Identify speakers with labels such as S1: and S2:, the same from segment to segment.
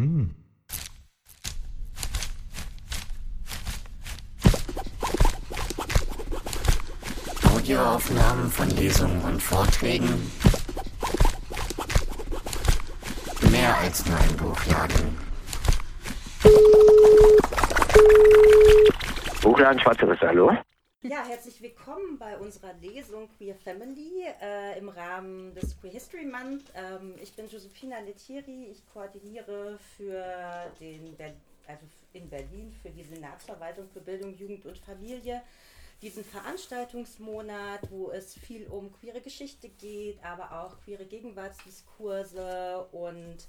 S1: Hm.
S2: Audioaufnahmen von Lesungen und Vorträgen. Mehr als nur ein Buchladen.
S3: Buchladen Schwarzeres, hallo?
S4: Ja, herzlich willkommen bei unserer Lesung Queer Family äh, im Rahmen des Queer History Month. Ähm, ich bin Josefina Lettieri, ich koordiniere für den Ber also in Berlin für die Senatsverwaltung für Bildung, Jugend und Familie diesen Veranstaltungsmonat, wo es viel um queere Geschichte geht, aber auch queere Gegenwartsdiskurse und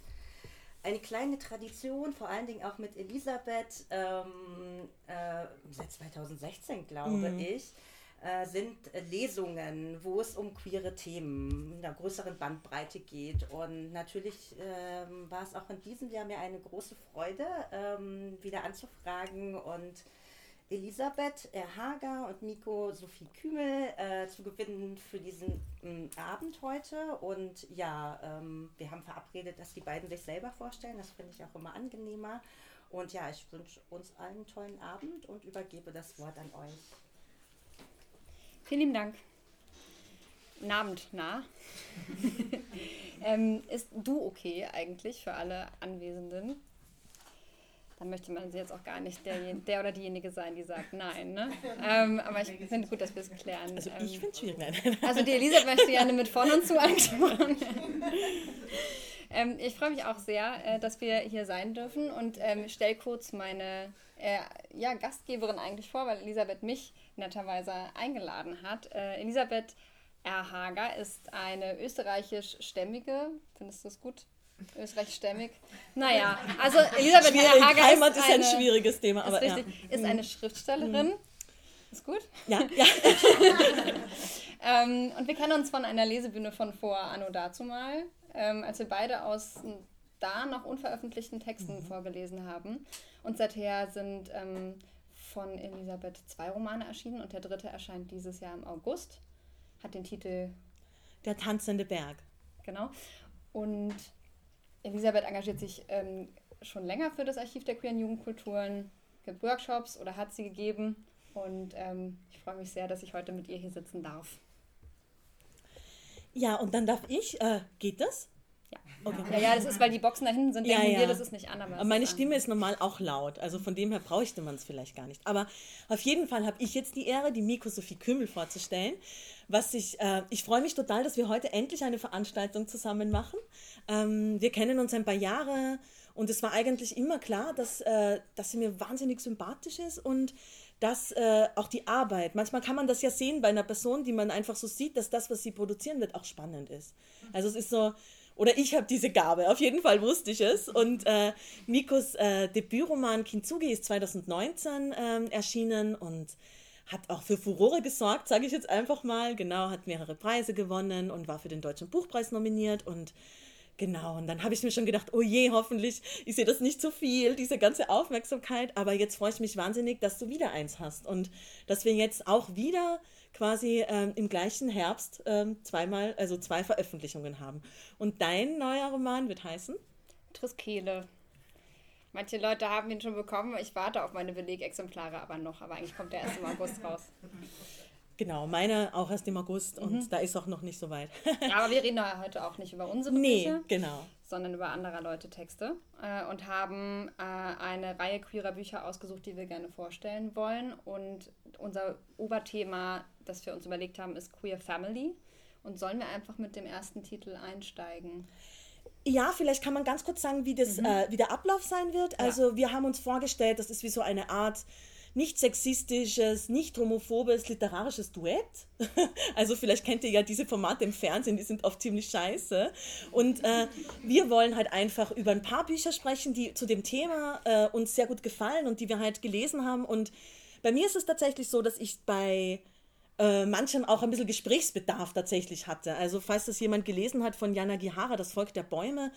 S4: eine kleine Tradition, vor allen Dingen auch mit Elisabeth, ähm, äh, seit 2016 glaube
S5: Mhm.
S4: ich, äh, sind Lesungen, wo es um queere Themen in einer größeren Bandbreite geht. Und natürlich ähm, war es auch in diesem Jahr mir eine große Freude, ähm, wieder anzufragen und Elisabeth Erhager und Nico Sophie Kümel äh, zu gewinnen für diesen ähm, Abend heute. Und ja, ähm, wir haben verabredet, dass die beiden sich selber vorstellen. Das finde ich auch immer angenehmer. Und ja, ich wünsche uns allen einen tollen Abend und übergebe das Wort an euch.
S5: Vielen lieben Dank. Guten Abend, na? ähm, ist du okay eigentlich für alle Anwesenden? Dann möchte man sie jetzt auch gar nicht der, der oder diejenige sein, die sagt nein. Ne? Ähm, aber ich finde gut, dass wir es klären.
S6: Also ich
S5: Ähm,
S6: finde es schwierig. Nein.
S5: Also die Elisabeth möchte gerne mit von und zu angesprochen. ähm, ich freue mich auch sehr, äh, dass wir hier sein dürfen und ähm, stelle kurz meine äh, ja, Gastgeberin eigentlich vor, weil Elisabeth mich netterweise eingeladen hat. Äh, Elisabeth Erhager ist eine österreichisch-stämmige, findest du es gut? Österreichisch-stämmig? Naja, also Elisabeth
S6: Schwierig.
S5: Erhager
S6: Heimat
S5: ist,
S6: ist,
S5: eine,
S6: ein schwieriges Thema, aber
S5: ist,
S6: ja.
S5: richtig, ist eine Schriftstellerin. Ist gut?
S6: Ja, ja.
S5: Ähm, und wir kennen uns von einer Lesebühne von vor Anno dazumal, ähm, als wir beide aus da noch unveröffentlichten Texten
S6: Mhm.
S5: vorgelesen haben. Und seither sind ähm, von Elisabeth zwei Romane erschienen und der dritte erscheint dieses Jahr im August. Hat den Titel,
S6: Der tanzende Berg.
S5: genau. Und Elisabeth engagiert sich ähm, schon länger für das Archiv der queeren Jugendkulturen, gibt Workshops oder hat sie gegeben. Und ähm, ich freue mich sehr, dass ich heute mit ihr hier sitzen darf.
S6: Ja, und dann darf ich, äh, geht das?
S5: Ja.
S6: Okay.
S5: Ja, ja, das ist, weil die Boxen da hinten sind,
S6: Ja,
S5: denken
S6: ja.
S5: wir, das ist nicht an. Aber,
S6: meine
S5: ist an.
S6: Stimme ist normal auch laut, also von dem her bräuchte man es vielleicht gar nicht. Aber auf jeden Fall habe ich jetzt die Ehre, die Miko Sophie Kümmel vorzustellen. Was ich, äh, ich freue mich total, dass wir heute endlich eine Veranstaltung zusammen machen. Ähm, wir kennen uns ein paar Jahre und es war eigentlich immer klar, dass, äh, dass sie mir wahnsinnig sympathisch ist und dass äh, auch die Arbeit, manchmal kann man das ja sehen bei einer Person, die man einfach so sieht, dass das, was sie produzieren wird, auch spannend ist. Also es ist so, oder ich habe diese Gabe, auf jeden Fall wusste ich es. Und äh, Mikos äh, Debütroman Kintsugi ist 2019 ähm, erschienen und hat auch für Furore gesorgt, sage ich jetzt einfach mal. Genau, hat mehrere Preise gewonnen und war für den Deutschen Buchpreis nominiert und Genau, und dann habe ich mir schon gedacht, oh je, hoffentlich ist dir das nicht zu viel, diese ganze Aufmerksamkeit. Aber jetzt freue ich mich wahnsinnig, dass du wieder eins hast und dass wir jetzt auch wieder quasi ähm, im gleichen Herbst ähm, zweimal, also zwei Veröffentlichungen haben. Und dein neuer Roman wird heißen?
S5: Triskele. Manche Leute haben ihn schon bekommen. Ich warte auf meine Belegexemplare aber noch. Aber eigentlich kommt der erst im August raus.
S6: Genau, meine auch erst im August und da ist auch noch nicht so weit.
S5: Aber wir reden heute auch nicht über unsere
S6: nee,
S5: Bücher,
S6: genau.
S5: Sondern über anderer Leute Texte. Äh, und haben äh, eine Reihe queerer Bücher ausgesucht, die wir gerne vorstellen wollen. Und unser Oberthema, das wir uns überlegt haben, ist Queer Family. Und sollen wir einfach mit dem ersten Titel einsteigen?
S6: Ja, vielleicht kann man ganz kurz sagen, wie, das, äh, wie der Ablauf sein wird. Also wir haben uns vorgestellt, das ist wie so eine Art nicht sexistisches, nicht homophobes literarisches Duett. Also vielleicht kennt ihr ja diese Formate im Fernsehen, die sind oft ziemlich scheiße. Und äh, wir wollen halt einfach über ein paar Bücher sprechen, die zu dem Thema äh, uns sehr gut gefallen und die wir halt gelesen haben. Und bei mir ist es tatsächlich so, dass ich bei äh, manchen auch ein bisschen Gesprächsbedarf tatsächlich hatte. Also falls das jemand gelesen hat von Jana Gihara, Das Volk der Bäume,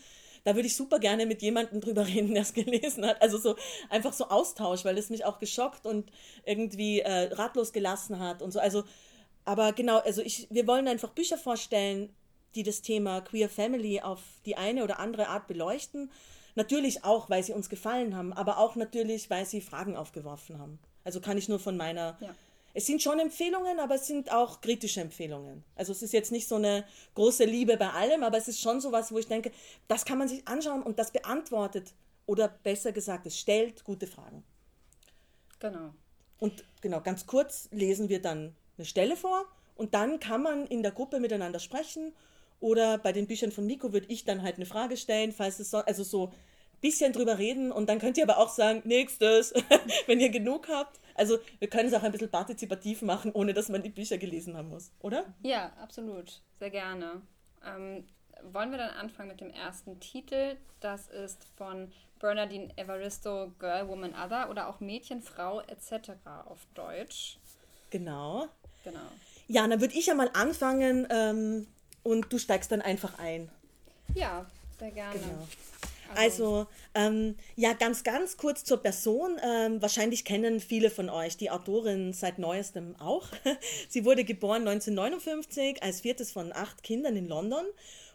S6: da würde ich super gerne mit jemandem drüber reden, der es gelesen hat. Also so einfach so Austausch, weil es mich auch geschockt und irgendwie äh, ratlos gelassen hat und so. Also, aber genau, also ich, wir wollen einfach Bücher vorstellen, die das Thema Queer Family auf die eine oder andere Art beleuchten. Natürlich auch, weil sie uns gefallen haben, aber auch natürlich, weil sie Fragen aufgeworfen haben. Also kann ich nur von meiner.
S5: Ja.
S6: Es sind schon Empfehlungen, aber es sind auch kritische Empfehlungen. Also es ist jetzt nicht so eine große Liebe bei allem, aber es ist schon so was, wo ich denke, das kann man sich anschauen und das beantwortet oder besser gesagt, es stellt gute Fragen.
S5: Genau.
S6: Und genau, ganz kurz lesen wir dann eine Stelle vor und dann kann man in der Gruppe miteinander sprechen oder bei den Büchern von Nico würde ich dann halt eine Frage stellen, falls es so, also so bisschen drüber reden und dann könnt ihr aber auch sagen, nächstes, wenn ihr genug habt. Also wir können es auch ein bisschen partizipativ machen, ohne dass man die Bücher gelesen haben muss, oder?
S5: Ja, absolut. Sehr gerne. Ähm, wollen wir dann anfangen mit dem ersten Titel? Das ist von Bernardine Evaristo Girl, Woman, Other oder auch Mädchen, Frau etc. auf Deutsch.
S6: Genau.
S5: Genau.
S6: Ja, dann würde ich ja mal anfangen ähm, und du steigst dann einfach ein.
S5: Ja, sehr gerne.
S6: Genau. Also, ähm, ja, ganz, ganz kurz zur Person. Ähm, wahrscheinlich kennen viele von euch die Autorin seit neuestem auch. Sie wurde geboren 1959 als viertes von acht Kindern in London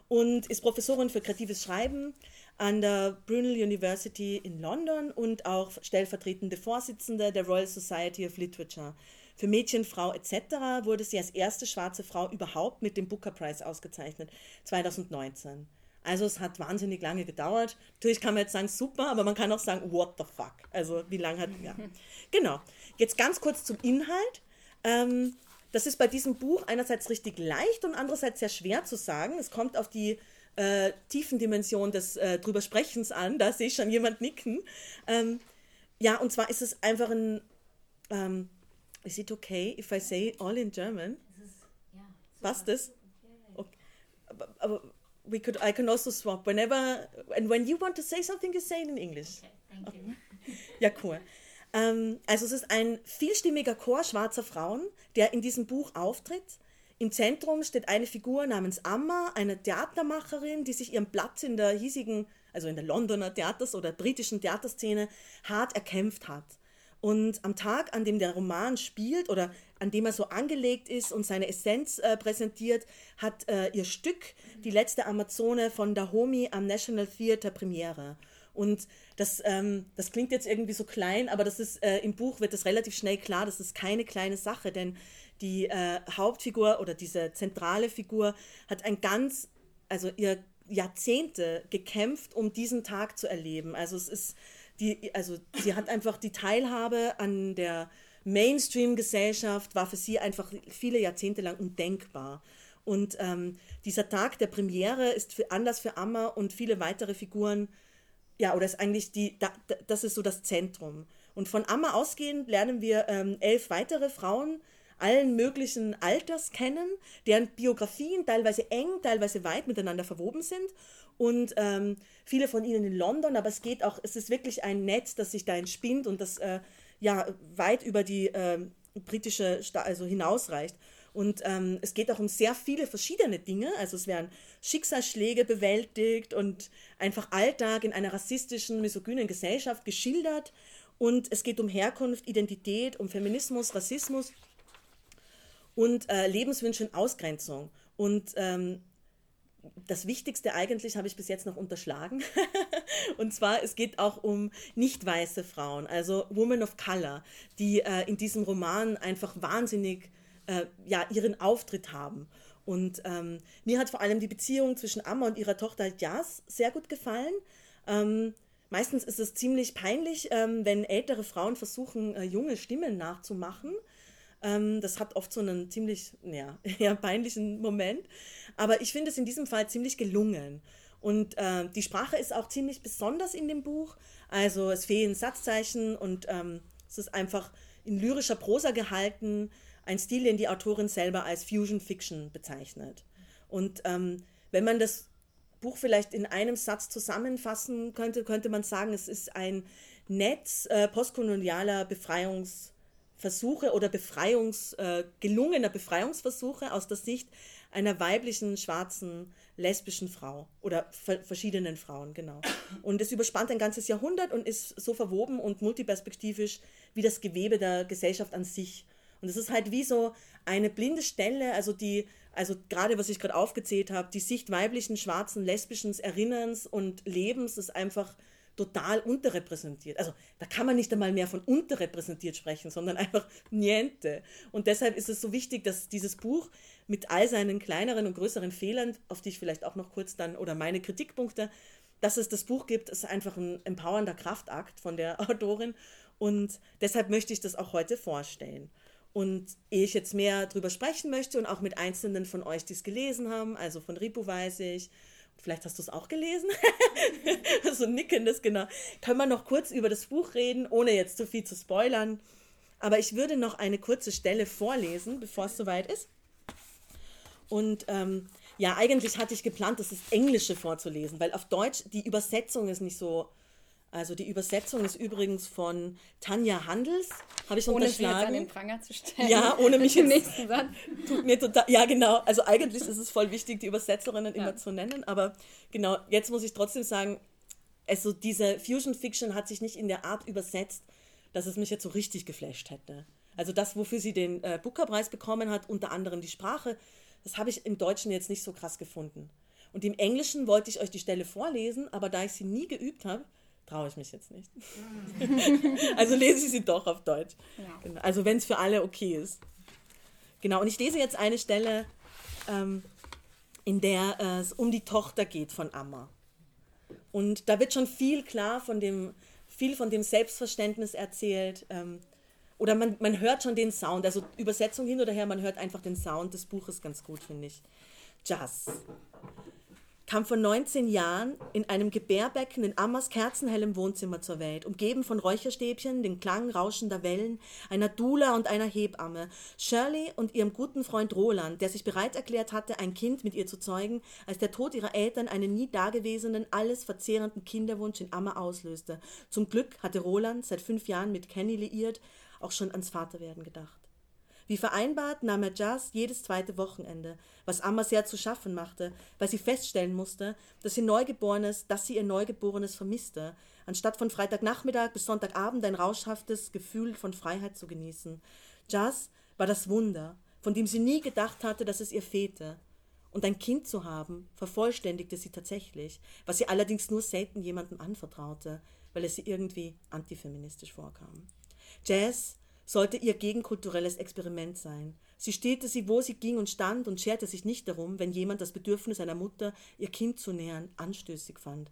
S6: und ist Professorin für kreatives Schreiben an der Brunel University in London und auch stellvertretende Vorsitzende der Royal Society of Literature. Für Mädchen, Frau etc. wurde sie als erste schwarze Frau überhaupt mit dem Booker Prize ausgezeichnet, 2019. Also es hat wahnsinnig lange gedauert. Natürlich kann man jetzt sagen, super, aber man kann auch sagen, what the fuck. Also wie lange hat, ja. Genau. Jetzt ganz kurz zum Inhalt. Ähm, das ist bei diesem Buch einerseits richtig leicht und andererseits sehr schwer zu sagen. Es kommt auf die äh, Tiefendimension des äh, drüber Sprechens an. Da sehe ich schon jemand nicken. Ähm, ja, und zwar ist es einfach ein. Ähm, is it okay if I say all in German? Was das? Okay. Aber, aber we could I can also swap whenever and when you want to say something you say it in English.
S2: Thank you.
S6: Ja, cool. Ähm, also es ist ein vielstimmiger Chor schwarzer Frauen, der in diesem Buch auftritt. Im Zentrum steht eine Figur namens Amma, eine Theatermacherin, die sich ihren Platz in der hiesigen, also in der Londoner Theaters- oder britischen Theaterszene hart erkämpft hat. Und am Tag, an dem der Roman spielt oder an dem er so angelegt ist und seine Essenz äh, präsentiert, hat äh, ihr Stück, die letzte Amazone von Dahomey am National Theatre Premiere. Und das, ähm, das klingt jetzt irgendwie so klein, aber das ist, äh, im Buch wird das relativ schnell klar, das ist keine kleine Sache, denn die äh, Hauptfigur oder diese zentrale Figur hat ein ganz, also ihr Jahrzehnte gekämpft, um diesen Tag zu erleben. Also es ist die, also sie hat einfach die Teilhabe an der Mainstream-Gesellschaft war für sie einfach viele Jahrzehnte lang undenkbar. Und ähm, dieser Tag der Premiere ist für Anlass für Amma und viele weitere Figuren, ja, oder ist eigentlich die, da, das ist so das Zentrum. Und von Amma ausgehend lernen wir ähm, elf weitere Frauen allen möglichen Alters kennen, deren Biografien teilweise eng, teilweise weit miteinander verwoben sind und ähm, viele von ihnen in London, aber es geht auch, es ist wirklich ein Netz, das sich da entspinnt und das äh, ja weit über die äh, britische, Sta also hinausreicht. Und ähm, es geht auch um sehr viele verschiedene Dinge. Also es werden Schicksalsschläge bewältigt und einfach Alltag in einer rassistischen, misogynen Gesellschaft geschildert. Und es geht um Herkunft, Identität, um Feminismus, Rassismus und äh, Lebenswünsche und Ausgrenzung. Und ähm, das Wichtigste eigentlich habe ich bis jetzt noch unterschlagen. und zwar, es geht auch um nicht weiße Frauen, also Women of Color, die äh, in diesem Roman einfach wahnsinnig äh, ja, ihren Auftritt haben. Und ähm, mir hat vor allem die Beziehung zwischen Amma und ihrer Tochter Jas sehr gut gefallen. Ähm, meistens ist es ziemlich peinlich, ähm, wenn ältere Frauen versuchen, äh, junge Stimmen nachzumachen. Ähm, das hat oft so einen ziemlich ja, eher peinlichen Moment. Aber ich finde es in diesem Fall ziemlich gelungen. Und äh, die Sprache ist auch ziemlich besonders in dem Buch. Also es fehlen Satzzeichen und ähm, es ist einfach in lyrischer Prosa gehalten. Ein Stil, den die Autorin selber als Fusion Fiction bezeichnet. Und ähm, wenn man das Buch vielleicht in einem Satz zusammenfassen könnte, könnte man sagen, es ist ein Netz äh, postkolonialer Befreiungs- Versuche oder Befreiungs, äh, gelungener Befreiungsversuche aus der Sicht einer weiblichen, schwarzen, lesbischen Frau oder ver verschiedenen Frauen, genau. Und es überspannt ein ganzes Jahrhundert und ist so verwoben und multiperspektivisch wie das Gewebe der Gesellschaft an sich. Und es ist halt wie so eine blinde Stelle, also die, also gerade was ich gerade aufgezählt habe, die Sicht weiblichen, schwarzen, lesbischen Erinnerns und Lebens ist einfach total unterrepräsentiert. Also da kann man nicht einmal mehr von unterrepräsentiert sprechen, sondern einfach niente. Und deshalb ist es so wichtig, dass dieses Buch mit all seinen kleineren und größeren Fehlern, auf die ich vielleicht auch noch kurz dann, oder meine Kritikpunkte, dass es das Buch gibt, ist einfach ein empowernder Kraftakt von der Autorin. Und deshalb möchte ich das auch heute vorstellen. Und ehe ich jetzt mehr darüber sprechen möchte und auch mit Einzelnen von euch, die es gelesen haben, also von Ripu weiß ich, vielleicht hast du es auch gelesen, so nickendes, genau, können wir noch kurz über das Buch reden, ohne jetzt zu viel zu spoilern. Aber ich würde noch eine kurze Stelle vorlesen, bevor es soweit ist. Und ähm, ja, eigentlich hatte ich geplant, das Englische vorzulesen, weil auf Deutsch die Übersetzung ist nicht so also die Übersetzung ist übrigens von Tanja Handels, habe ich
S5: ohne
S6: unterschlagen. Ohne
S5: an den Pranger zu stellen.
S6: Ja, ohne mich
S5: im nächsten Satz.
S6: Tut mir total, ja genau, also eigentlich ist es voll wichtig, die Übersetzerinnen ja. immer zu nennen, aber genau, jetzt muss ich trotzdem sagen, also diese Fusion Fiction hat sich nicht in der Art übersetzt, dass es mich jetzt so richtig geflasht hätte. Also das, wofür sie den äh, Booker-Preis bekommen hat, unter anderem die Sprache, das habe ich im Deutschen jetzt nicht so krass gefunden. Und im Englischen wollte ich euch die Stelle vorlesen, aber da ich sie nie geübt habe, traue ich mich jetzt nicht. also lese ich sie doch auf Deutsch. Ja. Genau. Also wenn es für alle okay ist. Genau, und ich lese jetzt eine Stelle, ähm, in der es um die Tochter geht von Amma. Und da wird schon viel klar von dem, viel von dem Selbstverständnis erzählt. Ähm, oder man, man hört schon den Sound, also Übersetzung hin oder her, man hört einfach den Sound des Buches ganz gut, finde ich. Jazz kam vor 19 Jahren in einem Gebärbecken in Ammas kerzenhellem Wohnzimmer zur Welt, umgeben von Räucherstäbchen, den Klang rauschender Wellen, einer Dula und einer Hebamme, Shirley und ihrem guten Freund Roland, der sich bereit erklärt hatte, ein Kind mit ihr zu zeugen, als der Tod ihrer Eltern einen nie dagewesenen, alles verzehrenden Kinderwunsch in Amma auslöste. Zum Glück hatte Roland, seit fünf Jahren mit Kenny liiert, auch schon ans Vaterwerden gedacht. Wie vereinbart nahm er Jazz jedes zweite Wochenende, was Amma sehr zu schaffen machte, weil sie feststellen musste, dass sie Neugeborenes, dass sie ihr Neugeborenes vermisste, anstatt von Freitagnachmittag bis Sonntagabend ein rauschhaftes Gefühl von Freiheit zu genießen. Jazz war das Wunder, von dem sie nie gedacht hatte, dass es ihr fehlte. Und ein Kind zu haben, vervollständigte sie tatsächlich, was sie allerdings nur selten jemandem anvertraute, weil es sie irgendwie antifeministisch vorkam. Jazz sollte ihr gegenkulturelles Experiment sein. Sie stehte sie, wo sie ging und stand und scherte sich nicht darum, wenn jemand das Bedürfnis einer Mutter, ihr Kind zu nähern, anstößig fand.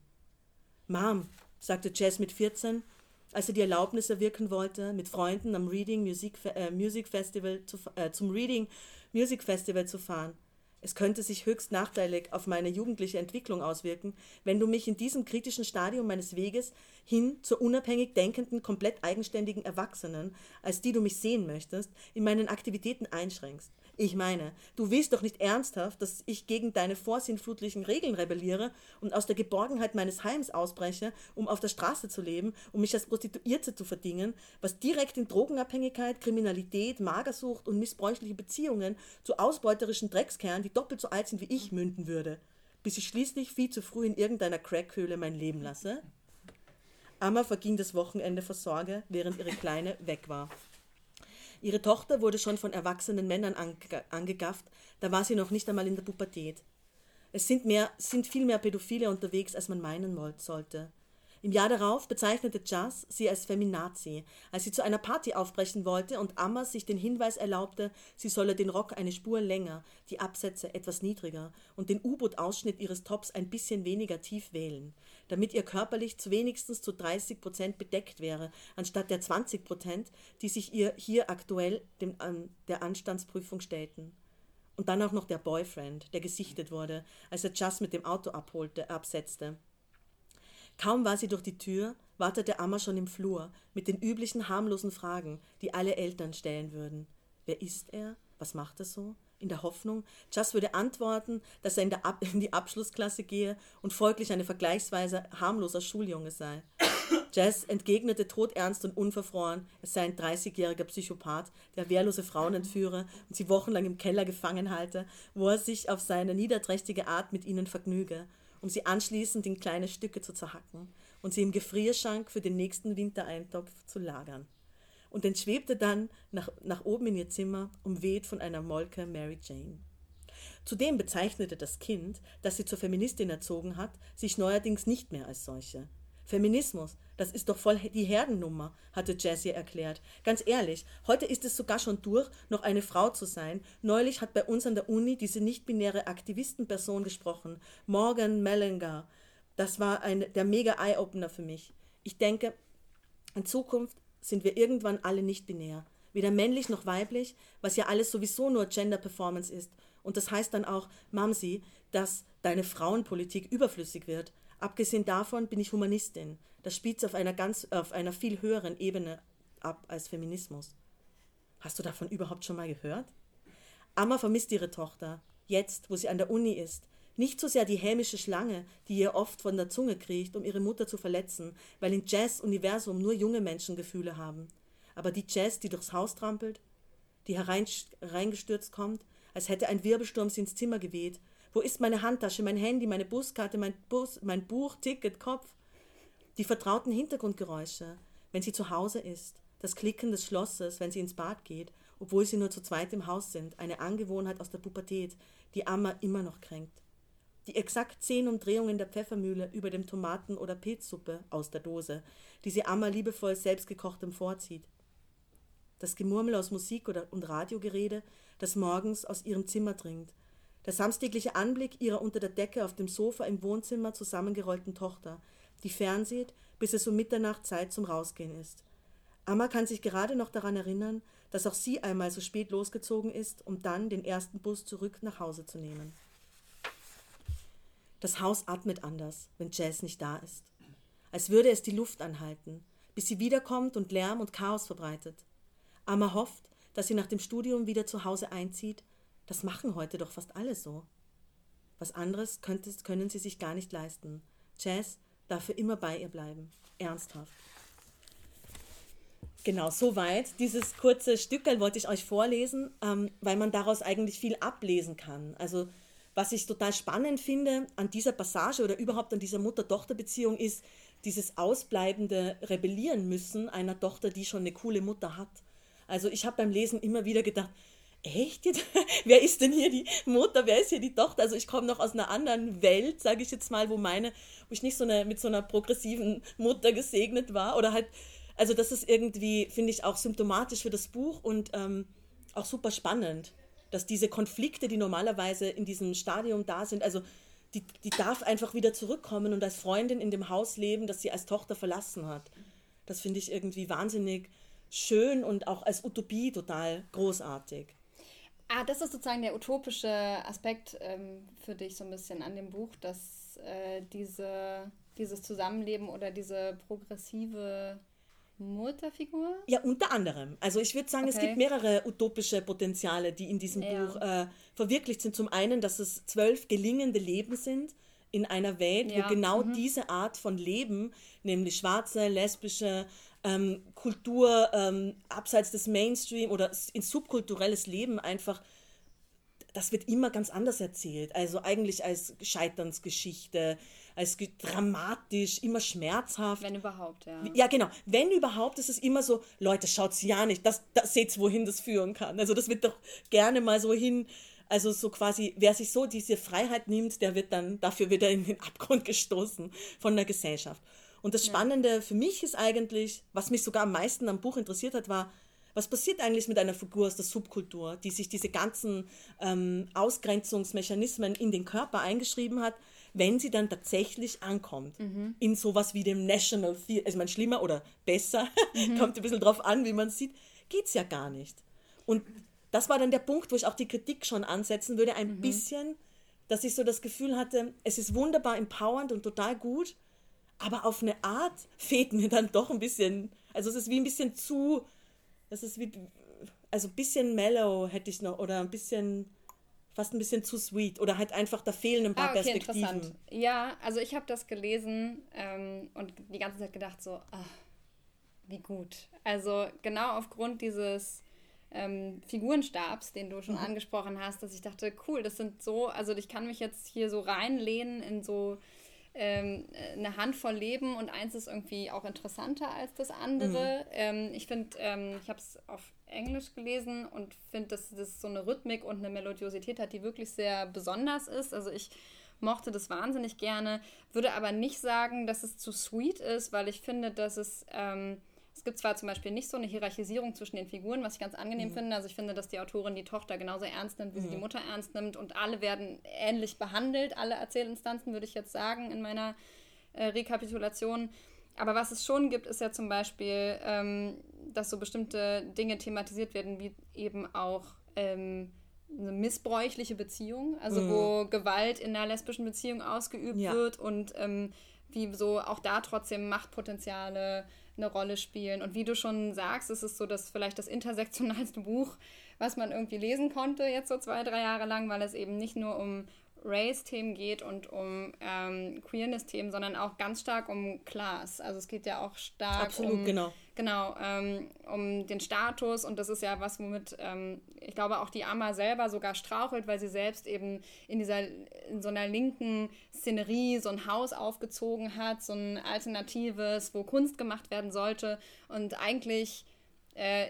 S6: Mom, sagte Jess mit 14, als sie die Erlaubnis erwirken wollte, mit Freunden am Reading Music, äh, Music Festival zu, äh, zum Reading Music Festival zu fahren. Es könnte sich höchst nachteilig auf meine jugendliche Entwicklung auswirken, wenn du mich in diesem kritischen Stadium meines Weges hin zur unabhängig denkenden, komplett eigenständigen Erwachsenen, als die du mich sehen möchtest, in meinen Aktivitäten einschränkst. Ich meine, du willst doch nicht ernsthaft, dass ich gegen deine vorsinnflutlichen Regeln rebelliere und aus der Geborgenheit meines Heims ausbreche, um auf der Straße zu leben, um mich als Prostituierte zu verdingen, was direkt in Drogenabhängigkeit, Kriminalität, Magersucht und missbräuchliche Beziehungen zu ausbeuterischen Dreckskernen, die doppelt so alt sind wie ich, münden würde, bis ich schließlich viel zu früh in irgendeiner Crackhöhle mein Leben lasse? Amma verging das Wochenende vor Sorge, während ihre Kleine weg war. Ihre Tochter wurde schon von erwachsenen Männern ange angegafft, da war sie noch nicht einmal in der Pubertät. Es sind, mehr, sind viel mehr Pädophile unterwegs, als man meinen sollte. Im Jahr darauf bezeichnete Jazz sie als Feminazi, als sie zu einer Party aufbrechen wollte und Amma sich den Hinweis erlaubte, sie solle den Rock eine Spur länger, die Absätze etwas niedriger und den U-Boot-Ausschnitt ihres Tops ein bisschen weniger tief wählen, damit ihr körperlich zu wenigstens zu 30 Prozent bedeckt wäre, anstatt der 20 Prozent, die sich ihr hier aktuell dem, an der Anstandsprüfung stellten. Und dann auch noch der Boyfriend, der gesichtet wurde, als er Jazz mit dem Auto abholte, absetzte. Kaum war sie durch die Tür, wartete Amma schon im Flur mit den üblichen harmlosen Fragen, die alle Eltern stellen würden. Wer ist er? Was macht er so? In der Hoffnung, Jas würde antworten, dass er in, Ab in die Abschlussklasse gehe und folglich eine vergleichsweise harmloser Schuljunge sei. Jess entgegnete todernst und unverfroren, es sei ein 30-jähriger Psychopath, der wehrlose Frauen entführe und sie wochenlang im Keller gefangen halte, wo er sich auf seine niederträchtige Art mit ihnen vergnüge um sie anschließend in kleine Stücke zu zerhacken und sie im Gefrierschrank für den nächsten Wintereintopf zu lagern. Und entschwebte dann nach, nach oben in ihr Zimmer, umweht von einer Molke Mary Jane. Zudem bezeichnete das Kind, das sie zur Feministin erzogen hat, sich neuerdings nicht mehr als solche. Feminismus, das ist doch voll die Herdennummer, hatte Jessie erklärt. Ganz ehrlich, heute ist es sogar schon durch, noch eine Frau zu sein. Neulich hat bei uns an der Uni diese nicht-binäre Aktivistenperson gesprochen, Morgan Mellinger. Das war ein, der mega Eye-Opener für mich. Ich denke, in Zukunft sind wir irgendwann alle nicht binär. Weder männlich noch weiblich, was ja alles sowieso nur Gender Performance ist. Und das heißt dann auch, Mamsi, dass deine Frauenpolitik überflüssig wird. Abgesehen davon bin ich Humanistin. Das spielt auf einer ganz, auf einer viel höheren Ebene ab als Feminismus. Hast du davon überhaupt schon mal gehört? Amma vermisst ihre Tochter, jetzt, wo sie an der Uni ist. Nicht so sehr die hämische Schlange, die ihr oft von der Zunge kriecht, um ihre Mutter zu verletzen, weil im Jazz-Universum nur junge Menschen Gefühle haben. Aber die Jazz, die durchs Haus trampelt, die hereingestürzt kommt, als hätte ein Wirbelsturm sie ins Zimmer geweht wo ist meine Handtasche, mein Handy, meine Buskarte, mein, Bus, mein Buch, Ticket, Kopf? Die vertrauten Hintergrundgeräusche, wenn sie zu Hause ist, das Klicken des Schlosses, wenn sie ins Bad geht, obwohl sie nur zu zweit im Haus sind, eine Angewohnheit aus der Pubertät, die Amma immer noch kränkt. Die exakt zehn Umdrehungen der Pfeffermühle über dem Tomaten- oder Pilzsuppe aus der Dose, die sie Amma liebevoll selbstgekochtem vorzieht. Das Gemurmel aus Musik und Radiogerede, das morgens aus ihrem Zimmer dringt, der samstägliche Anblick ihrer unter der Decke auf dem Sofa im Wohnzimmer zusammengerollten Tochter, die fernsieht, bis es um Mitternacht Zeit zum Rausgehen ist. Amma kann sich gerade noch daran erinnern, dass auch sie einmal so spät losgezogen ist, um dann den ersten Bus zurück nach Hause zu nehmen. Das Haus atmet anders, wenn Jazz nicht da ist. Als würde es die Luft anhalten, bis sie wiederkommt und Lärm und Chaos verbreitet. Amma hofft, dass sie nach dem Studium wieder zu Hause einzieht das machen heute doch fast alle so. Was anderes können sie sich gar nicht leisten. Jazz darf für immer bei ihr bleiben. Ernsthaft. Genau, soweit. Dieses kurze Stückel wollte ich euch vorlesen, ähm, weil man daraus eigentlich viel ablesen kann. Also, was ich total spannend finde an dieser Passage oder überhaupt an dieser Mutter-Tochter-Beziehung ist dieses ausbleibende Rebellieren müssen einer Tochter, die schon eine coole Mutter hat. Also, ich habe beim Lesen immer wieder gedacht, echt jetzt? Wer ist denn hier die Mutter? Wer ist hier die Tochter? Also ich komme noch aus einer anderen Welt, sage ich jetzt mal, wo meine, wo ich nicht so eine, mit so einer progressiven Mutter gesegnet war. Oder halt, also das ist irgendwie, finde ich, auch symptomatisch für das Buch und ähm, auch super spannend, dass diese Konflikte, die normalerweise in diesem Stadium da sind, also die, die darf einfach wieder zurückkommen und als Freundin in dem Haus leben, das sie als Tochter verlassen hat. Das finde ich irgendwie wahnsinnig schön und auch als Utopie total großartig.
S5: Ah, das ist sozusagen der utopische Aspekt ähm, für dich so ein bisschen an dem Buch, dass äh, diese, dieses Zusammenleben oder diese progressive Mutterfigur?
S6: Ja, unter anderem. Also ich würde sagen, okay. es gibt mehrere utopische Potenziale, die in diesem ja. Buch äh, verwirklicht sind. Zum einen, dass es zwölf gelingende Leben sind in einer Welt, ja. wo genau mhm. diese Art von Leben, nämlich schwarze, lesbische, ähm, Kultur ähm, abseits des Mainstream oder in subkulturelles Leben einfach, das wird immer ganz anders erzählt. Also eigentlich als Scheiternsgeschichte, als dramatisch, immer schmerzhaft.
S5: Wenn überhaupt, ja.
S6: Ja, genau. Wenn überhaupt, ist es immer so, Leute, schaut's ja nicht, das, das seht's, wohin das führen kann. Also das wird doch gerne mal so hin, also so quasi, wer sich so diese Freiheit nimmt, der wird dann dafür wieder in den Abgrund gestoßen von der Gesellschaft. Und das Spannende für mich ist eigentlich, was mich sogar am meisten am Buch interessiert hat, war, was passiert eigentlich mit einer Figur aus der Subkultur, die sich diese ganzen ähm, Ausgrenzungsmechanismen in den Körper eingeschrieben hat, wenn sie dann tatsächlich ankommt mhm. in sowas wie dem National Theater. Also man schlimmer oder besser, mhm. kommt ein bisschen drauf an, wie man sieht, geht es ja gar nicht. Und das war dann der Punkt, wo ich auch die Kritik schon ansetzen würde, ein mhm. bisschen, dass ich so das Gefühl hatte, es ist wunderbar empowernd und total gut, aber auf eine Art fehlt mir dann doch ein bisschen, also es ist wie ein bisschen zu, das ist wie, also ein bisschen mellow hätte ich noch, oder ein bisschen, fast ein bisschen zu sweet, oder halt einfach, da fehlen ein paar ah, okay, Perspektiven. Interessant.
S5: Ja, also ich habe das gelesen ähm, und die ganze Zeit gedacht so, ach, wie gut. Also genau aufgrund dieses ähm, Figurenstabs, den du schon mhm. angesprochen hast, dass ich dachte, cool, das sind so, also ich kann mich jetzt hier so reinlehnen in so ähm, eine Handvoll Leben und eins ist irgendwie auch interessanter als das andere. Mhm. Ähm, ich finde, ähm, ich habe es auf Englisch gelesen und finde, dass das so eine Rhythmik und eine Melodiosität hat, die wirklich sehr besonders ist. Also ich mochte das wahnsinnig gerne, würde aber nicht sagen, dass es zu sweet ist, weil ich finde, dass es. Es gibt zwar zum Beispiel nicht so eine Hierarchisierung zwischen den Figuren, was ich ganz angenehm mhm. finde. Also ich finde, dass die Autorin die Tochter genauso ernst nimmt, wie mhm. sie die Mutter ernst nimmt und alle werden ähnlich behandelt, alle Erzählinstanzen, würde ich jetzt sagen, in meiner äh, Rekapitulation. Aber was es schon gibt, ist ja zum Beispiel, ähm, dass so bestimmte Dinge thematisiert werden, wie eben auch ähm, eine missbräuchliche Beziehung, also mhm. wo Gewalt in einer lesbischen Beziehung ausgeübt ja. wird und ähm, wie so auch da trotzdem Machtpotenziale eine Rolle spielen. Und wie du schon sagst, ist es so, dass vielleicht das intersektionalste Buch, was man irgendwie lesen konnte, jetzt so zwei, drei Jahre lang, weil es eben nicht nur um Race-Themen geht und um ähm, Queerness-Themen, sondern auch ganz stark um Class. Also es geht ja auch stark
S6: Absolut,
S5: um,
S6: genau.
S5: Genau, ähm, um den Status und das ist ja was, womit ähm, ich glaube auch die Amma selber sogar strauchelt, weil sie selbst eben in dieser, in so einer linken Szenerie so ein Haus aufgezogen hat, so ein alternatives, wo Kunst gemacht werden sollte und eigentlich äh,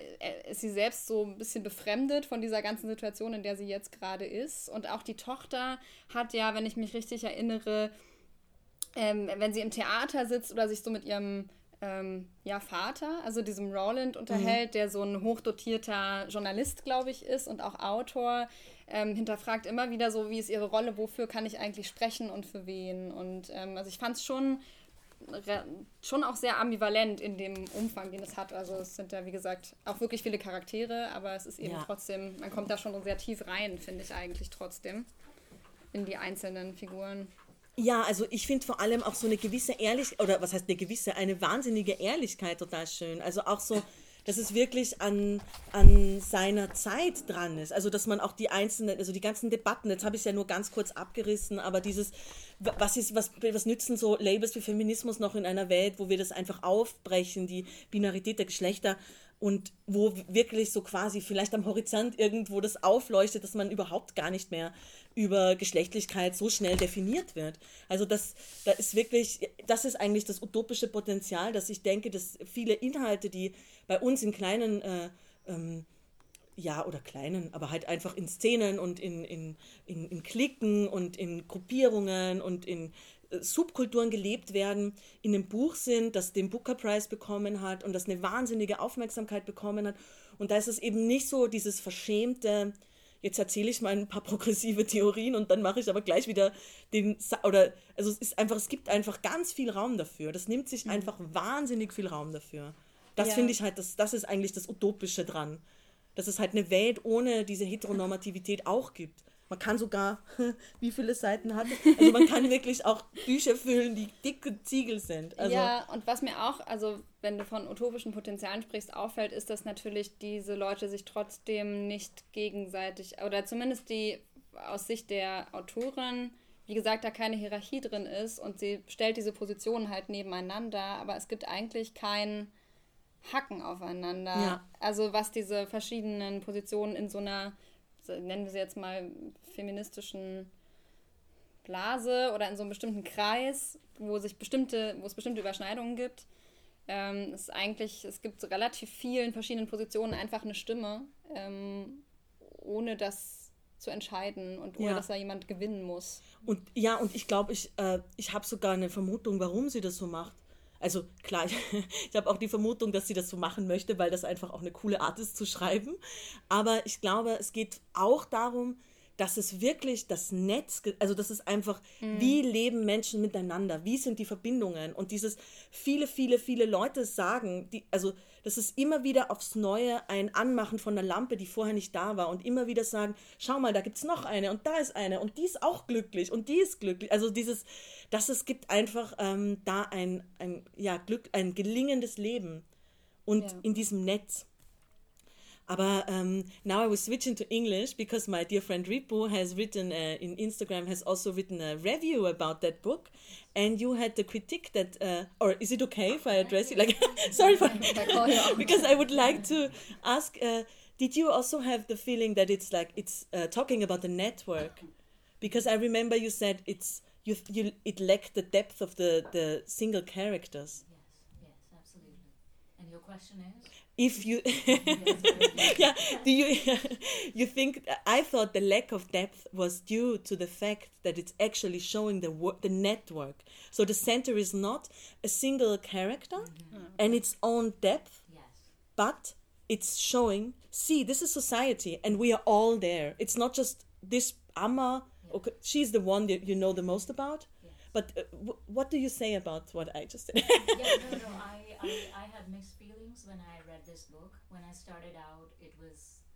S5: ist sie selbst so ein bisschen befremdet von dieser ganzen Situation, in der sie jetzt gerade ist. Und auch die Tochter hat ja, wenn ich mich richtig erinnere, ähm, wenn sie im Theater sitzt oder sich so mit ihrem ähm, ja, Vater, also diesem Roland, unterhält, mhm. der so ein hochdotierter Journalist, glaube ich, ist und auch Autor, ähm, hinterfragt immer wieder so, wie ist ihre Rolle, wofür kann ich eigentlich sprechen und für wen. Und ähm, also ich fand es schon schon auch sehr ambivalent in dem Umfang, den es hat. Also es sind ja, wie gesagt, auch wirklich viele Charaktere, aber es ist eben ja. trotzdem, man kommt da schon sehr tief rein, finde ich eigentlich trotzdem, in die einzelnen Figuren.
S6: Ja, also ich finde vor allem auch so eine gewisse Ehrlichkeit, oder was heißt eine gewisse, eine wahnsinnige Ehrlichkeit total schön. Also auch so, dass es wirklich an, an seiner Zeit dran ist. Also dass man auch die einzelnen, also die ganzen Debatten, jetzt habe ich es ja nur ganz kurz abgerissen, aber dieses, was, ist, was, was nützen so Labels wie Feminismus noch in einer Welt, wo wir das einfach aufbrechen, die Binarität der Geschlechter und wo wirklich so quasi vielleicht am Horizont irgendwo das aufleuchtet, dass man überhaupt gar nicht mehr über Geschlechtlichkeit so schnell definiert wird. Also das, da ist wirklich, das ist eigentlich das utopische Potenzial, dass ich denke, dass viele Inhalte, die bei uns in kleinen äh, ähm, ja, oder kleinen, aber halt einfach in Szenen und in, in, in, in Klicken und in Gruppierungen und in Subkulturen gelebt werden, in einem Buch sind, das den Booker Prize bekommen hat und das eine wahnsinnige Aufmerksamkeit bekommen hat. Und da ist es eben nicht so dieses verschämte, jetzt erzähle ich mal ein paar progressive Theorien und dann mache ich aber gleich wieder den, oder, also es ist einfach, es gibt einfach ganz viel Raum dafür. Das nimmt sich mhm. einfach wahnsinnig viel Raum dafür. Das ja. finde ich halt, das, das ist eigentlich das Utopische dran dass es halt eine Welt ohne diese Heteronormativität auch gibt. Man kann sogar, wie viele Seiten hat Also man kann wirklich auch Bücher füllen, die dicke Ziegel sind. Also
S5: ja, und was mir auch, also wenn du von utopischen Potenzialen sprichst, auffällt, ist, dass natürlich diese Leute sich trotzdem nicht gegenseitig, oder zumindest die aus Sicht der Autorin, wie gesagt, da keine Hierarchie drin ist und sie stellt diese Positionen halt nebeneinander, aber es gibt eigentlich kein Hacken aufeinander. Ja. Also was diese verschiedenen Positionen in so einer, nennen wir sie jetzt mal, feministischen Blase oder in so einem bestimmten Kreis, wo sich bestimmte, wo es bestimmte Überschneidungen gibt. Ähm, ist eigentlich, es gibt relativ vielen verschiedenen Positionen einfach eine Stimme, ähm, ohne das zu entscheiden und ohne
S6: ja.
S5: dass da jemand gewinnen muss.
S6: Und ja, und ich glaube, ich, äh, ich habe sogar eine Vermutung, warum sie das so macht. Also klar, ich, ich habe auch die Vermutung, dass sie das so machen möchte, weil das einfach auch eine coole Art ist zu schreiben. Aber ich glaube, es geht auch darum, dass es wirklich das Netz, also das ist einfach, mhm. wie leben Menschen miteinander, wie sind die Verbindungen und dieses viele, viele, viele Leute sagen, die, also das ist immer wieder aufs Neue ein Anmachen von einer Lampe, die vorher nicht da war und immer wieder sagen, schau mal, da gibt es noch eine und da ist eine und die ist auch glücklich und die ist glücklich. Also dieses, dass es gibt einfach ähm, da ein, ein, ja, Glück, ein gelingendes Leben und ja. in diesem Netz. Aber um, now I was switching to English because my dear friend Ripo has written uh, in Instagram has also written a review about that book, and you had the critique that, uh, or is it okay if I address you? Like, sorry for because I would like to ask. Uh, did you also have the feeling that it's like it's uh, talking about the network? Because I remember you said it's you, you it lacked the depth of the the single characters.
S2: Yes, yes, absolutely. And your question is
S6: if you yeah do you you think i thought the lack of depth was due to the fact that it's actually showing the the network. So the center is not a single character mm-hmm. and its own depth
S1: Yes.
S6: but it's showing see this is society and we are all there. It's not just this amma okay, she's the one that you know the most about but uh, w- what do you say about what i just said
S1: yeah, no, no. I, I, I had mixed feelings when I read this book. When I started out, it was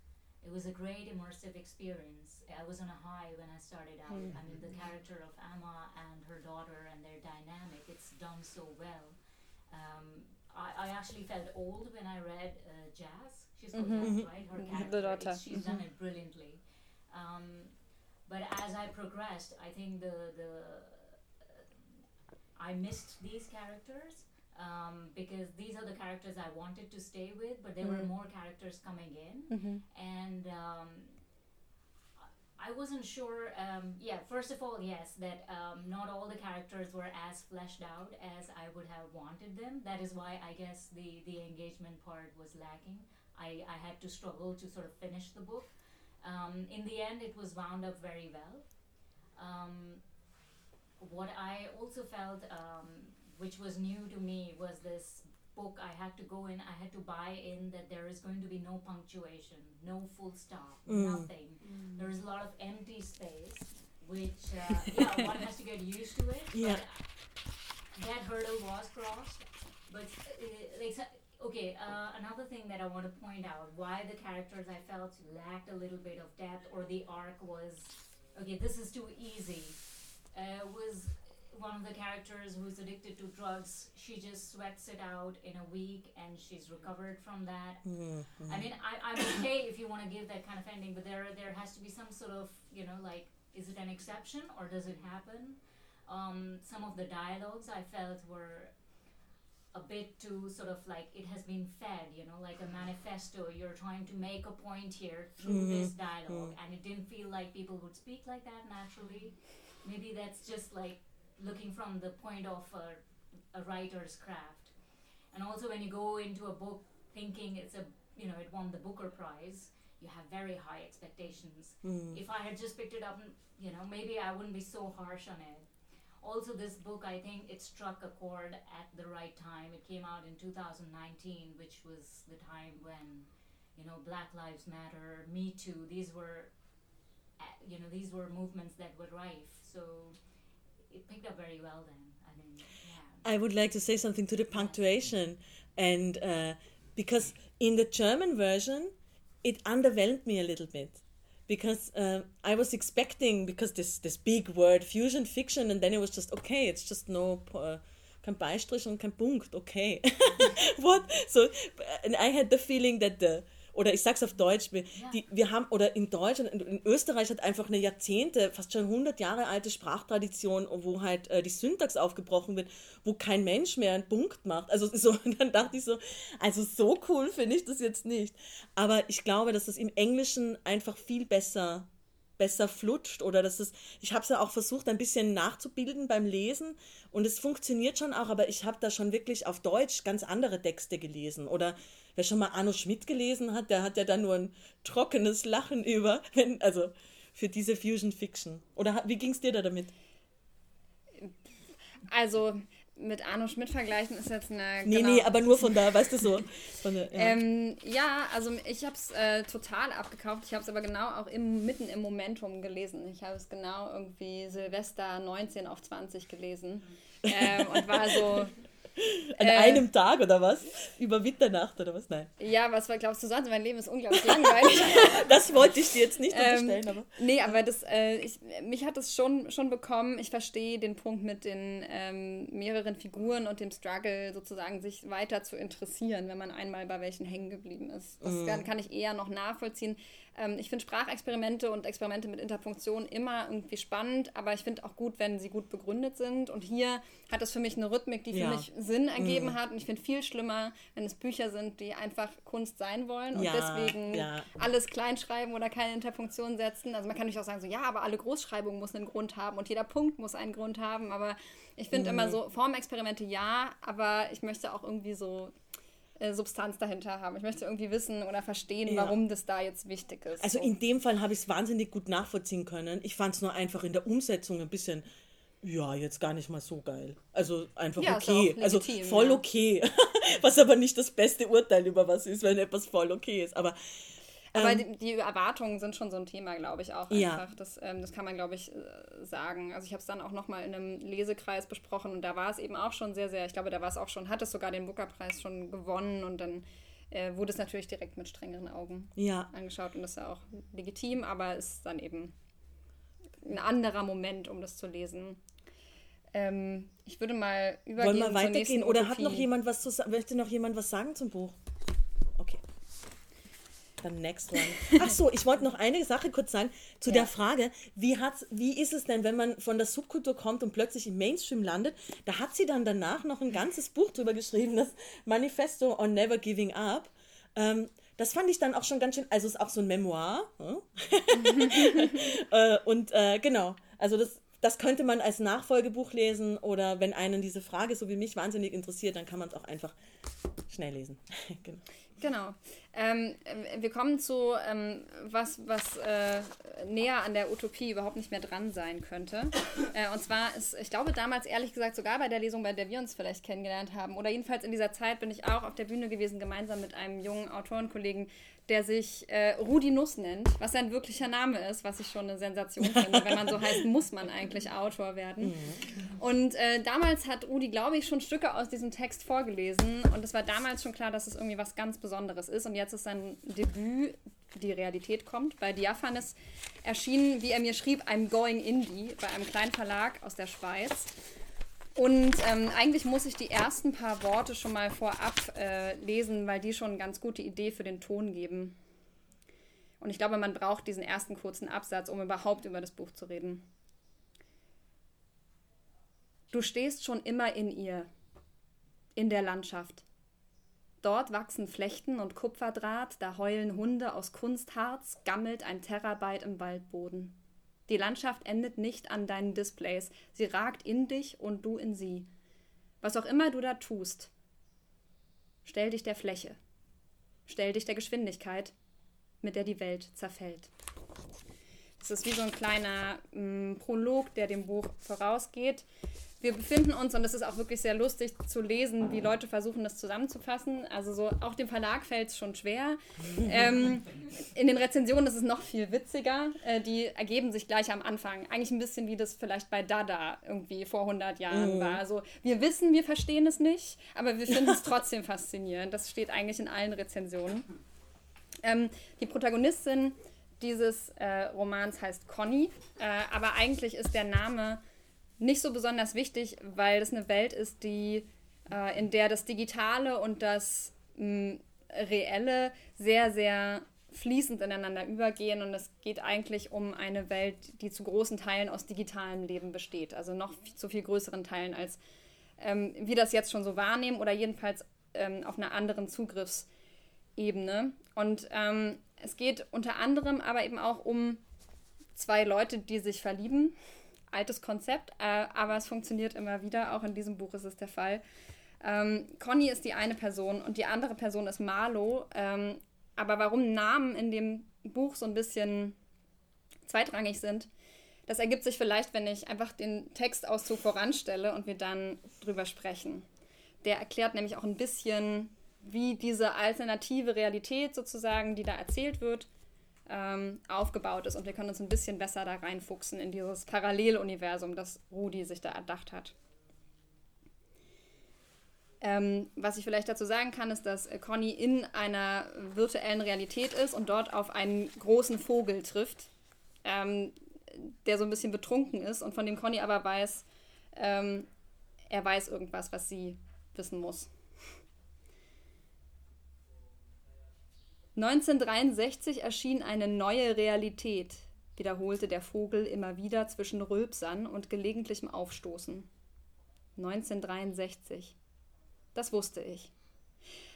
S1: it was a great immersive experience. I was on a high when I started out. I mean, the character of Amma and her daughter and their dynamic, it's done so well. Um, I, I actually felt old when I read uh, Jazz. She's called Jazz, right? Her character.
S5: The daughter.
S1: She's done it brilliantly. Um, but as I progressed, I think the the I missed these characters um, because these are the characters I wanted to stay with, but there were more characters coming in, and um, I wasn't sure. Um, yeah, first of all, yes, that um, not all the characters were as fleshed out as I would have wanted them. That is why I guess the the engagement part was lacking. I, I had to struggle to sort of finish the book. Um, in the end, it was wound up very well. What I also felt, um, which was new to me, was this book. I had to go in. I had to buy in that there is going to be no punctuation, no full stop, nothing. There is a lot of empty space, which uh, yeah, one has to get used to it.
S6: Yeah.
S1: But that hurdle was crossed. But uh, like, okay, uh, another thing that I want to point out: why the characters I felt lacked a little bit of depth, or the arc was okay. This is too easy uh, was one of the characters who's addicted to drugs. She just sweats it out in a week and she's recovered from that. I mean, I, I'm okay if you want to give that kind of ending, but there there has to be some sort of, you know, like, is it an exception or does it happen? Um, some of the dialogues I felt were a bit too sort of like it has been fed, you know, like a manifesto. You're trying to make a point here through this dialogue, and it didn't feel like people would speak like that naturally. Maybe that's just like looking from the point of a, a writer's craft. And also, when you go into a book thinking it's a, you know, it won the Booker Prize, you have very high expectations. If I had just picked it up, you know, maybe I wouldn't be so harsh on it. Also, this book, I think it struck a chord at the right time. It came out in 2019, which was the time when, you know, Black Lives Matter, Me Too, these were, uh, you know, these were movements that were rife. So it picked up very well then. I mean, yeah.
S6: I would like to say something to the punctuation, and uh, because in the German version, it underwhelmed me a little bit, because uh, I was expecting because this this big word fusion fiction, and then it was just okay, it's just no. Uh, kein Beistrich und kein Punkt, okay. What? So, and I had the feeling that the oder ich sag's auf Deutsch, wir, die, wir haben, oder in Deutschland, in, in Österreich hat einfach eine Jahrzehnte, fast schon 100 Jahre alte Sprachtradition, wo halt äh, die Syntax aufgebrochen wird, wo kein Mensch mehr einen Punkt macht. Also so, dann dachte ich so, also so cool finde ich das jetzt nicht. Aber ich glaube, dass das im Englischen einfach viel besser besser flutscht oder dass es, ich habe es ja auch versucht ein bisschen nachzubilden beim Lesen und es funktioniert schon auch, aber ich habe da schon wirklich auf Deutsch ganz andere Texte gelesen oder wer schon mal Arno Schmidt gelesen hat, der hat ja dann nur ein trockenes Lachen über, wenn, also für diese Fusion Fiction. Oder wie ging es dir da damit?
S5: Also mit Arno Schmidt vergleichen ist jetzt eine.
S6: Nee,
S5: genau.
S6: nee, aber nur von da, weißt du so. Von der, ja.
S5: Ähm, ja, also ich habe es äh, total abgekauft. Ich habe es aber genau auch im, mitten im Momentum gelesen. Ich habe es genau irgendwie Silvester 19 auf 20 gelesen ähm, und war so,
S6: An
S5: äh,
S6: einem Tag oder was? Über Mitternacht oder was? Nein.
S5: ja, was glaubst du sonst? Mein Leben ist unglaublich langweilig.
S6: Das wollte ich dir jetzt nicht
S5: Ähm,
S6: unterstellen, aber.
S5: Nee, aber das, äh, ich, mich hat es schon, schon bekommen. Ich verstehe den Punkt mit den ähm, mehreren Figuren und dem Struggle, sozusagen sich weiter zu interessieren, wenn man einmal bei welchen hängen geblieben ist. Das kann, kann ich eher noch nachvollziehen. Ähm, ich finde Sprachexperimente und Experimente mit Interpunktion immer irgendwie spannend, aber ich finde auch gut, wenn sie gut begründet sind. Und hier hat es für mich eine Rhythmik, die für
S6: Ja.
S5: mich Sinn ergeben hat. Und ich finde viel schlimmer, wenn es Bücher sind, die einfach Kunst sein wollen und
S6: Ja,
S5: deswegen
S6: ja.
S5: alles kleinschreiben oder keine Interpunktion setzen. Also man kann natürlich auch sagen, so ja, aber alle Großschreibung muss einen Grund haben und jeder Punkt muss einen Grund haben. Aber ich finde immer
S6: Mhm.
S5: so Formexperimente ja, aber ich möchte auch irgendwie so äh, Substanz dahinter haben. Ich möchte irgendwie wissen oder verstehen,
S6: Ja.
S5: warum das da jetzt wichtig ist.
S6: Also
S5: so.
S6: in dem Fall habe ich es wahnsinnig gut nachvollziehen können. Ich fand es nur einfach in der Umsetzung ein bisschen, ja, jetzt gar nicht mal so geil. Also einfach
S5: Ja,
S6: okay. Also
S5: legitim,
S6: voll
S5: ja.
S6: okay. was aber nicht das beste Urteil über was ist, wenn etwas voll okay ist. Aber
S5: Aber
S6: ähm,
S5: die, die Erwartungen sind schon so ein Thema, glaube ich, auch
S6: Ja.
S5: einfach. Das, ähm, das kann man, glaube ich, äh, sagen. Also ich habe es dann auch nochmal in einem Lesekreis besprochen und da war es eben auch schon sehr, sehr, ich glaube, da war es auch schon, hat es sogar den Booker-Preis schon gewonnen und dann äh, wurde es natürlich direkt mit strengeren Augen
S6: ja,
S5: angeschaut und das ist ja auch legitim, aber es ist dann eben ein anderer Moment, um das zu lesen. Ähm, ich würde mal übergehen
S6: wollen wir weitergehen? Oder hat noch jemand was zu sagen? Möchte noch jemand was sagen zum Buch? Dann next one. Ach so, ich wollte noch eine Sache kurz sagen zu
S5: Ja.
S6: der Frage, wie, hat's, wie ist es denn, wenn man von der Subkultur kommt und plötzlich im Mainstream landet? Da hat sie dann danach noch ein ganzes Buch drüber geschrieben, das Manifesto on Never Giving Up. Ähm, das fand ich dann auch schon ganz schön, also es ist auch so ein Memoir. hm? und äh, genau, also das, das könnte man als Nachfolgebuch lesen oder wenn einen diese Frage so wie mich wahnsinnig interessiert, dann kann man es auch einfach schnell lesen. genau.
S5: Genau. Ähm, äh, wir kommen zu ähm, was, was äh, näher an der Utopie überhaupt nicht mehr dran sein könnte. Äh, und zwar ist, ich glaube damals ehrlich gesagt sogar bei der Lesung, bei der wir uns vielleicht kennengelernt haben, oder jedenfalls in dieser Zeit bin ich auch auf der Bühne gewesen, gemeinsam mit einem jungen Autorenkollegen, der sich äh, Rudi Nuss nennt, was sein wirklicher Name ist, was ich schon eine Sensation finde. Wenn man so heißt, muss man eigentlich Autor werden. Und äh, damals hat Rudi, glaube ich, schon Stücke aus diesem Text vorgelesen. Und es war damals schon klar, dass es irgendwie was ganz Besonderes ist. Und jetzt ist sein Debüt, die Realität kommt, bei Diaphanes erschienen, wie er mir schrieb, I'm Going Indie, bei einem kleinen Verlag aus der Schweiz. Und ähm, eigentlich muss ich die ersten paar Worte schon mal vorab äh, lesen, weil die schon eine ganz gute Idee für den Ton geben. Und ich glaube, man braucht diesen ersten kurzen Absatz, um überhaupt über das Buch zu reden. Du stehst schon immer in ihr, in der Landschaft. Dort wachsen Flechten und Kupferdraht, da heulen Hunde aus Kunstharz, gammelt ein Terabyte im Waldboden. Die Landschaft endet nicht an deinen Displays, sie ragt in dich und du in sie. Was auch immer du da tust, stell dich der Fläche, stell dich der Geschwindigkeit, mit der die Welt zerfällt. Das ist wie so ein kleiner mm, Prolog, der dem Buch vorausgeht. Wir befinden uns, und es ist auch wirklich sehr lustig zu lesen, wie Leute versuchen, das zusammenzufassen. Also so, auch dem Verlag fällt es schon schwer. ähm, in den Rezensionen ist es noch viel witziger. Äh, die ergeben sich gleich am Anfang. Eigentlich ein bisschen wie das vielleicht bei Dada irgendwie vor 100 Jahren war. Also wir wissen, wir verstehen es nicht, aber wir finden es trotzdem faszinierend. Das steht eigentlich in allen Rezensionen. Ähm, die Protagonistin dieses äh, Romans heißt Conny, äh, aber eigentlich ist der Name nicht so besonders wichtig, weil es eine Welt ist, die, äh, in der das Digitale und das mh, Reelle sehr, sehr fließend ineinander übergehen und es geht eigentlich um eine Welt, die zu großen Teilen aus digitalem Leben besteht, also noch viel- zu viel größeren Teilen, als ähm, wir das jetzt schon so wahrnehmen oder jedenfalls ähm, auf einer anderen Zugriffsebene. Und ähm, es geht unter anderem aber eben auch um zwei Leute, die sich verlieben. Altes Konzept, äh, aber es funktioniert immer wieder. Auch in diesem Buch ist es der Fall. Ähm, Conny ist die eine Person und die andere Person ist Marlo. Ähm, aber warum Namen in dem Buch so ein bisschen zweitrangig sind, das ergibt sich vielleicht, wenn ich einfach den Textauszug voranstelle und wir dann drüber sprechen. Der erklärt nämlich auch ein bisschen, wie diese alternative Realität sozusagen, die da erzählt wird, ähm, aufgebaut ist. Und wir können uns ein bisschen besser da reinfuchsen in dieses Paralleluniversum, das Rudi sich da erdacht hat. Ähm, was ich vielleicht dazu sagen kann, ist, dass äh, Conny in einer virtuellen Realität ist und dort auf einen großen Vogel trifft, ähm, der so ein bisschen betrunken ist und von dem Conny aber weiß, ähm, er weiß irgendwas, was sie wissen muss. 1963 erschien eine neue Realität, wiederholte der Vogel immer wieder zwischen Rülpsern und gelegentlichem Aufstoßen. 1963. Das wusste ich.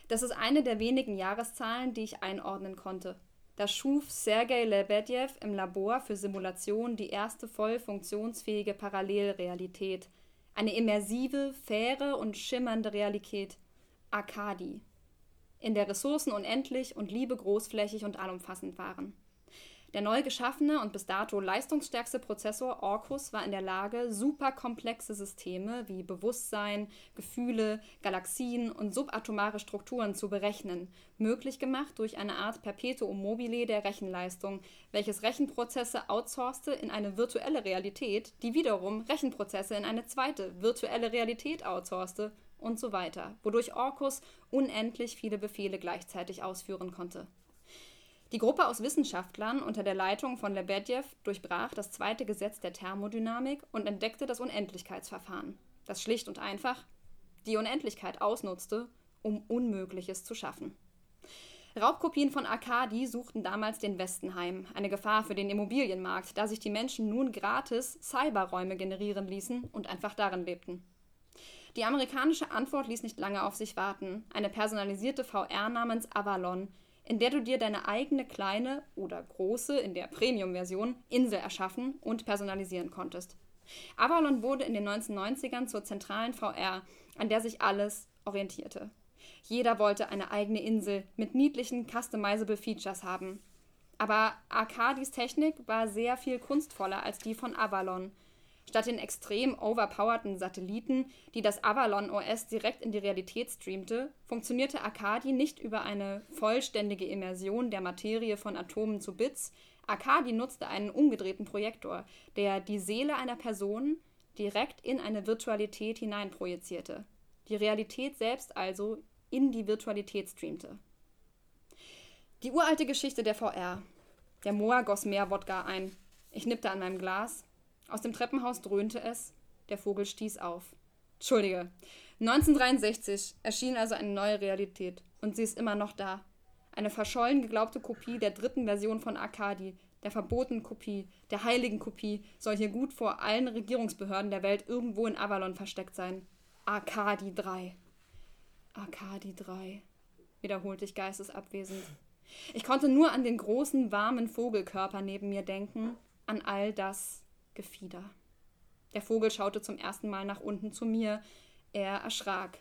S5: Das ist eine der wenigen Jahreszahlen, die ich einordnen konnte. Da schuf Sergei Lebedev im Labor für Simulation die erste voll funktionsfähige Parallelrealität. Eine immersive, faire und schimmernde Realität. Arkadi. In der Ressourcen unendlich und Liebe großflächig und allumfassend waren. Der neu geschaffene und bis dato leistungsstärkste Prozessor Orcus war in der Lage, superkomplexe Systeme wie Bewusstsein, Gefühle, Galaxien und subatomare Strukturen zu berechnen, möglich gemacht durch eine Art Perpetuum mobile der Rechenleistung, welches Rechenprozesse outsourcete in eine virtuelle Realität, die wiederum Rechenprozesse in eine zweite virtuelle Realität outsourcete und so weiter, wodurch Orcus unendlich viele Befehle gleichzeitig ausführen konnte. Die Gruppe aus Wissenschaftlern unter der Leitung von Lebedjew durchbrach das zweite Gesetz der Thermodynamik und entdeckte das Unendlichkeitsverfahren, das schlicht und einfach die Unendlichkeit ausnutzte, um Unmögliches zu schaffen. Raubkopien von Arkadi suchten damals den Westen heim, eine Gefahr für den Immobilienmarkt, da sich die Menschen nun gratis Cyberräume generieren ließen und einfach darin lebten. Die amerikanische Antwort ließ nicht lange auf sich warten, eine personalisierte VR namens Avalon, in der du dir deine eigene kleine oder große, in der Premium-Version, Insel erschaffen und personalisieren konntest. Avalon wurde in den 1990ern zur zentralen VR, an der sich alles orientierte. Jeder wollte eine eigene Insel mit niedlichen customizable Features haben. Aber Arcadis Technik war sehr viel kunstvoller als die von Avalon – Statt den extrem overpowerten Satelliten, die das Avalon OS direkt in die Realität streamte, funktionierte Arcadi nicht über eine vollständige Immersion der Materie von Atomen zu Bits. Arcadi nutzte einen umgedrehten Projektor, der die Seele einer Person direkt in eine Virtualität hineinprojizierte. Die Realität selbst also in die Virtualität streamte. Die uralte Geschichte der VR. Der Moa goss mehr Wodka ein. Ich nippte an meinem Glas, aus dem Treppenhaus dröhnte es, der Vogel stieß auf. Entschuldige. 1963 erschien also eine neue Realität und sie ist immer noch da. Eine verschollen geglaubte Kopie der dritten Version von Arkadi, der verbotenen Kopie, der heiligen Kopie, soll hier gut vor allen Regierungsbehörden der Welt irgendwo in Avalon versteckt sein. Arkadi 3. Arkadi 3, wiederholte ich geistesabwesend. Ich konnte nur an den großen, warmen Vogelkörper neben mir denken, an all das, Gefieder. Der Vogel schaute zum ersten Mal nach unten zu mir. Er erschrak.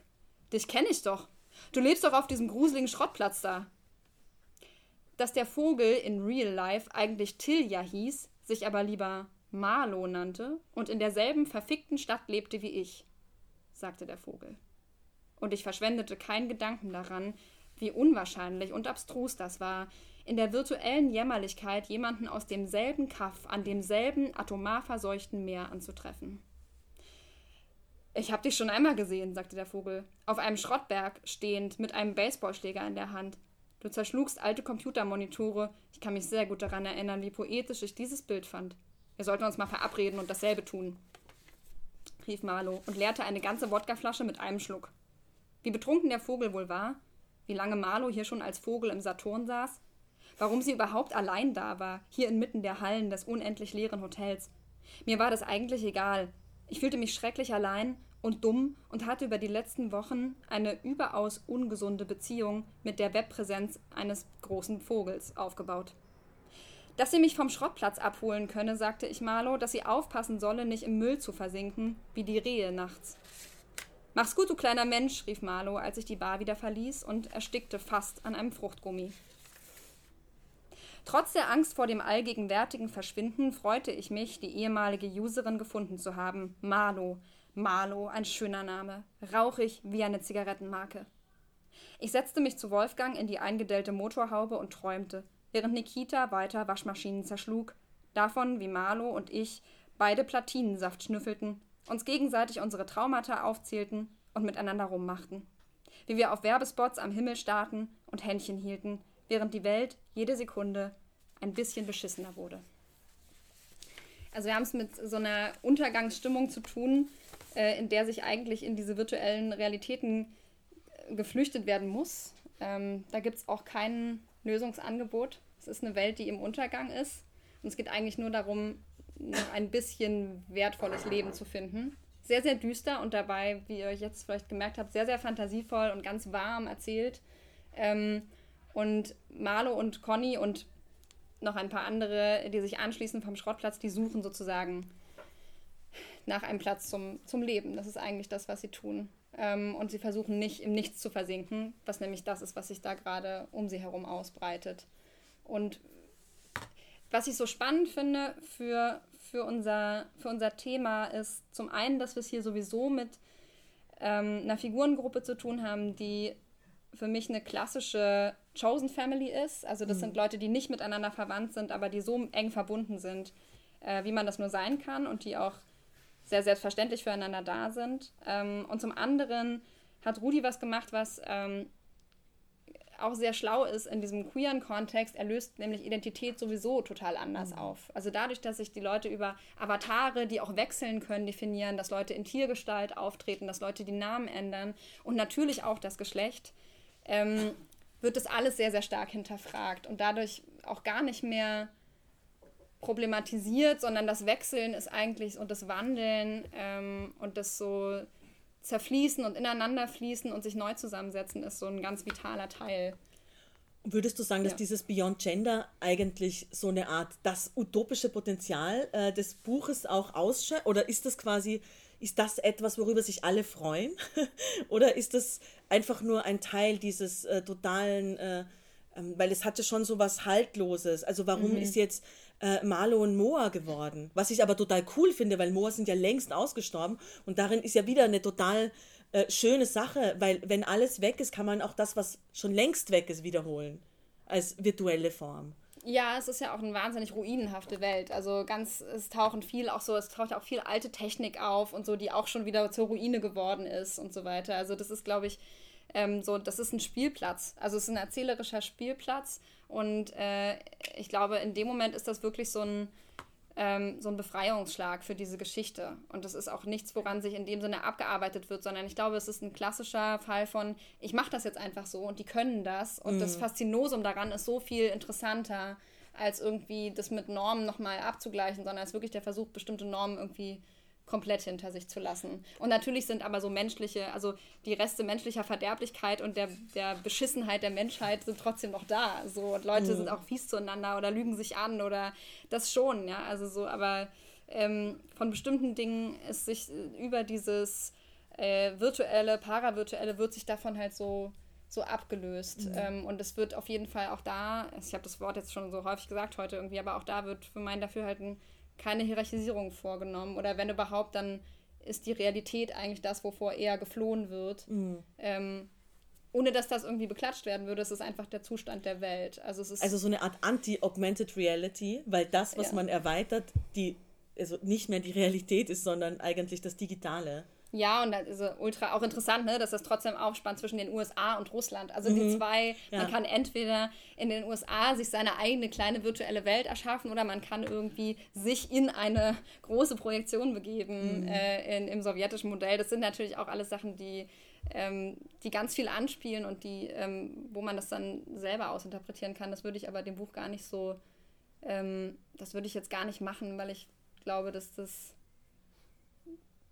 S5: Dich kenne ich doch. Du lebst doch auf diesem gruseligen Schrottplatz da. Dass der Vogel in Real Life eigentlich Tilja hieß, sich aber lieber Marlo nannte und in derselben verfickten Stadt lebte wie ich, sagte der Vogel. Und ich verschwendete keinen Gedanken daran, wie unwahrscheinlich und abstrus das war, in der virtuellen Jämmerlichkeit jemanden aus demselben Kaff an demselben atomar verseuchten Meer anzutreffen. Ich hab dich schon einmal gesehen, sagte der Vogel, auf einem Schrottberg stehend mit einem Baseballschläger in der Hand. Du zerschlugst alte Computermonitore. Ich kann mich sehr gut daran erinnern, wie poetisch ich dieses Bild fand. Wir sollten uns mal verabreden und dasselbe tun, rief Marlo und leerte eine ganze Wodkaflasche mit einem Schluck. Wie betrunken der Vogel wohl war, wie lange Marlo hier schon als Vogel im Saturn saß, warum sie überhaupt allein da war, hier inmitten der Hallen des unendlich leeren Hotels. Mir war das eigentlich egal. Ich fühlte mich schrecklich allein und dumm und hatte über die letzten Wochen eine überaus ungesunde Beziehung mit der Webpräsenz eines großen Vogels aufgebaut. Dass sie mich vom Schrottplatz abholen könne, sagte ich Marlo, dass sie aufpassen solle, nicht im Müll zu versinken, wie die Rehe nachts. Mach's gut, du kleiner Mensch, rief Marlo, als ich die Bar wieder verließ und erstickte fast an einem Fruchtgummi. Trotz der Angst vor dem allgegenwärtigen Verschwinden freute ich mich, die ehemalige Userin gefunden zu haben. Marlo. Marlo, ein schöner Name. Rauchig wie eine Zigarettenmarke. Ich setzte mich zu Wolfgang in die eingedellte Motorhaube und träumte, während Nikita weiter Waschmaschinen zerschlug, davon, wie Marlo und ich beide Platinensaft schnüffelten, uns gegenseitig unsere Traumata aufzählten und miteinander rummachten. Wie wir auf Werbespots am Himmel starrten und Händchen hielten, während die Welt jede Sekunde ein bisschen beschissener wurde. Also wir haben es mit so einer Untergangsstimmung zu tun, äh, in der sich eigentlich in diese virtuellen Realitäten äh, geflüchtet werden muss. Ähm, da gibt es auch kein Lösungsangebot. Es ist eine Welt, die im Untergang ist. Und es geht eigentlich nur darum, noch ein bisschen wertvolles Leben zu finden. Sehr, sehr düster und dabei, wie ihr jetzt vielleicht gemerkt habt, sehr, sehr fantasievoll und ganz warm erzählt. Ähm, und Marlo und Conny und noch ein paar andere, die sich anschließen vom Schrottplatz, die suchen sozusagen nach einem Platz zum, zum Leben. Das ist eigentlich das, was sie tun. ähm, und sie versuchen nicht im Nichts zu versinken, was nämlich das ist, was sich da gerade um sie herum ausbreitet. Und was ich so spannend finde für, für, unser, für unser Thema ist zum einen, dass wir es hier sowieso mit ähm, einer Figurengruppe zu tun haben, die für mich eine klassische Chosen Family ist. Also das mhm. sind Leute, die nicht miteinander verwandt sind, aber die so eng verbunden sind, äh, wie man das nur sein kann und die auch sehr selbstverständlich füreinander da sind. Ähm, und zum anderen hat Rudi was gemacht, was ähm, auch sehr schlau ist in diesem queeren Kontext. Er löst nämlich Identität sowieso total anders mhm. auf. Also dadurch, dass sich die Leute über Avatare, die auch wechseln können, definieren, dass Leute in Tiergestalt auftreten, dass Leute die Namen ändern und natürlich auch das Geschlecht, ähm, wird das alles sehr, sehr stark hinterfragt und dadurch auch gar nicht mehr problematisiert, sondern das Wechseln ist eigentlich und das Wandeln ähm, und das so zerfließen und ineinander fließen und sich neu zusammensetzen ist so ein ganz vitaler Teil.
S6: Würdest du sagen, dass dieses Beyond Gender eigentlich so eine Art das utopische Potenzial äh, des Buches auch ausschöpft? Oder ist das quasi, ist das etwas, worüber sich alle freuen? Oder ist das einfach nur ein Teil dieses äh, totalen, äh, ähm, weil es hatte schon so was Haltloses. Also warum mhm. ist jetzt äh, Marlo und Moa geworden. Was ich aber total cool finde, weil Moa sind ja längst ausgestorben und darin ist ja wieder eine total äh, schöne Sache, weil wenn alles weg ist, kann man auch das, was schon längst weg ist, wiederholen. Als virtuelle Form.
S5: Ja, es ist ja auch eine wahnsinnig ruinenhafte Welt. Also ganz, es tauchen viel auch so, es taucht auch viel alte Technik auf und so, die auch schon wieder zur Ruine geworden ist und so weiter. Also das ist, glaube ich, ähm, so, das ist ein Spielplatz. Also es ist ein erzählerischer Spielplatz und äh, ich glaube, in dem Moment ist das wirklich so ein, ähm, so ein Befreiungsschlag für diese Geschichte. Und das ist auch nichts, woran sich in dem Sinne abgearbeitet wird, sondern ich glaube, es ist ein klassischer Fall von, ich mache das jetzt einfach so und die können das. Und mhm. das Faszinosum daran ist so viel interessanter, als irgendwie das mit Normen nochmal abzugleichen, sondern es ist wirklich der Versuch, bestimmte Normen irgendwie komplett hinter sich zu lassen. Und natürlich sind aber so menschliche, also die Reste menschlicher Verderblichkeit und der, der Beschissenheit der Menschheit sind trotzdem noch da. So, und Leute mhm. sind auch fies zueinander oder lügen sich an oder das schon, ja. Also so, aber ähm, von bestimmten Dingen ist sich über dieses äh, virtuelle, paravirtuelle wird sich davon halt so so abgelöst. Mhm. Ähm, und es wird auf jeden Fall auch da, ich habe das Wort jetzt schon so häufig gesagt heute irgendwie, aber auch da wird für mein Dafürhalten keine Hierarchisierung vorgenommen. Oder wenn überhaupt, dann ist die Realität eigentlich das, wovor eher geflohen wird. Mhm. Ähm, ohne dass das irgendwie beklatscht werden würde, es ist einfach der Zustand der Welt. Also, es ist
S6: also so eine Art Anti-Augmented Reality, weil das, was ja. man erweitert, die also nicht mehr die Realität ist, sondern eigentlich das Digitale.
S5: Ja, und das ist ultra auch interessant, ne, dass das trotzdem aufspannt zwischen den USA und Russland. Also mhm. die zwei, ja. man kann entweder in den USA sich seine eigene kleine virtuelle Welt erschaffen oder man kann irgendwie sich in eine große Projektion begeben mhm. äh, in, im sowjetischen Modell. Das sind natürlich auch alles Sachen, die, ähm, die ganz viel anspielen und die, ähm, wo man das dann selber ausinterpretieren kann. Das würde ich aber dem Buch gar nicht so, ähm, das würde ich jetzt gar nicht machen, weil ich glaube, dass das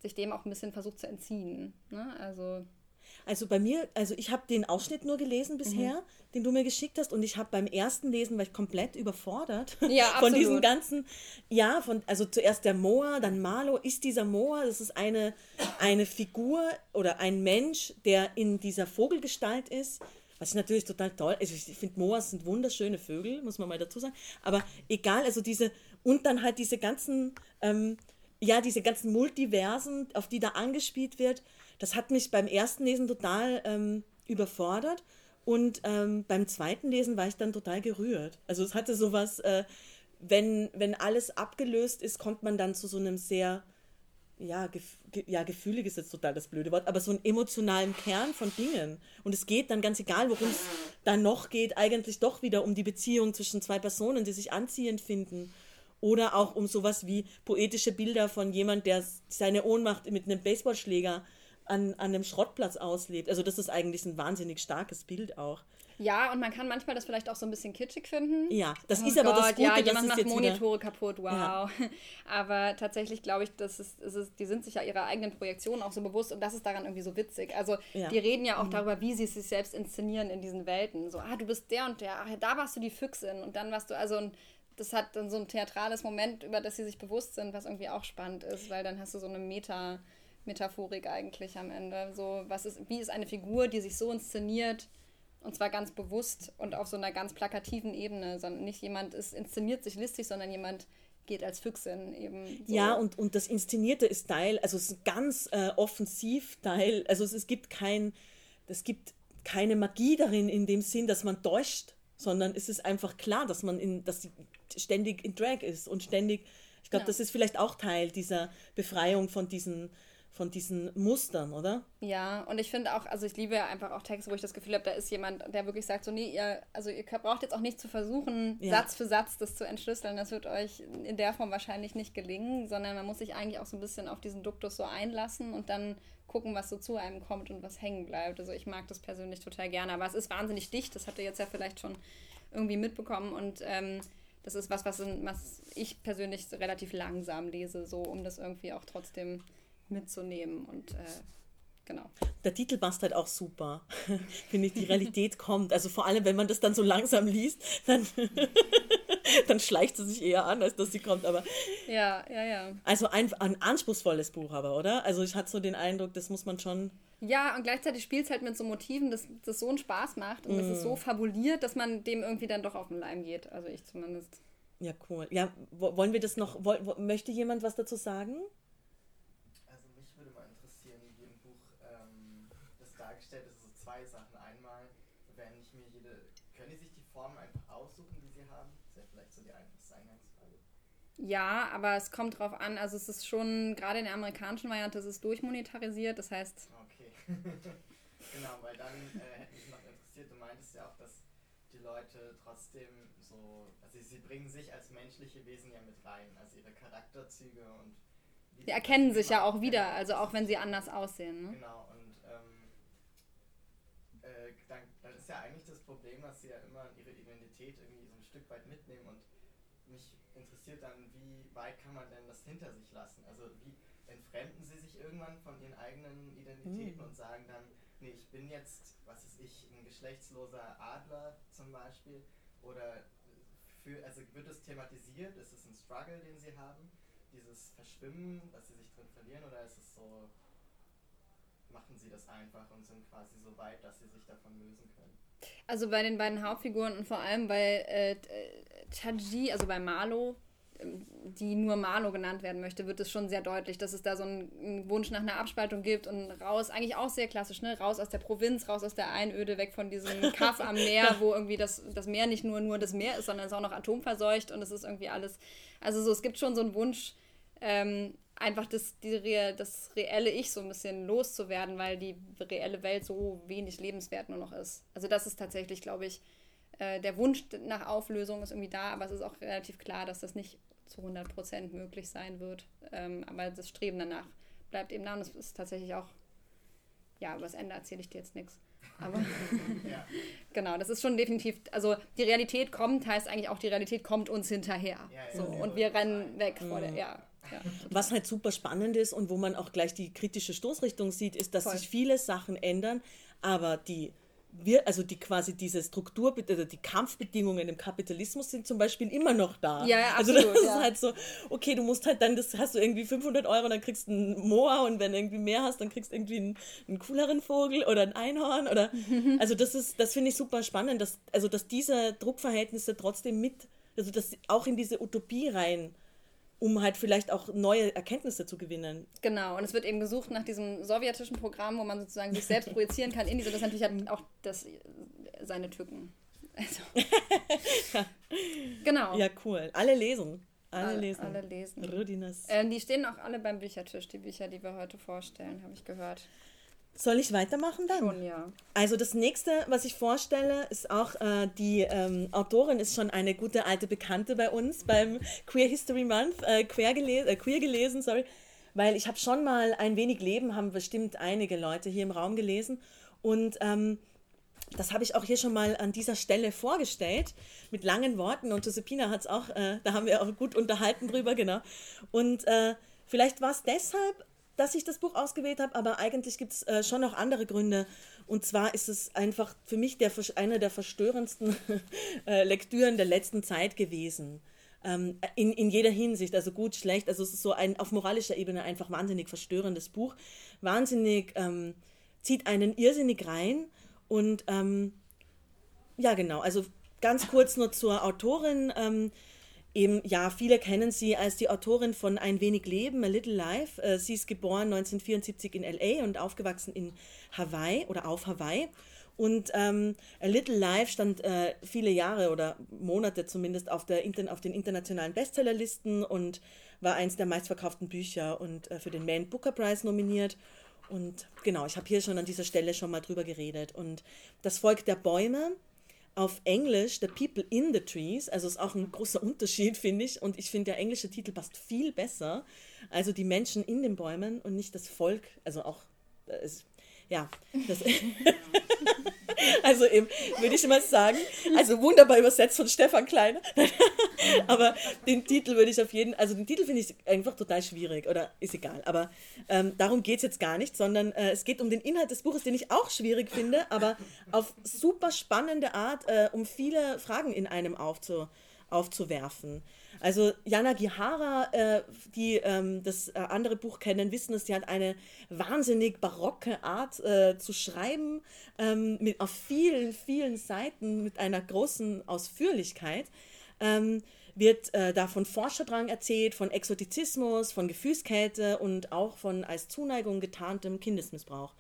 S5: sich dem auch ein bisschen versucht zu entziehen. Ne? Also
S6: also bei mir, also ich habe den Ausschnitt nur gelesen bisher, mhm. den du mir geschickt hast, und ich habe beim ersten Lesen war ich komplett überfordert
S5: ja,
S6: von diesem ganzen, ja, von also zuerst der Moa, dann Marlo. Ist dieser Moa? Das ist eine eine Figur oder ein Mensch, der in dieser Vogelgestalt ist. Was ich natürlich total toll. Also ich finde Moas sind wunderschöne Vögel, muss man mal dazu sagen. Aber egal, also diese und dann halt diese ganzen ähm, ja, diese ganzen Multiversen, auf die da angespielt wird, das hat mich beim ersten Lesen total ähm, überfordert. Und ähm, beim zweiten Lesen war ich dann total gerührt. Also es hatte sowas, äh, wenn, wenn alles abgelöst ist, kommt man dann zu so einem sehr, ja, gef ja, gefühlig ist jetzt total das blöde Wort, aber so einen emotionalen Kern von Dingen. Und es geht dann ganz egal, worum es dann noch geht, eigentlich doch wieder um die Beziehung zwischen zwei Personen, die sich anziehend finden oder auch um sowas wie poetische Bilder von jemand, der seine Ohnmacht mit einem Baseballschläger an, an einem Schrottplatz auslebt. Also das ist eigentlich ein wahnsinnig starkes Bild auch.
S5: Ja, und man kann manchmal das vielleicht auch so ein bisschen kitschig finden.
S6: Ja, das oh ist aber Gott, das Gute.
S5: Ja, jemand macht Monitore wieder... kaputt, wow. Ja. Aber tatsächlich glaube ich, das ist, ist, die sind sich ja ihrer eigenen Projektion auch so bewusst und das ist daran irgendwie so witzig. Also ja. die reden ja auch mhm. darüber, wie sie sich selbst inszenieren in diesen Welten. So, ah, du bist der und der, ach, da warst du die Füchsin und dann warst du, also und das hat dann so ein theatrales Moment, über das sie sich bewusst sind, was irgendwie auch spannend ist, weil dann hast du so eine Meta- Metaphorik eigentlich am Ende. So, was ist, wie ist eine Figur, die sich so inszeniert, und zwar ganz bewusst und auf so einer ganz plakativen Ebene, sondern nicht jemand ist inszeniert sich listig, sondern jemand geht als Füchsin eben. So.
S6: Ja, und, und das Inszenierte ist Teil, also es ist ganz äh, offensiv Teil, also es, es gibt kein, es gibt keine Magie darin in dem Sinn, dass man täuscht, sondern es ist einfach klar, dass man in, dass sie ständig in Drag ist und ständig, ich glaube,
S5: Ja.
S6: das ist vielleicht auch Teil dieser Befreiung von diesen, von diesen Mustern, oder?
S5: Ja, und ich finde auch, also ich liebe ja einfach auch Texte, wo ich das Gefühl habe, da ist jemand, der wirklich sagt, so, nee, ihr, also ihr braucht jetzt auch nicht zu versuchen,
S6: Ja.
S5: Satz für Satz das zu entschlüsseln. Das wird euch in der Form wahrscheinlich nicht gelingen, sondern man muss sich eigentlich auch so ein bisschen auf diesen Duktus so einlassen und dann gucken, was so zu einem kommt und was hängen bleibt. Also ich mag das persönlich total gerne, aber es ist wahnsinnig dicht, das habt ihr jetzt ja vielleicht schon irgendwie mitbekommen und ähm, das ist was, was, was ich persönlich relativ langsam lese, so um das irgendwie auch trotzdem mitzunehmen und äh, genau.
S6: Der Titel passt halt auch super. Finde ich, die Realität kommt. Also vor allem, wenn man das dann so langsam liest, dann, dann schleicht sie sich eher an, als dass sie kommt. Aber
S5: Ja, ja, ja.
S6: also ein, ein anspruchsvolles Buch aber, oder? Also ich hatte so den Eindruck, das muss man schon.
S5: Ja, und gleichzeitig spielt es halt mit so Motiven, dass das so einen Spaß macht und das ist so fabuliert, dass man dem irgendwie dann doch auf den Leim geht. Also ich zumindest.
S6: Ja, cool. Ja, wo- wollen wir das noch, woll, wo, möchte jemand was dazu sagen?
S3: Also mich würde mal interessieren, wie im Buch ähm, das dargestellt ist, so zwei Sachen. Einmal, wenn ich mir jede, können die sich die Formen einfach aussuchen, die sie haben? Das wäre vielleicht so die einfachste Eingangsfrage.
S5: Ja, aber es kommt drauf an. Also es ist schon, gerade in der amerikanischen Variante, es ist durchmonetarisiert. Das heißt,
S3: Okay. Genau, weil dann äh, hätte mich noch interessiert, du meintest ja auch, dass die Leute trotzdem so, also sie bringen sich als menschliche Wesen ja mit rein, also ihre Charakterzüge und
S5: die erkennen sich ja auch wieder, also auch wenn sie anders aussehen. Ne?
S3: Genau, und ähm, äh, dann, dann ist ja eigentlich das Problem, dass sie ja immer ihre Identität irgendwie so ein Stück weit mitnehmen und mich interessiert dann, wie weit kann man denn das hinter sich lassen? Also wie entfremden sie sich irgendwann von ihren eigenen Identitäten und sagen dann, nee, ich bin jetzt, was ist ich, ein geschlechtsloser Adler zum Beispiel oder für, also wird es thematisiert, ist es ein Struggle, den sie haben, dieses Verschwimmen, dass sie sich drin verlieren oder ist es so, machen sie das einfach und sind quasi so weit, dass sie sich davon lösen können?
S5: Also bei den beiden Hauptfiguren und vor allem bei äh, Chaji, also bei Marlo, ähm, die nur Marlo genannt werden möchte, wird es schon sehr deutlich, dass es da so einen, Wunsch nach einer Abspaltung gibt und raus, eigentlich auch sehr klassisch, ne? Raus aus der Provinz, raus aus der Einöde, weg von diesem Kaff am Meer, wo irgendwie das, das Meer nicht nur, nur das Meer ist, sondern es ist auch noch atomverseucht und es ist irgendwie alles. Also so, es gibt schon so einen Wunsch, ähm, einfach das, die, das reelle Ich so ein bisschen loszuwerden, weil die reelle Welt so wenig lebenswert nur noch ist. Also das ist tatsächlich, glaube ich, äh, der Wunsch nach Auflösung ist irgendwie da, aber es ist auch relativ klar, dass das nicht zu 100% möglich sein wird. Ähm, aber das Streben danach bleibt eben da und es ist tatsächlich auch, ja, über das Ende erzähle ich dir jetzt nichts. Aber
S3: Ja.
S5: genau, das ist schon definitiv, also die Realität kommt, heißt eigentlich auch, die Realität kommt uns hinterher.
S3: Ja, ja,
S5: so, und wir rennen weg vor der, ja. ja.
S6: Was halt super spannend ist und wo man auch gleich die kritische Stoßrichtung sieht, ist, dass
S5: Voll.
S6: sich viele Sachen ändern, aber die wir, also die quasi diese Struktur, also die Kampfbedingungen im Kapitalismus sind zum Beispiel immer noch da.
S5: Ja, ja,
S6: also das
S5: absolut,
S6: ist
S5: ja.
S6: halt so, okay, du musst halt dann, das hast du irgendwie 500 Euro, dann kriegst du einen Moa und wenn du irgendwie mehr hast, dann kriegst du irgendwie einen, einen cooleren Vogel oder ein Einhorn oder, also das ist, das finde ich super spannend, dass, also dass diese Druckverhältnisse trotzdem mit, also dass auch in diese Utopie rein, um halt vielleicht auch neue Erkenntnisse zu gewinnen.
S5: Genau, und es wird eben gesucht nach diesem sowjetischen Programm, wo man sozusagen sich selbst projizieren kann in diese. Das natürlich hat auch das, seine Tücken. Also. genau.
S6: Ja, cool. Alle lesen. Alle,
S5: Alle-
S6: lesen.
S5: alle lesen.
S6: Rudinas.
S5: Ähm, die stehen auch alle beim Büchertisch, die Bücher, die wir heute vorstellen, habe ich gehört.
S6: Soll ich weitermachen dann?
S5: Schon, ja.
S6: Also das nächste, was ich vorstelle, ist auch, äh, die ähm, Autorin ist schon eine gute alte Bekannte bei uns beim Queer History Month, äh, queer, gelesen, äh, queer gelesen, sorry, weil ich habe schon mal ein wenig Leben, haben bestimmt einige Leute hier im Raum gelesen und ähm, das habe ich auch hier schon mal an dieser Stelle vorgestellt, mit langen Worten. Und Josephina hat es auch, äh, da haben wir auch gut unterhalten drüber, genau. Und äh, vielleicht war es deshalb, dass ich das Buch ausgewählt habe, aber eigentlich gibt es äh, schon noch andere Gründe. Und zwar ist es einfach für mich der, eine der verstörendsten äh, Lektüren der letzten Zeit gewesen. ähm, in, in jeder Hinsicht, also gut, schlecht. Also es ist so ein auf moralischer Ebene einfach wahnsinnig verstörendes Buch. Wahnsinnig, ähm, zieht einen irrsinnig rein und ähm, ja, genau. Also ganz kurz nur zur Autorin. Eben, ja, viele kennen sie als die Autorin von Ein wenig Leben, A Little Life. Äh, sie ist geboren 1974 in LA und aufgewachsen in Hawaii oder auf Hawaii. Und ähm, A Little Life stand äh, viele Jahre oder Monate zumindest auf, der, auf den internationalen Bestsellerlisten und war eins der meistverkauften Bücher und äh, für den Man Booker Prize nominiert. Und genau, ich habe hier schon an dieser Stelle schon mal drüber geredet. Und das Volk der Bäume, auf Englisch The People in the Trees, also ist auch ein großer Unterschied, finde ich. Und ich finde, der englische Titel passt viel besser. Also die Menschen in den Bäumen und nicht das Volk, also auch, äh, ja, das. also eben, würde ich mal sagen, also wunderbar übersetzt von Stefan Kleiner. aber den Titel würde ich auf jeden, also den Titel finde ich einfach total schwierig oder ist egal. Aber ähm, darum geht es jetzt gar nicht, sondern äh, es geht um den Inhalt des Buches, den ich auch schwierig finde, aber auf super spannende Art, äh, um viele Fragen in einem aufzu, aufzuwerfen. Also Jana Gihara, äh, die ähm, das äh, andere Buch kennen, wissen es, sie hat eine wahnsinnig barocke Art äh, zu schreiben, ähm, mit, auf vielen, vielen Seiten mit einer großen Ausführlichkeit. Ähm, wird äh, da von Forscherdrang erzählt, von Exotizismus, von Gefühlskälte und auch von als Zuneigung getarntem Kindesmissbrauch.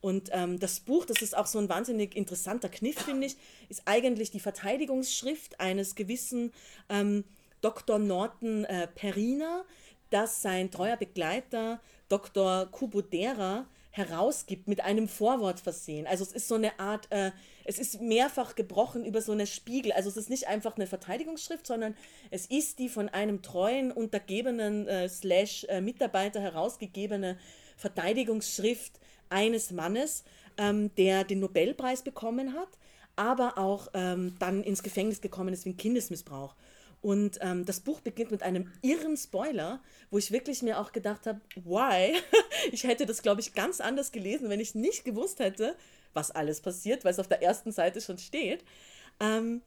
S6: Und ähm, das Buch, das ist auch so ein wahnsinnig interessanter Kniff, finde ich, ist eigentlich die Verteidigungsschrift eines gewissen ähm, Dr. Norton äh, Perina, das sein treuer Begleiter Dr. Kubodera herausgibt, mit einem Vorwort versehen. Also es ist so eine Art, äh, es ist mehrfach gebrochen über so eine Spiegel. Also es ist nicht einfach eine Verteidigungsschrift, sondern es ist die von einem treuen, untergebenen äh, slash äh, Mitarbeiter herausgegebene Verteidigungsschrift eines Mannes, ähm, der den Nobelpreis bekommen hat, aber auch ähm, dann ins Gefängnis gekommen ist wegen Kindesmissbrauch. Und ähm, das Buch beginnt mit einem irren Spoiler, wo ich wirklich mir auch gedacht habe, why? ich hätte das, glaube ich, ganz anders gelesen, wenn ich nicht gewusst hätte, was alles passiert, weil es auf der ersten Seite schon steht. Ähm,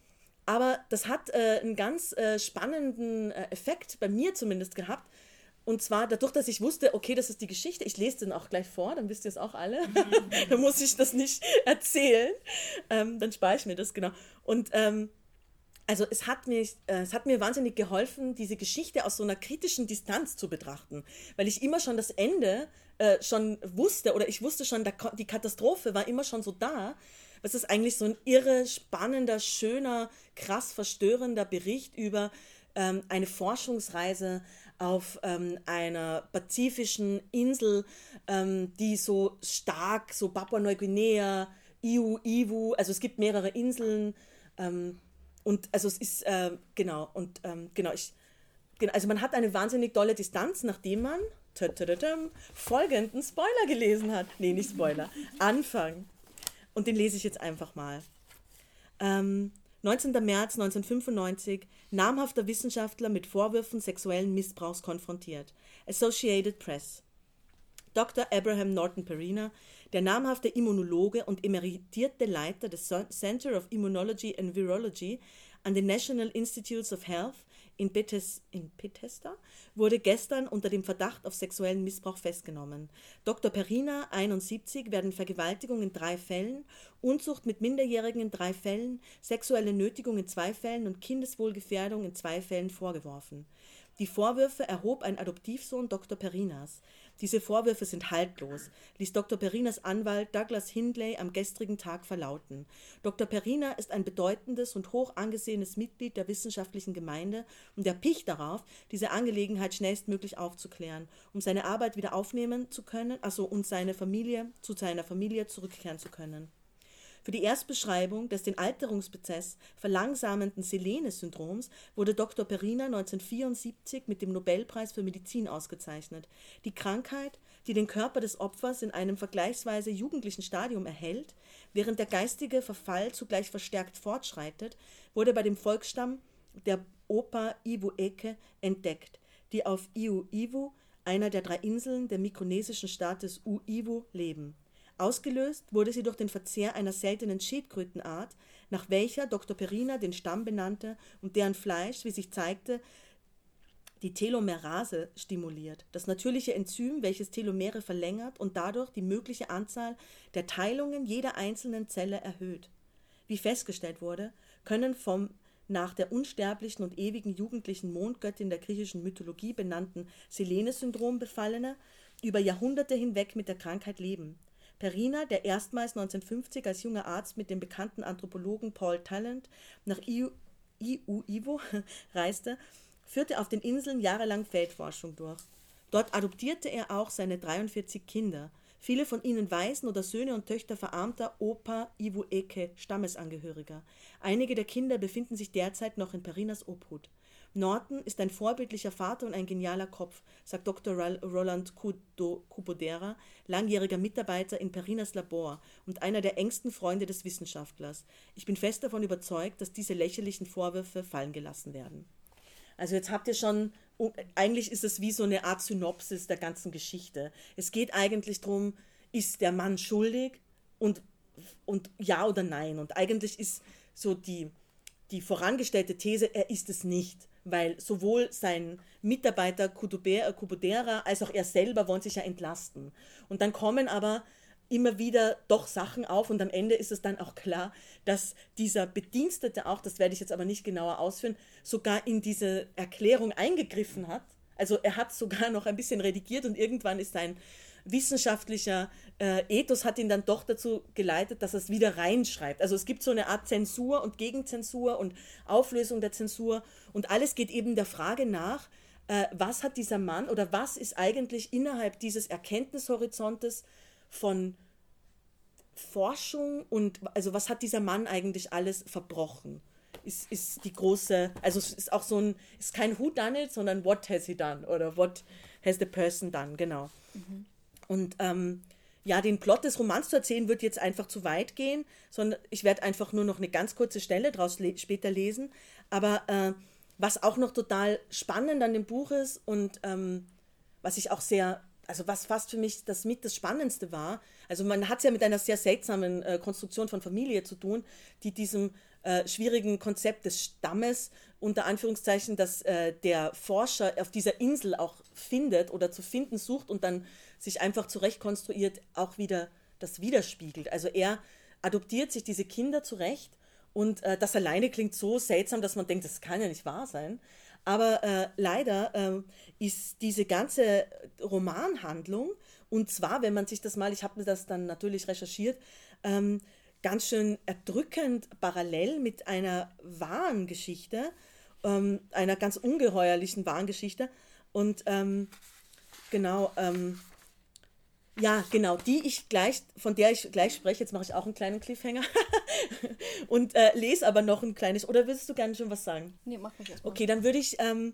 S6: aber das hat äh, einen ganz äh, spannenden äh, Effekt, bei mir zumindest gehabt. Und zwar dadurch, dass ich wusste, okay, das ist die Geschichte, ich lese den auch gleich vor, dann wisst ihr es auch alle. dann muss ich das nicht erzählen. Ähm, dann spare ich mir das, genau. Und ähm, also es hat, mich, äh, es hat mir wahnsinnig geholfen, diese Geschichte aus so einer kritischen Distanz zu betrachten, weil ich immer schon das Ende äh, schon wusste oder ich wusste schon, die Katastrophe war immer schon so da. Es ist eigentlich so ein irre, spannender, schöner, krass verstörender Bericht über ähm, eine Forschungsreise auf ähm, einer pazifischen Insel, ähm, die so stark, so Papua-Neuguinea, Iu, Iwu, also es gibt mehrere Inseln, ähm, und also es ist, äh, genau, und ähm, genau, ich, genau, also man hat eine wahnsinnig tolle Distanz, nachdem man folgenden Spoiler gelesen hat. Nee, nicht Spoiler, Anfang. Und den lese ich jetzt einfach mal. Ähm, 19. März 1995, namhafter Wissenschaftler mit Vorwürfen sexuellen Missbrauchs konfrontiert. Associated Press. Dr. Abraham Norton Perina der namhafte Immunologe und emeritierte Leiter des Center of Immunology and Virology an den National Institutes of Health in, Bethes in Bethesda wurde gestern unter dem Verdacht auf sexuellen Missbrauch festgenommen. Dr. Perina, 71, werden Vergewaltigung in drei Fällen, Unzucht mit Minderjährigen in drei Fällen, sexuelle Nötigung in zwei Fällen und Kindeswohlgefährdung in zwei Fällen vorgeworfen. Die Vorwürfe erhob ein Adoptivsohn Dr. Perinas. Diese Vorwürfe sind haltlos, ließ Dr. Perinas Anwalt Douglas Hindley am gestrigen Tag verlauten. Dr. Perina ist ein bedeutendes und hoch angesehenes Mitglied der wissenschaftlichen Gemeinde und er picht darauf, diese Angelegenheit schnellstmöglich aufzuklären, um seine Arbeit wieder aufnehmen zu können, also und seine Familie zu seiner Familie zurückkehren zu können. Für die Erstbeschreibung des den Alterungsprozess verlangsamenden Selene-Syndroms wurde Dr. Perina 1974 mit dem Nobelpreis für Medizin ausgezeichnet. Die Krankheit, die den Körper des Opfers in einem vergleichsweise jugendlichen Stadium erhält, während der geistige Verfall zugleich verstärkt fortschreitet, wurde bei dem Volksstamm der Opa Iwu-Eke entdeckt, die auf Iu-Iwu, einer der drei Inseln der mikronesischen Staates Uiwu, leben. Ausgelöst wurde sie durch den Verzehr einer seltenen Schildkrötenart, nach welcher Dr. Perina den Stamm benannte und deren Fleisch, wie sich zeigte, die Telomerase stimuliert, das natürliche Enzym, welches Telomere verlängert und dadurch die mögliche Anzahl der Teilungen jeder einzelnen Zelle erhöht. Wie festgestellt wurde, können vom nach der unsterblichen und ewigen jugendlichen Mondgöttin der griechischen Mythologie benannten Selene-Syndrom befallene über Jahrhunderte hinweg mit der Krankheit leben. Perina, der erstmals 1950 als junger Arzt mit dem bekannten Anthropologen Paul Talent nach Iu, Iu, Ivo reiste, führte auf den Inseln jahrelang Feldforschung durch. Dort adoptierte er auch seine 43 Kinder, viele von ihnen Waisen oder Söhne und Töchter verarmter Opa Ivo Eke Stammesangehöriger. Einige der Kinder befinden sich derzeit noch in Perinas Obhut. Norton ist ein vorbildlicher Vater und ein genialer Kopf, sagt Dr. Roland Kubodera, langjähriger Mitarbeiter in Perinas Labor und einer der engsten Freunde des Wissenschaftlers. Ich bin fest davon überzeugt, dass diese lächerlichen Vorwürfe fallen gelassen werden. Also jetzt habt ihr schon, eigentlich ist es wie so eine Art Synopsis der ganzen Geschichte. Es geht eigentlich darum, ist der Mann schuldig und, und ja oder nein. Und eigentlich ist so die, die vorangestellte These, er ist es nicht weil sowohl sein Mitarbeiter Kubodera als auch er selber wollen sich ja entlasten. Und dann kommen aber immer wieder doch Sachen auf und am Ende ist es dann auch klar, dass dieser Bedienstete auch, das werde ich jetzt aber nicht genauer ausführen, sogar in diese Erklärung eingegriffen hat. Also er hat sogar noch ein bisschen redigiert und irgendwann ist sein wissenschaftlicher äh, Ethos hat ihn dann doch dazu geleitet, dass er es wieder reinschreibt. Also es gibt so eine Art Zensur und Gegenzensur und Auflösung der Zensur und alles geht eben der Frage nach, äh, was hat dieser Mann oder was ist eigentlich innerhalb dieses Erkenntnishorizontes von Forschung und also was hat dieser Mann eigentlich alles verbrochen? Ist, ist die große, also es ist auch so ein, ist kein Who done it, sondern what has he done oder what has the person done, genau. Mhm. Und ähm, ja, den Plot des Romans zu erzählen, wird jetzt einfach zu weit gehen, sondern ich werde einfach nur noch eine ganz kurze Stelle daraus le später lesen. Aber äh, was auch noch total spannend an dem Buch ist und ähm, was ich auch sehr, also was fast für mich das mit das Spannendste war, also man hat es ja mit einer sehr seltsamen äh, Konstruktion von Familie zu tun, die diesem äh, schwierigen Konzept des Stammes unter Anführungszeichen, dass äh, der Forscher auf dieser Insel auch findet oder zu finden sucht und dann sich einfach zurechtkonstruiert, auch wieder das widerspiegelt. Also er adoptiert sich diese Kinder zurecht und äh, das alleine klingt so seltsam, dass man denkt, das kann ja nicht wahr sein. Aber äh, leider äh, ist diese ganze Romanhandlung, und zwar, wenn man sich das mal, ich habe mir das dann natürlich recherchiert, ähm, ganz schön erdrückend parallel mit einer wahren Geschichte, ähm, einer ganz ungeheuerlichen wahren Geschichte. Und ähm, genau, ähm, ja, genau, die ich gleich, von der ich gleich spreche, jetzt mache ich auch einen kleinen Cliffhanger und äh, lese aber noch ein kleines, oder willst du gerne schon was sagen?
S5: Nee, mach mich erstmal.
S6: Okay, dann würde ich, ähm,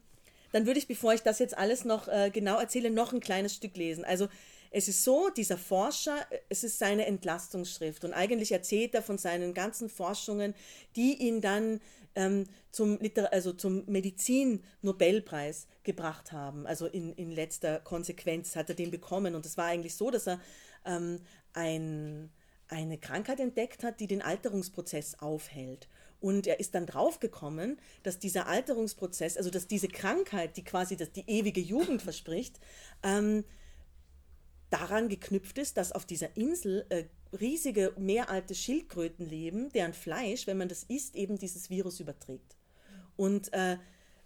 S6: dann würde ich, bevor ich das jetzt alles noch äh, genau erzähle, noch ein kleines Stück lesen. Also es ist so, dieser Forscher, es ist seine Entlastungsschrift und eigentlich erzählt er von seinen ganzen Forschungen, die ihn dann ähm, zum, Liter also zum Medizin-Nobelpreis gebracht haben. Also in, in letzter Konsequenz hat er den bekommen. Und es war eigentlich so, dass er ähm, ein, eine Krankheit entdeckt hat, die den Alterungsprozess aufhält. Und er ist dann draufgekommen, dass dieser Alterungsprozess, also dass diese Krankheit, die quasi das, die ewige Jugend verspricht, ähm, daran geknüpft ist, dass auf dieser Insel äh, riesige, meeralte Schildkröten leben, deren Fleisch, wenn man das isst, eben dieses Virus überträgt. Und äh,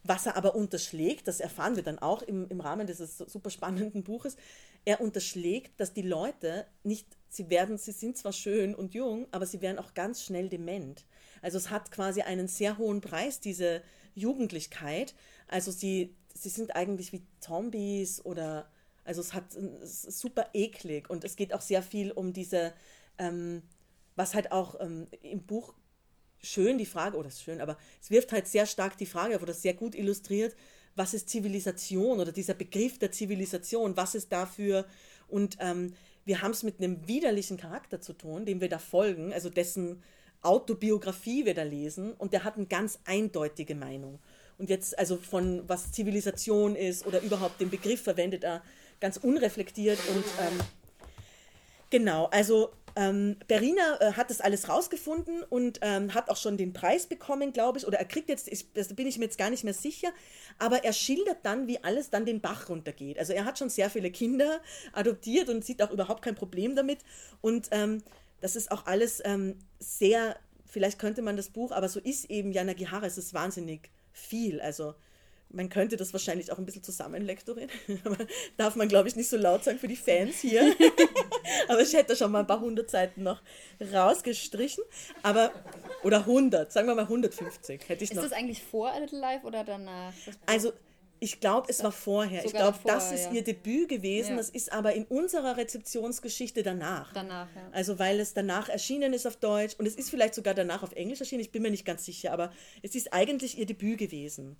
S6: was er aber unterschlägt, das erfahren wir dann auch im, im Rahmen dieses super spannenden Buches, er unterschlägt, dass die Leute nicht, sie werden, sie sind zwar schön und jung, aber sie werden auch ganz schnell dement. Also es hat quasi einen sehr hohen Preis, diese Jugendlichkeit. Also sie, sie sind eigentlich wie Zombies oder also es hat es super eklig und es geht auch sehr viel um diese, ähm, was halt auch ähm, im Buch schön die Frage, oder ist schön, aber es wirft halt sehr stark die Frage auf, oder sehr gut illustriert, was ist Zivilisation oder dieser Begriff der Zivilisation, was ist dafür und ähm, wir haben es mit einem widerlichen Charakter zu tun, dem wir da folgen, also dessen Autobiografie wir da lesen und der hat eine ganz eindeutige Meinung. Und jetzt, also von was Zivilisation ist oder überhaupt den Begriff verwendet er ganz unreflektiert und ähm, Genau, also ähm, Berina äh, hat das alles rausgefunden und ähm, hat auch schon den Preis bekommen, glaube ich, oder er kriegt jetzt, ich, das bin ich mir jetzt gar nicht mehr sicher, aber er schildert dann, wie alles dann den Bach runtergeht. Also er hat schon sehr viele Kinder adoptiert und sieht auch überhaupt kein Problem damit und ähm, das ist auch alles ähm, sehr, vielleicht könnte man das Buch, aber so ist eben Jana Gihara, es ist wahnsinnig viel, also man könnte das wahrscheinlich auch ein bisschen zusammenlektorieren, aber darf man, glaube ich, nicht so laut sagen für die Fans hier. aber ich hätte schon mal ein paar hundert Seiten noch rausgestrichen. Aber, oder 100, sagen wir mal 150 hätte ich
S5: Ist
S6: noch.
S5: das eigentlich vor A Little Life oder danach?
S6: Also, ich glaube, es war vorher. Ich glaube, das ist
S5: ja.
S6: ihr Debüt gewesen.
S5: Ja.
S6: Das ist aber in unserer Rezeptionsgeschichte danach.
S5: danach, ja.
S6: Also weil es danach erschienen ist auf Deutsch und es ist vielleicht sogar danach auf Englisch erschienen, ich bin mir nicht ganz sicher, aber es ist eigentlich ihr Debüt gewesen.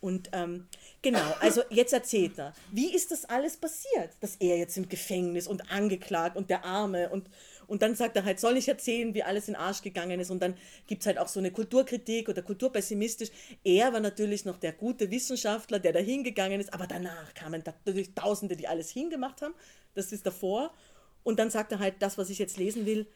S6: Und ähm, genau, also jetzt erzählt er, wie ist das alles passiert, dass er jetzt im Gefängnis und angeklagt und der Arme und, und dann sagt er halt, soll ich erzählen, wie alles in den Arsch gegangen ist und dann gibt es halt auch so eine Kulturkritik oder kulturpessimistisch. Er war natürlich noch der gute Wissenschaftler, der da hingegangen ist, aber danach kamen natürlich Tausende, die alles hingemacht haben, das ist davor und dann sagt er halt, das, was ich jetzt lesen will,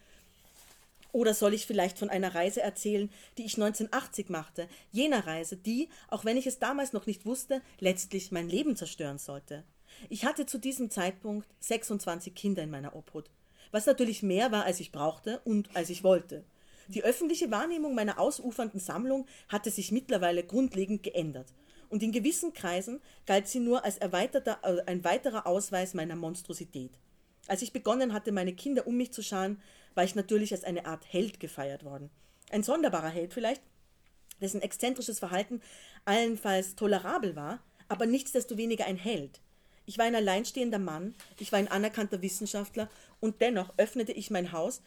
S6: oder soll ich vielleicht von einer Reise erzählen, die ich 1980 machte? Jener Reise, die, auch wenn ich es damals noch nicht wusste, letztlich mein Leben zerstören sollte. Ich hatte zu diesem Zeitpunkt 26 Kinder in meiner Obhut, was natürlich mehr war, als ich brauchte und als ich wollte. Die öffentliche Wahrnehmung meiner ausufernden Sammlung hatte sich mittlerweile grundlegend geändert. Und in gewissen Kreisen galt sie nur als erweiterter, äh, ein weiterer Ausweis meiner Monstrosität. Als ich begonnen hatte, meine Kinder um mich zu scharen, war ich natürlich als eine Art Held gefeiert worden. Ein sonderbarer Held vielleicht, dessen exzentrisches Verhalten allenfalls tolerabel war, aber nichtsdestoweniger ein Held. Ich war ein alleinstehender Mann, ich war ein anerkannter Wissenschaftler und dennoch öffnete ich mein Haus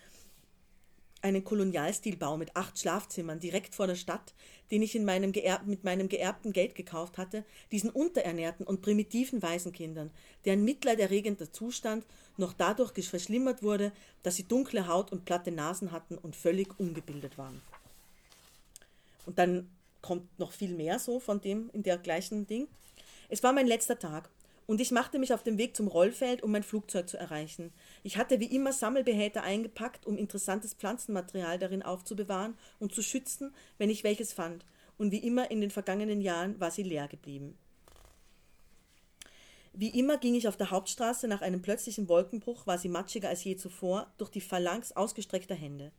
S6: einen Kolonialstilbau mit acht Schlafzimmern direkt vor der Stadt, den ich in meinem mit meinem geerbten Geld gekauft hatte, diesen unterernährten und primitiven Waisenkindern, deren mitleiderregender Zustand noch dadurch verschlimmert wurde, dass sie dunkle Haut und platte Nasen hatten und völlig ungebildet waren. Und dann kommt noch viel mehr so von dem in der gleichen Ding. Es war mein letzter Tag und ich machte mich auf den Weg zum Rollfeld, um mein Flugzeug zu erreichen. Ich hatte wie immer Sammelbehälter eingepackt, um interessantes Pflanzenmaterial darin aufzubewahren und zu schützen, wenn ich welches fand. Und wie immer in den vergangenen Jahren war sie leer geblieben. Wie immer ging ich auf der Hauptstraße nach einem plötzlichen Wolkenbruch, war sie matschiger als je zuvor, durch die Phalanx ausgestreckter Hände.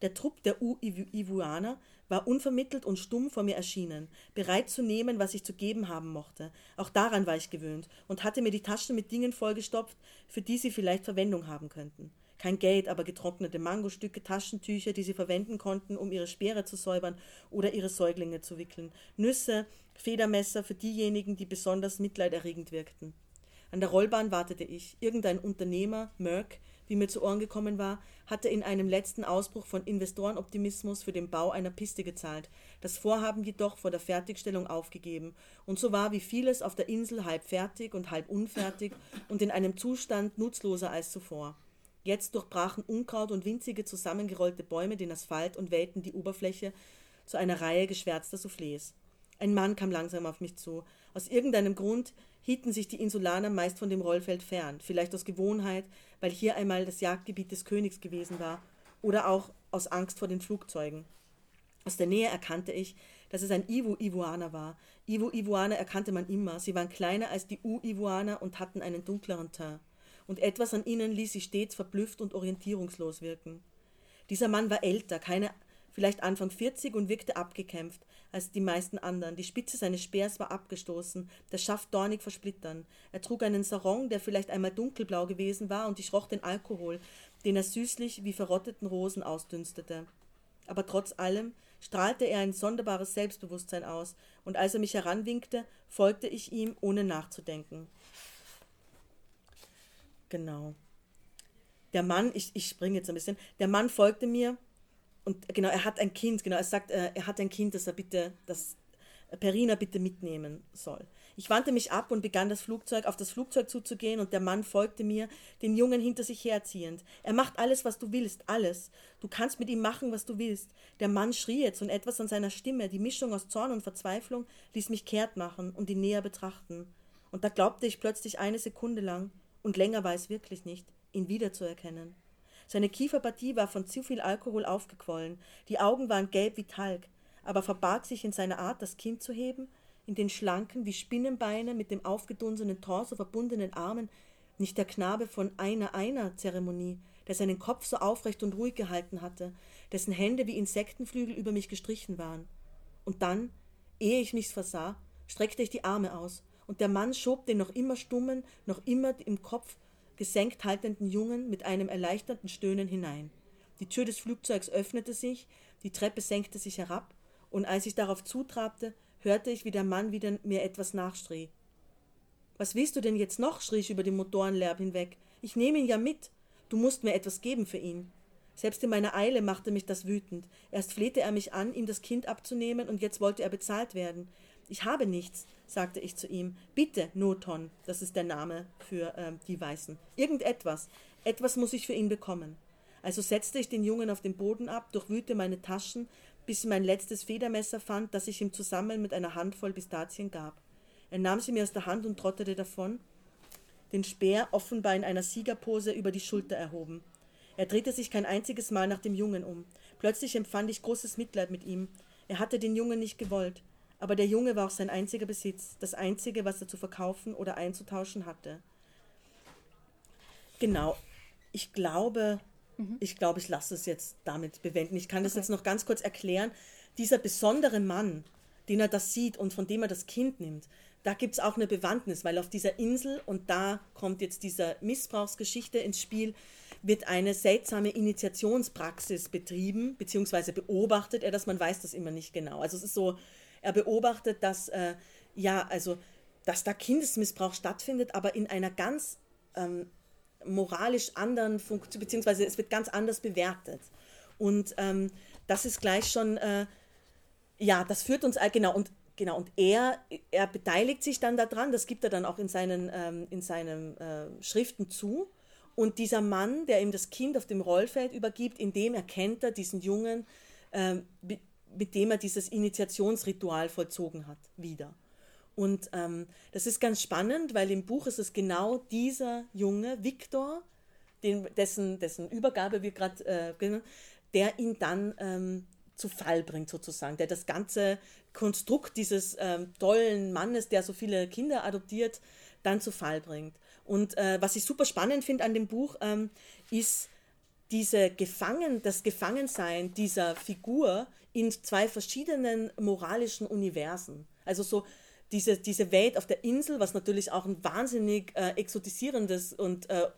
S6: Der Trupp der U-Ivuaner war unvermittelt und stumm vor mir erschienen, bereit zu nehmen, was ich zu geben haben mochte. Auch daran war ich gewöhnt und hatte mir die Taschen mit Dingen vollgestopft, für die sie vielleicht Verwendung haben könnten. Kein Geld, aber getrocknete Mangostücke, Taschentücher, die sie verwenden konnten, um ihre Speere zu säubern oder ihre Säuglinge zu wickeln, Nüsse, Federmesser für diejenigen, die besonders mitleiderregend wirkten. An der Rollbahn wartete ich. Irgendein Unternehmer, Merck, wie mir zu Ohren gekommen war, hatte in einem letzten Ausbruch von Investorenoptimismus für den Bau einer Piste gezahlt, das Vorhaben jedoch vor der Fertigstellung aufgegeben, und so war wie vieles auf der Insel halb fertig und halb unfertig und in einem Zustand nutzloser als zuvor. Jetzt durchbrachen Unkraut und winzige zusammengerollte Bäume den Asphalt und wellten die Oberfläche zu einer Reihe geschwärzter Soufflés. Ein Mann kam langsam auf mich zu. Aus irgendeinem Grund hielten sich die Insulaner meist von dem Rollfeld fern, vielleicht aus Gewohnheit, weil hier einmal das Jagdgebiet des Königs gewesen war, oder auch aus Angst vor den Flugzeugen. Aus der Nähe erkannte ich, dass es ein Iwu-Ivuaner war. Iwu-Ivuaner erkannte man immer. Sie waren kleiner als die U-Ivuaner und hatten einen dunkleren Teint. Und etwas an ihnen ließ sie stets verblüfft und orientierungslos wirken. Dieser Mann war älter, keine, vielleicht Anfang 40 und wirkte abgekämpft als die meisten anderen. Die Spitze seines Speers war abgestoßen, der Schaft dornig versplittern. Er trug einen Sarong, der vielleicht einmal dunkelblau gewesen war, und ich roch den Alkohol, den er süßlich wie verrotteten Rosen ausdünstete. Aber trotz allem strahlte er ein sonderbares Selbstbewusstsein aus, und als er mich heranwinkte, folgte ich ihm, ohne nachzudenken. Genau. Der Mann, ich, ich springe jetzt ein bisschen, der Mann folgte mir und genau, er hat ein Kind, genau, er sagt, äh, er hat ein Kind, das er bitte, das Perina bitte mitnehmen soll. Ich wandte mich ab und begann das Flugzeug auf das Flugzeug zuzugehen und der Mann folgte mir, den Jungen hinter sich herziehend. Er macht alles, was du willst, alles. Du kannst mit ihm machen, was du willst. Der Mann schrie jetzt und etwas an seiner Stimme, die Mischung aus Zorn und Verzweiflung, ließ mich kehrt machen und ihn näher betrachten. Und da glaubte ich plötzlich eine Sekunde lang, und länger war es wirklich nicht, ihn wiederzuerkennen. Seine Kieferpartie war von zu viel Alkohol aufgequollen, die Augen waren gelb wie Talg, aber verbarg sich in seiner Art, das Kind zu heben, in den schlanken, wie Spinnenbeine mit dem aufgedunsenen Torso verbundenen Armen, nicht der Knabe von einer einer Zeremonie, der seinen Kopf so aufrecht und ruhig gehalten hatte, dessen Hände wie Insektenflügel über mich gestrichen waren. Und dann, ehe ich mich's versah, streckte ich die Arme aus, und der Mann schob den noch immer stummen, noch immer im Kopf gesenkt haltenden Jungen mit einem erleichterten Stöhnen hinein. Die Tür des Flugzeugs öffnete sich, die Treppe senkte sich herab, und als ich darauf zutrabte, hörte ich, wie der Mann wieder mir etwas nachschrie. Was willst du denn jetzt noch? schrie ich über den Motorenlärm hinweg. Ich nehme ihn ja mit. Du musst mir etwas geben für ihn. Selbst in meiner Eile machte mich das wütend. Erst flehte er mich an, ihm das Kind abzunehmen, und jetzt wollte er bezahlt werden. Ich habe nichts, sagte ich zu ihm. Bitte, Noton, das ist der Name für äh, die Weißen. Irgendetwas. Etwas muss ich für ihn bekommen. Also setzte ich den Jungen auf den Boden ab, durchwühlte meine Taschen, bis ich mein letztes Federmesser fand, das ich ihm zusammen mit einer Handvoll Pistazien gab. Er nahm sie mir aus der Hand und trottete davon, den Speer offenbar in einer Siegerpose über die Schulter erhoben. Er drehte sich kein einziges Mal nach dem Jungen um. Plötzlich empfand ich großes Mitleid mit ihm. Er hatte den Jungen nicht gewollt, aber der Junge war auch sein einziger Besitz, das einzige, was er zu verkaufen oder einzutauschen hatte. Genau. Ich glaube, ich glaube, ich lasse es jetzt damit bewenden. Ich kann das jetzt noch ganz kurz erklären. Dieser besondere Mann, den er das sieht und von dem er das Kind nimmt, da gibt es auch eine Bewandtnis, weil auf dieser Insel, und da kommt jetzt diese Missbrauchsgeschichte ins Spiel, wird eine seltsame Initiationspraxis betrieben, beziehungsweise beobachtet er das, man weiß das immer nicht genau. Also es ist so, er beobachtet, dass, äh, ja, also, dass da Kindesmissbrauch stattfindet, aber in einer ganz ähm, moralisch anderen Funktion, beziehungsweise es wird ganz anders bewertet. Und ähm, das ist gleich schon, äh, ja, das führt uns, äh, genau, und genau, und er, er beteiligt sich dann daran, das gibt er dann auch in seinen, ähm, in seinen äh, Schriften zu. Und dieser Mann, der ihm das Kind auf dem Rollfeld übergibt, in dem erkennt er diesen Jungen, ähm, mit dem er dieses Initiationsritual vollzogen hat, wieder. Und ähm, das ist ganz spannend, weil im Buch ist es genau dieser Junge, Viktor, den, dessen, dessen Übergabe wir gerade, äh, der ihn dann ähm, zu Fall bringt sozusagen, der das ganze Konstrukt dieses ähm, tollen Mannes, der so viele Kinder adoptiert, dann zu Fall bringt. Und äh, was ich super spannend finde an dem Buch, ähm, ist diese Gefangen, das Gefangensein dieser Figur in zwei verschiedenen moralischen Universen. Also so diese, diese Welt auf der Insel, was natürlich auch ein wahnsinnig äh, exotisierendes und äh,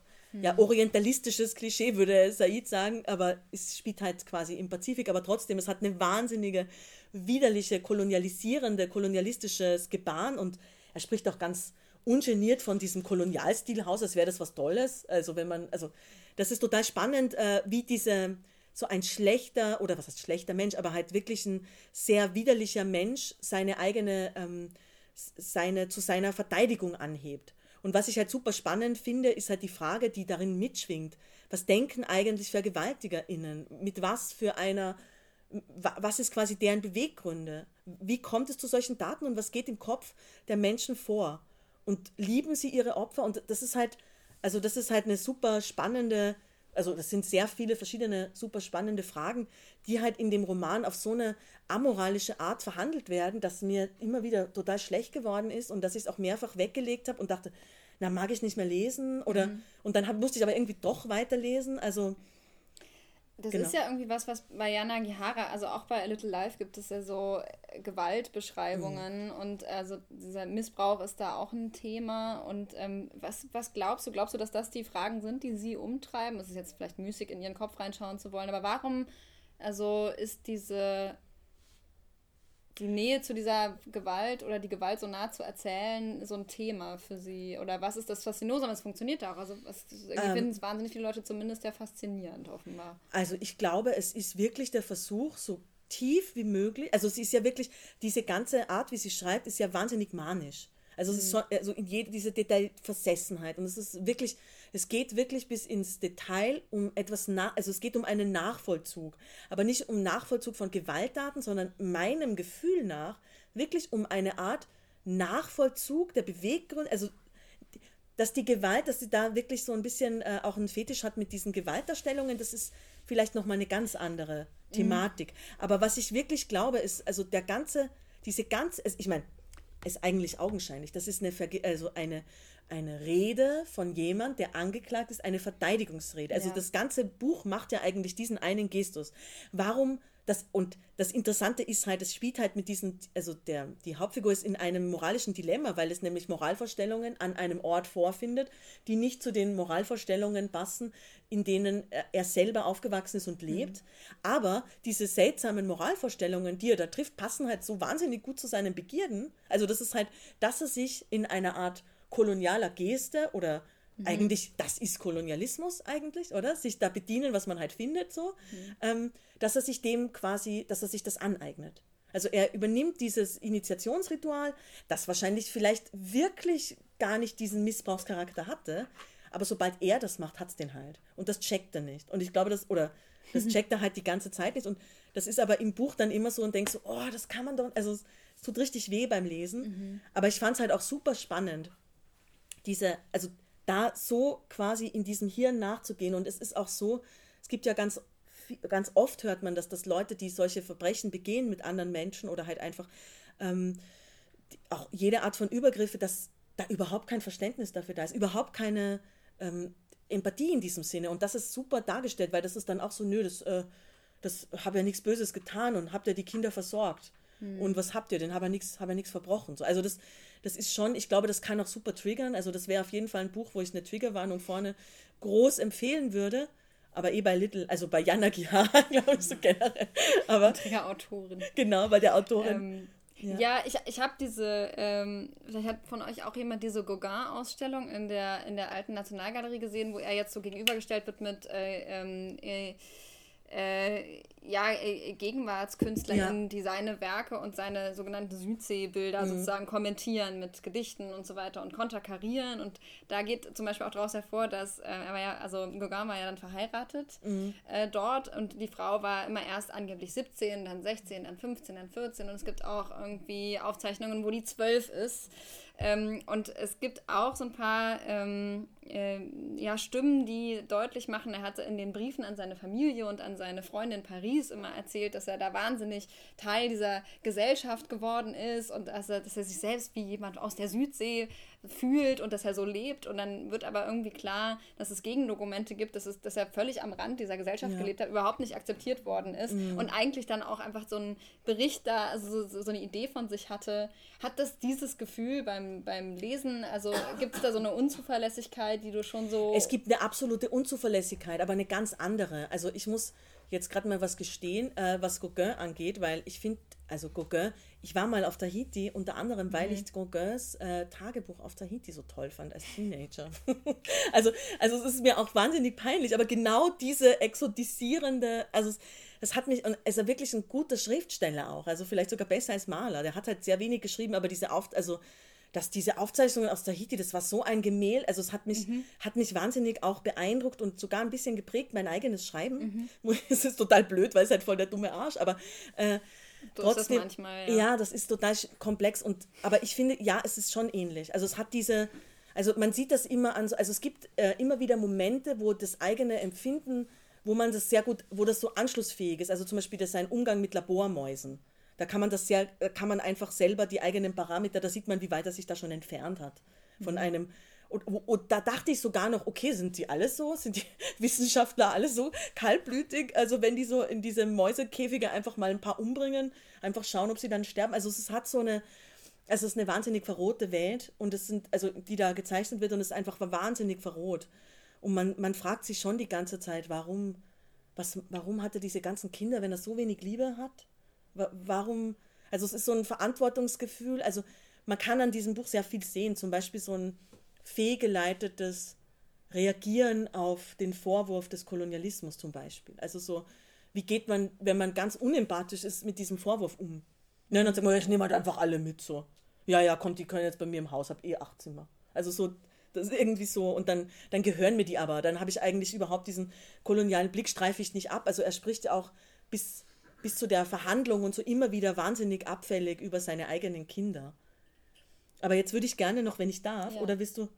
S6: ja, orientalistisches Klischee, würde Said sagen, aber es spielt halt quasi im Pazifik, aber trotzdem, es hat eine wahnsinnige, widerliche, kolonialisierende, kolonialistisches Gebaren und er spricht auch ganz ungeniert von diesem Kolonialstilhaus, als wäre das was Tolles. Also wenn man, also das ist total spannend, äh, wie diese, so ein schlechter, oder was heißt schlechter Mensch, aber halt wirklich ein sehr widerlicher Mensch seine eigene, ähm, seine, zu seiner Verteidigung anhebt. Und was ich halt super spannend finde, ist halt die Frage, die darin mitschwingt. Was denken eigentlich VergewaltigerInnen? Mit was für einer, was ist quasi deren Beweggründe? Wie kommt es zu solchen Daten und was geht im Kopf der Menschen vor? Und lieben sie ihre Opfer? Und das ist halt, also das ist halt eine super spannende also das sind sehr viele verschiedene super spannende Fragen, die halt in dem Roman auf so eine amoralische Art verhandelt werden, dass mir immer wieder total schlecht geworden ist und dass ich es auch mehrfach weggelegt habe und dachte, na mag ich nicht mehr lesen oder mhm. und dann hab, musste ich aber irgendwie doch weiterlesen. Also
S5: das genau. ist ja irgendwie was, was bei Jana Gihara, also auch bei A Little Life gibt es ja so Gewaltbeschreibungen mhm. und also dieser Missbrauch ist da auch ein Thema. Und ähm, was, was glaubst du? Glaubst du, dass das die Fragen sind, die sie umtreiben? Es ist jetzt vielleicht müßig, in ihren Kopf reinschauen zu wollen, aber warum also ist diese die Nähe zu dieser Gewalt oder die Gewalt so nah zu erzählen, so ein Thema für sie? Oder was ist das Faszinosum? Es funktioniert auch. Also was, ähm, finden es wahnsinnig viele Leute zumindest ja faszinierend, offenbar.
S6: Also ich glaube, es ist wirklich der Versuch, so tief wie möglich, also sie ist ja wirklich, diese ganze Art, wie sie schreibt, ist ja wahnsinnig manisch. Also, mhm. es ist so, also in jede, diese Detailversessenheit. Und es ist wirklich, es geht wirklich bis ins Detail um etwas, nach, also es geht um einen Nachvollzug. Aber nicht um Nachvollzug von Gewalttaten, sondern meinem Gefühl nach wirklich um eine Art Nachvollzug der Beweggründe, also dass die Gewalt, dass sie da wirklich so ein bisschen äh, auch einen Fetisch hat mit diesen Gewaltdarstellungen, das ist vielleicht nochmal eine ganz andere Thematik. Aber was ich wirklich glaube, ist, also der ganze, diese ganze, ich meine, ist eigentlich augenscheinlich. Das ist eine, Verge also eine, eine Rede von jemand, der angeklagt ist, eine Verteidigungsrede. Also
S5: Ja.
S6: das ganze Buch macht ja eigentlich diesen einen Gestus. Warum das, und das Interessante ist halt, es spielt halt mit diesen, also der, die Hauptfigur ist in einem moralischen Dilemma, weil es nämlich Moralvorstellungen an einem Ort vorfindet, die nicht zu den Moralvorstellungen passen, in denen er- er selber aufgewachsen ist und lebt. Aber diese seltsamen Moralvorstellungen, die er da trifft, passen halt so wahnsinnig gut zu seinen Begierden. Also das ist halt, dass er sich in einer Art kolonialer Geste oder eigentlich, das ist Kolonialismus eigentlich, oder? Sich da bedienen, was man halt findet, so, ähm, dass er sich dem quasi, dass er sich das aneignet. Also er übernimmt dieses Initiationsritual, das wahrscheinlich vielleicht wirklich gar nicht diesen Missbrauchscharakter hatte, aber sobald er das macht, hat es den halt. Und das checkt er nicht. Und ich glaube, das, oder das checkt er halt die ganze Zeit nicht. Und das ist aber im Buch dann immer so und denkst so, oh, das kann man doch, also es, es tut richtig weh beim Lesen. Aber ich fand es halt auch super spannend, diese, also da so quasi in diesem Hirn nachzugehen. Und es ist auch so, es gibt ja ganz, ganz oft hört man, dass das Leute, die solche Verbrechen begehen mit anderen Menschen oder halt einfach ähm, auch jede Art von Übergriffe, dass da überhaupt kein Verständnis dafür da ist, überhaupt keine ähm, Empathie in diesem Sinne. Und das ist super dargestellt, weil das ist dann auch so, nö, das, äh, das habe ja nichts Böses getan und habt ihr die Kinder versorgt. Und was habt ihr denn? Habe ja nichts, habe ja nichts verbrochen. So, also das, das ist schon, ich glaube, das kann auch super triggern. Also das wäre auf jeden Fall ein Buch, wo ich eine Triggerwarnung vorne groß empfehlen würde. Aber eh bei Little, also bei Jana Gihar, glaube ich, so generell. Aber
S5: Ja, Autorin.
S6: genau, bei der Autorin.
S5: Ähm,
S6: Ja.
S5: ja. ich, ich habe diese, ähm, vielleicht hat von euch auch jemand diese Gauguin-Ausstellung in der, in der alten Nationalgalerie gesehen, wo er jetzt so gegenübergestellt wird mit äh, ähm, äh, äh, ja, äh, GegenwartskünstlerInnen, die seine Werke und seine sogenannten Südsee-Bilder sozusagen kommentieren mit Gedichten und so weiter und konterkarieren. Und da geht zum Beispiel auch daraus hervor, dass äh, er war ja, also Gauguin war ja dann verheiratet äh, dort und die Frau war immer erst angeblich 17, dann 16, dann 15, dann 14 und es gibt auch irgendwie Aufzeichnungen, wo die 12 ist. Ähm, und es gibt auch so ein paar ähm, äh, ja, Stimmen, die deutlich machen, er hatte in den Briefen an seine Familie und an seine Freundin in Paris immer erzählt, dass er da wahnsinnig Teil dieser Gesellschaft geworden ist und dass er, dass er sich selbst wie jemand aus der Südsee fühlt und dass er so lebt. Und dann wird aber irgendwie klar, dass es Gegendokumente gibt, dass, es, dass er völlig am Rand dieser Gesellschaft
S6: Ja.
S5: gelebt hat, überhaupt nicht akzeptiert worden ist und eigentlich dann auch einfach so ein Bericht da, also so, so eine Idee von sich hatte. Hat das dieses Gefühl beim, beim Lesen, also gibt es da so eine Unzuverlässigkeit, die du schon so...
S6: Es gibt eine absolute Unzuverlässigkeit, aber eine ganz andere. Also ich muss jetzt gerade mal was gestehen, äh, was Gauguin angeht, weil ich finde, also Gauguin, ich war mal auf Tahiti, unter anderem, weil ich Gauguins äh, Tagebuch auf Tahiti so toll fand als Teenager. also, also es ist mir auch wahnsinnig peinlich, aber genau diese exotisierende, also es, es hat mich, und er ist ja wirklich ein guter Schriftsteller auch, also vielleicht sogar besser als Maler. Der hat halt sehr wenig geschrieben, aber diese Auf, also dass diese Aufzeichnungen aus Tahiti, das war so ein Gemälde, also es hat mich, hat mich wahnsinnig auch beeindruckt und sogar ein bisschen geprägt, mein eigenes Schreiben. Es ist total blöd, weil es halt voll der dumme Arsch, aber äh,
S5: So
S6: trotzdem,
S5: manchmal,
S6: ja.
S5: ja.
S6: das ist total komplex und, aber ich finde, ja, es ist schon ähnlich. Also es hat diese, also man sieht das immer an, so, also es gibt äh, immer wieder Momente, wo das eigene Empfinden, wo man das sehr gut, wo das so anschlussfähig ist. Also zum Beispiel das sein Umgang mit Labormäusen. Da kann man das sehr, äh, kann man einfach selber die eigenen Parameter, da sieht man, wie weit er sich da schon entfernt hat von einem. Und, und, da dachte ich sogar noch, okay, sind die alle so? Sind die Wissenschaftler alle so kaltblütig? Also wenn die so in diese Mäusekäfige einfach mal ein paar umbringen, einfach schauen, ob sie dann sterben. Also es hat so eine, also es ist eine wahnsinnig verrohte Welt und es sind, also die da gezeichnet wird und es ist einfach wahnsinnig verroht. Und man, man fragt sich schon die ganze Zeit, warum, was, warum hat er diese ganzen Kinder, wenn er so wenig Liebe hat? Wa- Warum, also es ist so ein Verantwortungsgefühl, also man kann an diesem Buch sehr viel sehen, zum Beispiel so ein fehlgeleitetes Reagieren auf den Vorwurf des Kolonialismus zum Beispiel. Also so, wie geht man, wenn man ganz unempathisch ist, mit diesem Vorwurf um? Ja, dann sagt man, ich nehme halt einfach alle mit so. Ja, ja, kommt, die können jetzt bei mir im Haus, hab eh acht Zimmer. Also so, das ist irgendwie so, und dann, dann gehören mir die aber. Dann habe ich eigentlich überhaupt diesen kolonialen Blick, streife ich nicht ab. Also er spricht ja auch bis, bis zu der Verhandlung und so immer wieder wahnsinnig abfällig über seine eigenen Kinder. Aber jetzt würde ich gerne noch, wenn ich darf,
S5: Ja.
S6: oder willst du?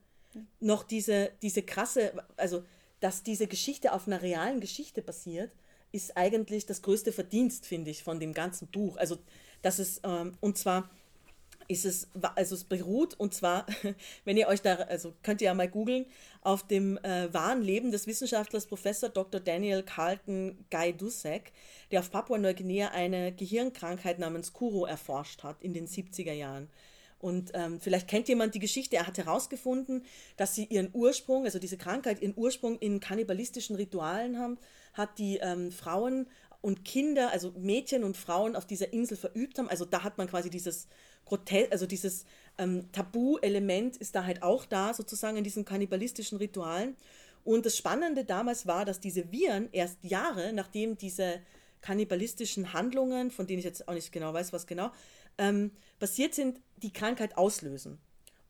S6: noch diese, diese krasse, also dass diese Geschichte auf einer realen Geschichte basiert, ist eigentlich das größte Verdienst, finde ich, von dem ganzen Buch. Also, dass es, ähm, und zwar ist es, also es beruht, und zwar, wenn ihr euch da, also könnt ihr ja mal googeln, auf dem äh, wahren Leben des Wissenschaftlers Professor Dr. Daniel Carlton Guy Dussek, der auf Papua-Neuguinea eine Gehirnkrankheit namens Kuro erforscht hat in den 70er Jahren. Und ähm, vielleicht kennt jemand die Geschichte, er hat herausgefunden, dass sie ihren Ursprung, also diese Krankheit, ihren Ursprung in kannibalistischen Ritualen haben, hat die ähm, Frauen und Kinder, also Mädchen und Frauen auf dieser Insel verübt haben. Also da hat man quasi dieses Grotes also dieses ähm, Tabu-Element ist da halt auch da, sozusagen in diesen kannibalistischen Ritualen. Und das Spannende damals war, dass diese Viren erst Jahre, nachdem diese kannibalistischen Handlungen, von denen ich jetzt auch nicht genau weiß, was genau, ähm, passiert sind, die Krankheit auslösen.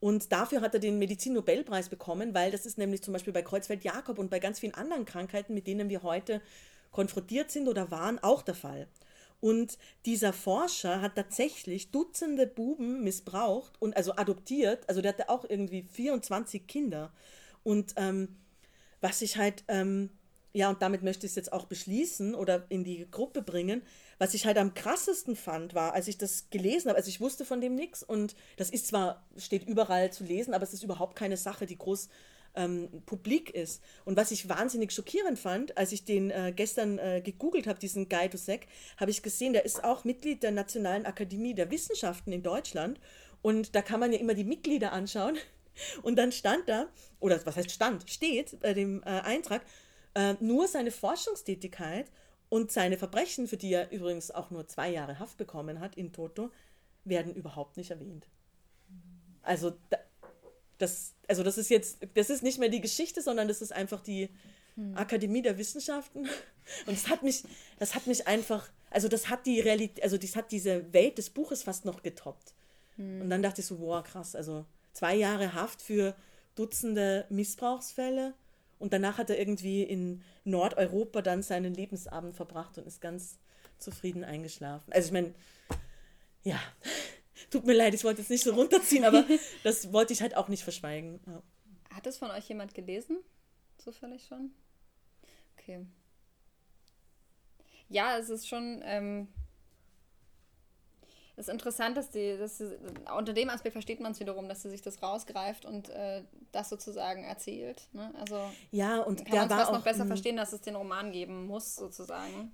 S6: Und dafür hat er den Medizin-Nobelpreis bekommen, weil das ist nämlich zum Beispiel bei Kreuzfeld-Jakob und bei ganz vielen anderen Krankheiten, mit denen wir heute konfrontiert sind oder waren, auch der Fall. Und dieser Forscher hat tatsächlich Dutzende Buben missbraucht und also adoptiert. Also der hatte auch irgendwie 24 Kinder. Und ähm, was ich halt, ähm, ja, und damit möchte ich es jetzt auch beschließen oder in die Gruppe bringen, was ich halt am krassesten fand, war, als ich das gelesen habe, also ich wusste von dem nichts und das ist zwar, steht überall zu lesen, aber es ist überhaupt keine Sache, die groß ähm, publik ist. Und was ich wahnsinnig schockierend fand, als ich den äh, gestern äh, gegoogelt habe, diesen Guy Dusek, habe ich gesehen, der ist auch Mitglied der Nationalen Akademie der Wissenschaften in Deutschland. Und da kann man ja immer die Mitglieder anschauen. Und dann stand da, oder was heißt stand, steht bei dem äh, Eintrag, äh, nur seine Forschungstätigkeit und seine Verbrechen, für die er übrigens auch nur zwei Jahre Haft bekommen hat in Toto, werden überhaupt nicht erwähnt. Also da, das, also das ist jetzt, das ist nicht mehr die Geschichte, sondern das ist einfach die hm. Akademie der Wissenschaften. Und das hat mich, das hat mich einfach, also das hat die Realität, also das hat diese Welt des Buches fast noch getoppt. Hm. Und dann dachte ich so, wow, krass, also zwei Jahre Haft für Dutzende Missbrauchsfälle. Und danach hat er irgendwie in Nordeuropa dann seinen Lebensabend verbracht und ist ganz zufrieden eingeschlafen. Also ich meine, ja, Tut mir leid, ich wollte es nicht so runterziehen, aber das wollte ich halt auch nicht verschweigen. Ja.
S5: Hat es von euch jemand gelesen? Zufällig schon? Okay. Ja, es ist schon. Ähm, es ist interessant, dass die, dass sie, unter dem Aspekt versteht man es wiederum, dass sie sich das rausgreift und äh, das sozusagen erzählt. Ne? Also
S6: ja, und
S5: kann man es noch besser verstehen, dass es den Roman geben muss, sozusagen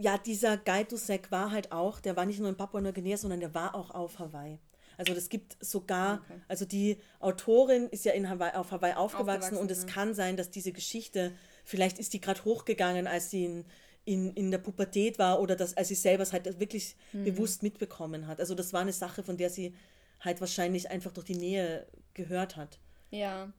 S6: ja, dieser Guy Dusek war halt auch, der war nicht nur in Papua-Neuguinea, sondern der war auch auf Hawaii. Also das gibt sogar, okay. also die Autorin ist ja in Hawaii, auf Hawaii aufgewachsen, aufgewachsen und es ja. kann sein, dass diese Geschichte, vielleicht ist die gerade hochgegangen, als sie in, in, in der Pubertät war oder dass, als sie selber es halt wirklich mhm. bewusst mitbekommen hat. Also das war eine Sache, von der sie halt wahrscheinlich einfach durch die Nähe gehört hat.
S5: Ja.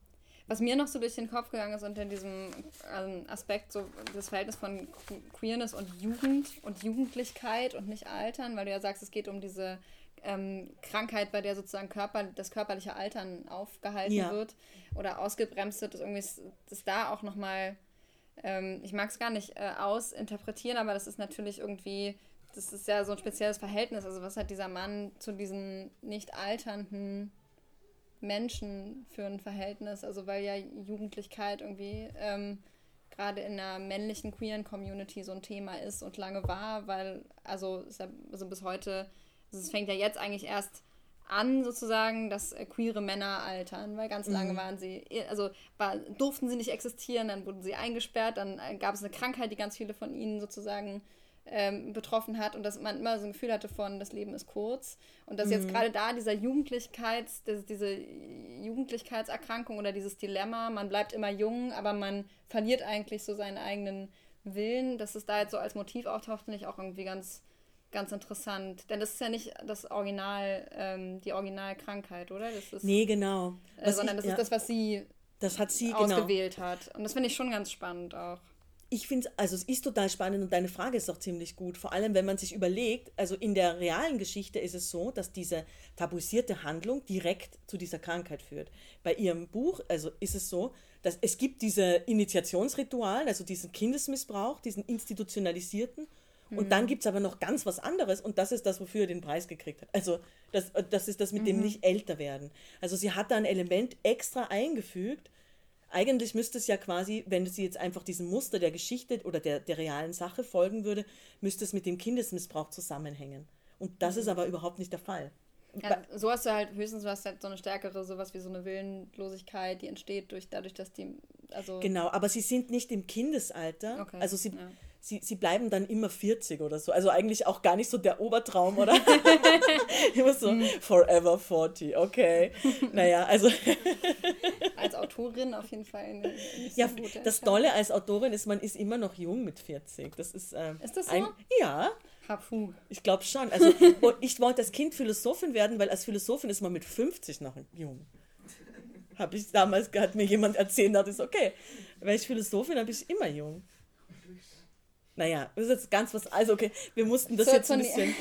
S5: Was mir noch so durch den Kopf gegangen ist unter diesem ähm, Aspekt, so das Verhältnis von Queerness und Jugend und Jugendlichkeit und nicht Altern, weil du ja sagst, es geht um diese ähm, Krankheit, bei der sozusagen Körper, das körperliche Altern aufgehalten ja. wird oder ausgebremst wird, ist irgendwie ist, ist da auch nochmal, ähm, ich mag es gar nicht äh, ausinterpretieren, aber das ist natürlich irgendwie, das ist ja so ein spezielles Verhältnis. Also was hat dieser Mann zu diesen nicht alternden Menschen für ein Verhältnis, also weil ja Jugendlichkeit irgendwie ähm, gerade in der männlichen queeren Community so ein Thema ist und lange war, weil, also, ja, also bis heute, also es fängt ja jetzt eigentlich erst an, sozusagen, dass äh, queere Männer altern, weil ganz lange mhm. waren sie, also war, durften sie nicht existieren, dann wurden sie eingesperrt, dann äh, gab es eine Krankheit, die ganz viele von ihnen sozusagen ähm, betroffen hat und dass man immer so ein Gefühl hatte von, das Leben ist kurz. Und dass mhm. jetzt gerade da dieser Jugendlichkeits, diese Jugendlichkeitserkrankung oder dieses Dilemma, man bleibt immer jung, aber man verliert eigentlich so seinen eigenen Willen, dass es da jetzt so als Motiv auftaucht, finde ich auch irgendwie ganz, ganz interessant. Denn das ist ja nicht das Original, ähm, die Originalkrankheit, oder? Das ist,
S6: nee, genau.
S5: Äh, sondern ich, das ist das, was sie,
S6: das hat sie
S5: genau. ausgewählt genau. hat. Und das finde ich schon ganz spannend auch
S6: ich finde es, also es ist total spannend und deine Frage ist auch ziemlich gut. Vor allem, wenn man sich überlegt, also in der realen Geschichte ist es so, dass diese tabuisierte Handlung direkt zu dieser Krankheit führt. Bei ihrem Buch, also ist es so, dass es gibt diese Initiationsrituale, also diesen Kindesmissbrauch, diesen institutionalisierten, Und dann gibt es aber noch ganz was anderes und das ist das, wofür er den Preis gekriegt hat. Also das, das ist das mit dem nicht älter werden. Also sie hat da ein Element extra eingefügt. Eigentlich müsste es ja quasi, wenn sie jetzt einfach diesem Muster der Geschichte oder der, der realen Sache folgen würde, müsste es mit dem Kindesmissbrauch zusammenhängen. Und das ist aber überhaupt nicht der Fall.
S5: Ja, so hast du halt höchstens du hast halt so eine stärkere, sowas wie so eine Willenlosigkeit, die entsteht durch dadurch, dass die, also
S6: Genau, aber sie sind nicht im Kindesalter.
S5: Okay,
S6: Also sie,
S5: ja.
S6: Sie, sie bleiben dann immer 40 oder so. Also eigentlich auch gar nicht so der Obertraum, oder? immer so forever 40, okay. Naja, also
S5: als Autorin auf jeden Fall eine nicht
S6: ja,
S5: so gute
S6: das. Tolle als Autorin ist, man ist immer noch jung mit 40. Das ist, ähm,
S5: Ist das so?
S6: Ein, ja,
S5: Ha, puh.
S6: ich glaube schon. Also und ich wollte als Kind Philosophin werden, weil als Philosophin ist man mit 50 noch jung. Habe ich damals, hat mir jemand erzählt, ich, so, okay, weil ich Philosophin habe ich immer jung. Naja, das ist jetzt ganz was, also okay, wir mussten das
S5: So,
S6: jetzt ein
S5: so
S6: bisschen,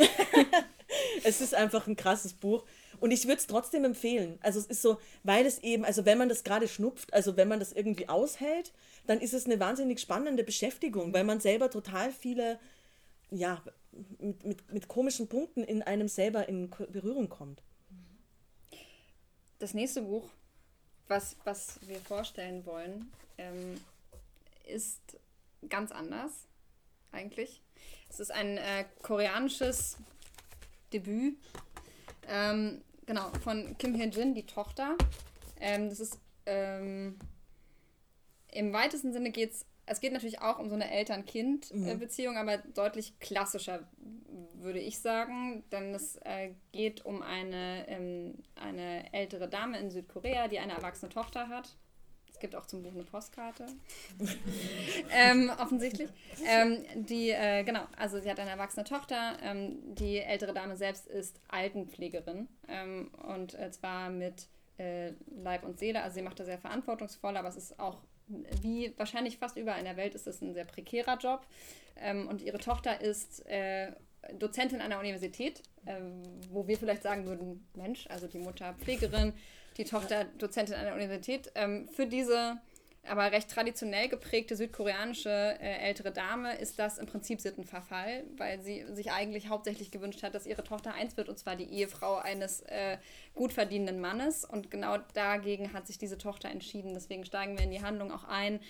S6: es ist einfach ein krasses Buch und ich würde es trotzdem empfehlen. Also es ist so, weil es eben, also wenn man das gerade schnupft, also wenn man das irgendwie aushält, dann ist es eine wahnsinnig spannende Beschäftigung, weil man selber total viele, ja, mit, mit, mit komischen Punkten in einem selber in Berührung kommt.
S5: Das nächste Buch, was, was wir vorstellen wollen, ähm, ist ganz anders eigentlich. Es ist ein äh, koreanisches Debüt, ähm, genau, von Kim Hyun-jin, die Tochter. Ähm, das ist ähm, im weitesten Sinne geht es, es geht natürlich auch um so eine Eltern-Kind-Beziehung, aber deutlich klassischer, würde ich sagen. Denn es äh, geht um eine, ähm, eine ältere Dame in Südkorea, die eine erwachsene Tochter hat. Es gibt auch zum Buch eine Postkarte. ähm, offensichtlich. Ähm, die, äh, genau, also sie hat eine erwachsene Tochter. Ähm, die ältere Dame selbst ist Altenpflegerin. Ähm, und äh, zwar mit äh, Leib und Seele. Also sie macht das sehr verantwortungsvoll, aber es ist auch, wie wahrscheinlich fast überall in der Welt, ist es ein sehr prekärer Job. Ähm, und ihre Tochter ist äh, Dozentin an der Universität, ähm, wo wir vielleicht sagen würden, Mensch, also die Mutter Pflegerin, die Tochter Dozentin an der Universität. Ähm, für diese aber recht traditionell geprägte südkoreanische äh, ältere Dame ist das im Prinzip Sittenverfall, weil sie sich eigentlich hauptsächlich gewünscht hat, dass ihre Tochter eins wird, und zwar die Ehefrau eines äh, gut verdienenden Mannes. Und genau dagegen hat sich diese Tochter entschieden. Deswegen steigen wir in die Handlung auch ein.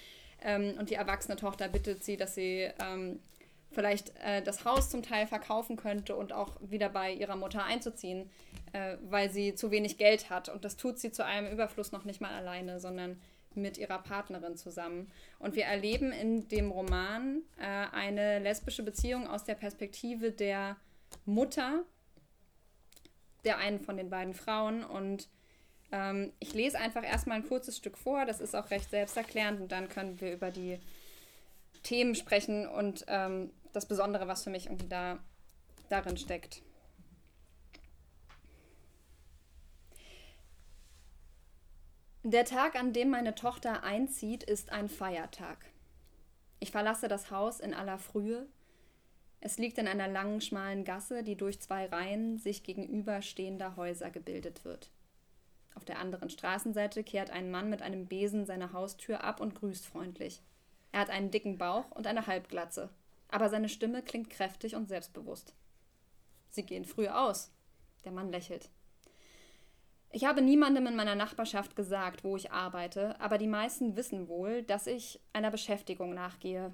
S5: Ähm, und die erwachsene Tochter bittet sie, dass sie ähm, vielleicht äh, das Haus zum Teil verkaufen könnte und auch wieder bei ihrer Mutter einzuziehen, äh, weil sie zu wenig Geld hat. Und das tut sie zu einem Überfluss noch nicht mal alleine, sondern mit ihrer Partnerin zusammen. Und wir erleben in dem Roman äh, eine lesbische Beziehung aus der Perspektive der Mutter der einen von den beiden Frauen. Und ähm, ich lese einfach erstmal ein kurzes Stück vor. Das ist auch recht selbsterklärend und dann können wir über die Themen sprechen und ähm, das Besondere, was für mich irgendwie da darin steckt. Der Tag, an dem meine Tochter einzieht, ist ein Feiertag. Ich verlasse das Haus in aller Frühe. Es liegt in einer langen, schmalen Gasse, die durch zwei Reihen sich gegenüberstehender Häuser gebildet wird. Auf der anderen Straßenseite kehrt ein Mann mit einem Besen seine Haustür ab und grüßt freundlich. Er hat einen dicken Bauch und eine Halbglatze, aber seine Stimme klingt kräftig und selbstbewusst. Sie gehen früh aus. Der Mann lächelt. Ich habe niemandem in meiner Nachbarschaft gesagt, wo ich arbeite, aber die meisten wissen wohl, dass ich einer Beschäftigung nachgehe.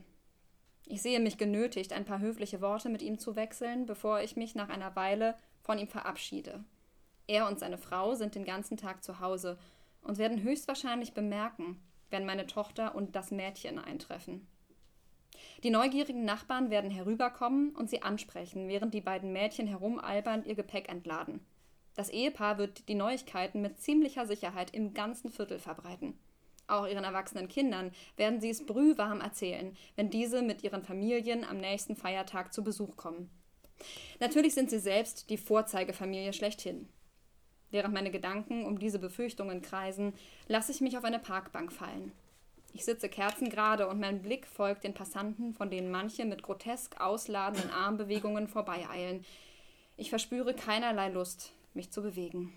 S5: Ich sehe mich genötigt, ein paar höfliche Worte mit ihm zu wechseln, bevor ich mich nach einer Weile von ihm verabschiede. Er und seine Frau sind den ganzen Tag zu Hause und werden höchstwahrscheinlich bemerken, wenn meine Tochter und das Mädchen eintreffen. Die neugierigen Nachbarn werden herüberkommen und sie ansprechen, während die beiden Mädchen herumalbernd ihr Gepäck entladen. Das Ehepaar wird die Neuigkeiten mit ziemlicher Sicherheit im ganzen Viertel verbreiten. Auch ihren erwachsenen Kindern werden sie es brühwarm erzählen, wenn diese mit ihren Familien am nächsten Feiertag zu Besuch kommen. Natürlich sind sie selbst die Vorzeigefamilie schlechthin. Während meine Gedanken um diese Befürchtungen kreisen, lasse ich mich auf eine Parkbank fallen. Ich sitze kerzengerade und mein Blick folgt den Passanten, von denen manche mit grotesk ausladenden Armbewegungen vorbeieilen. Ich verspüre keinerlei Lust, mich zu bewegen.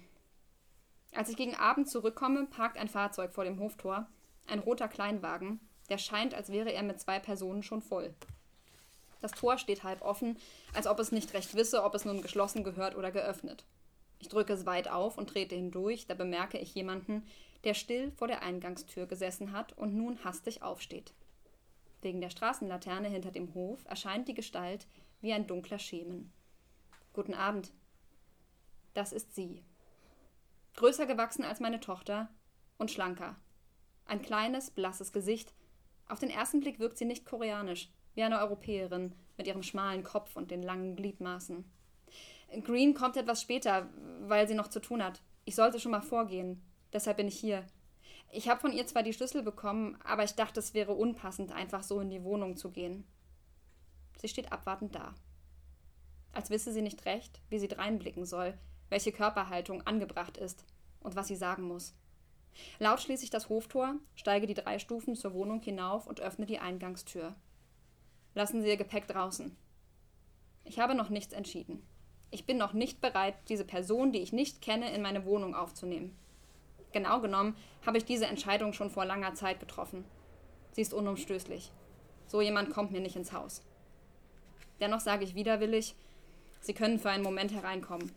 S5: Als ich gegen Abend zurückkomme, parkt ein Fahrzeug vor dem Hoftor, ein roter Kleinwagen, der scheint, als wäre er mit zwei Personen schon voll. Das Tor steht halb offen, als ob es nicht recht wisse, ob es nun geschlossen gehört oder geöffnet. Ich drücke es weit auf und trete hindurch, da bemerke ich jemanden, der still vor der Eingangstür gesessen hat und nun hastig aufsteht. Wegen der Straßenlaterne hinter dem Hof erscheint die Gestalt wie ein dunkler Schemen. Guten Abend. Das ist sie. Größer gewachsen als meine Tochter und schlanker. Ein kleines, blasses Gesicht. Auf den ersten Blick wirkt sie nicht koreanisch, wie eine Europäerin mit ihrem schmalen Kopf und den langen Gliedmaßen. Green kommt etwas später, weil sie noch zu tun hat. Ich sollte schon mal vorgehen. Deshalb bin ich hier. Ich habe von ihr zwar die Schlüssel bekommen, aber ich dachte, es wäre unpassend, einfach so in die Wohnung zu gehen. Sie steht abwartend da. Als wisse sie nicht recht, wie sie dreinblicken soll, welche Körperhaltung angebracht ist und was sie sagen muss. Laut schließe ich das Hoftor, steige die drei Stufen zur Wohnung hinauf und öffne die Eingangstür. Lassen Sie Ihr Gepäck draußen. Ich habe noch nichts entschieden. Ich bin noch nicht bereit, diese Person, die ich nicht kenne, in meine Wohnung aufzunehmen. Genau genommen habe ich diese Entscheidung schon vor langer Zeit getroffen. Sie ist unumstößlich. So jemand kommt mir nicht ins Haus. Dennoch sage ich widerwillig, Sie können für einen Moment hereinkommen.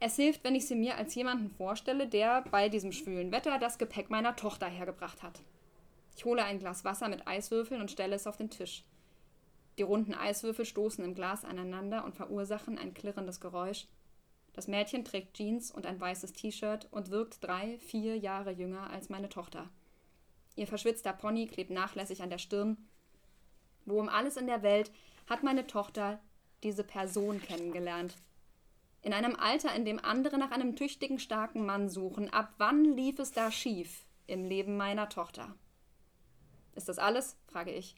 S5: Es hilft, wenn ich sie mir als jemanden vorstelle, der bei diesem schwülen Wetter das Gepäck meiner Tochter hergebracht hat. Ich hole ein Glas Wasser mit Eiswürfeln und stelle es auf den Tisch. Die runden Eiswürfel stoßen im Glas aneinander und verursachen ein klirrendes Geräusch. Das Mädchen trägt Jeans und ein weißes T-Shirt und wirkt drei, vier Jahre jünger als meine Tochter. Ihr verschwitzter Pony klebt nachlässig an der Stirn. Wo um alles in der Welt hat meine Tochter diese Person kennengelernt? In einem Alter, in dem andere nach einem tüchtigen, starken Mann suchen. Ab wann lief es da schief im Leben meiner Tochter? Ist das alles? frage ich.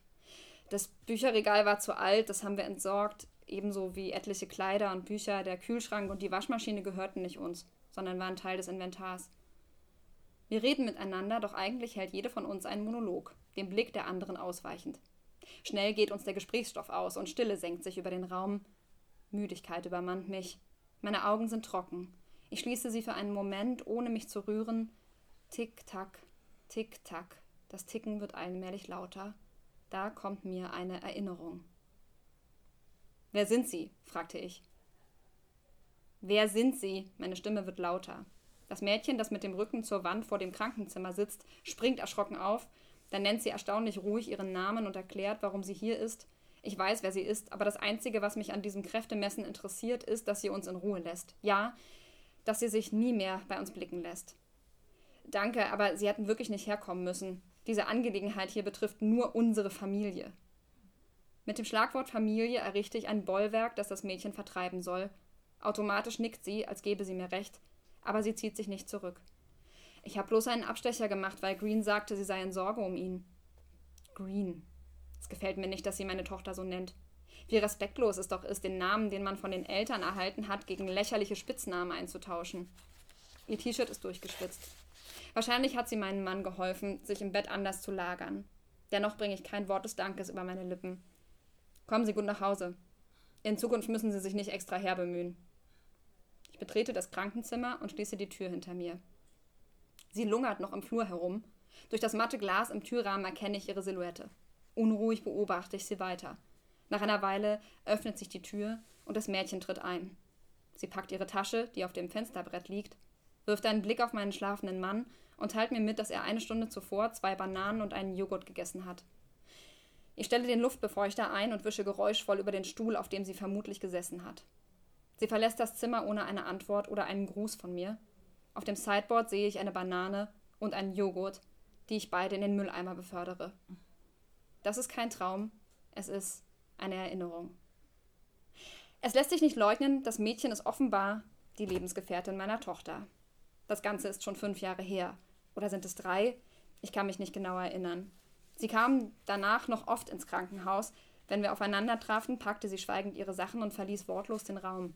S5: Das Bücherregal war zu alt, das haben wir entsorgt, ebenso wie etliche Kleider und Bücher. Der Kühlschrank und die Waschmaschine gehörten nicht uns, sondern waren Teil des Inventars. Wir reden miteinander, doch eigentlich hält jede von uns einen Monolog, dem Blick der anderen ausweichend. Schnell geht uns der Gesprächsstoff aus und Stille senkt sich über den Raum. Müdigkeit übermannt mich. Meine Augen sind trocken. Ich schließe sie für einen Moment, ohne mich zu rühren. Tick, tack, tick, tack. Das Ticken wird allmählich lauter. Da kommt mir eine Erinnerung. Wer sind Sie? fragte ich. Wer sind Sie? Meine Stimme wird lauter. Das Mädchen, das mit dem Rücken zur Wand vor dem Krankenzimmer sitzt, springt erschrocken auf, dann nennt sie erstaunlich ruhig ihren Namen und erklärt, warum sie hier ist. Ich weiß, wer sie ist, aber das Einzige, was mich an diesem Kräftemessen interessiert, ist, dass sie uns in Ruhe lässt. Ja, dass sie sich nie mehr bei uns blicken lässt. Danke, aber Sie hätten wirklich nicht herkommen müssen. Diese Angelegenheit hier betrifft nur unsere Familie. Mit dem Schlagwort Familie errichte ich ein Bollwerk, das das Mädchen vertreiben soll. Automatisch nickt sie, als gebe sie mir recht, aber sie zieht sich nicht zurück. Ich habe bloß einen Abstecher gemacht, weil Green sagte, sie sei in Sorge um ihn. Green. Es gefällt mir nicht, dass sie meine Tochter so nennt. Wie respektlos es doch ist, den Namen, den man von den Eltern erhalten hat, gegen lächerliche Spitznamen einzutauschen. Ihr T-Shirt ist durchgeschwitzt. Wahrscheinlich hat sie meinem Mann geholfen, sich im Bett anders zu lagern. Dennoch bringe ich kein Wort des Dankes über meine Lippen. Kommen Sie gut nach Hause. In Zukunft müssen Sie sich nicht extra herbemühen. Ich betrete das Krankenzimmer und schließe die Tür hinter mir. Sie lungert noch im Flur herum. Durch das matte Glas im Türrahmen erkenne ich ihre Silhouette. Unruhig beobachte ich sie weiter. Nach einer Weile öffnet sich die Tür und das Mädchen tritt ein. Sie packt ihre Tasche, die auf dem Fensterbrett liegt, wirft einen Blick auf meinen schlafenden Mann und teilt mir mit, dass er eine Stunde zuvor zwei Bananen und einen Joghurt gegessen hat. Ich stelle den Luftbefeuchter ein und wische geräuschvoll über den Stuhl, auf dem sie vermutlich gesessen hat. Sie verlässt das Zimmer ohne eine Antwort oder einen Gruß von mir auf dem Sideboard sehe ich eine Banane und einen Joghurt, die ich beide in den Mülleimer befördere. Das ist kein Traum, es ist eine Erinnerung. Es lässt sich nicht leugnen, das Mädchen ist offenbar die Lebensgefährtin meiner Tochter. Das Ganze ist schon fünf Jahre her. Oder sind es drei? Ich kann mich nicht genau erinnern. Sie kam danach noch oft ins Krankenhaus. Wenn wir aufeinander trafen, packte sie schweigend ihre Sachen und verließ wortlos den Raum.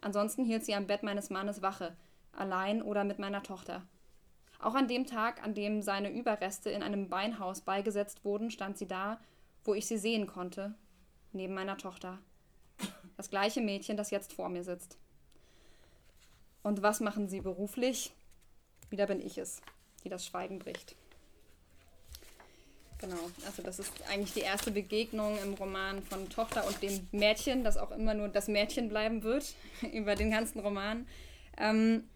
S5: Ansonsten hielt sie am Bett meines Mannes Wache, allein oder mit meiner Tochter. Auch an dem Tag, an dem seine Überreste in einem Beinhaus beigesetzt wurden, stand sie da, wo ich sie sehen konnte, neben meiner Tochter. Das gleiche Mädchen, das jetzt vor mir sitzt. Und was machen Sie beruflich? Wieder bin ich es, die das Schweigen bricht. Genau, also das ist eigentlich die erste Begegnung im Roman von Tochter und dem Mädchen, das auch immer nur das Mädchen bleiben wird über den ganzen Roman. Ähm,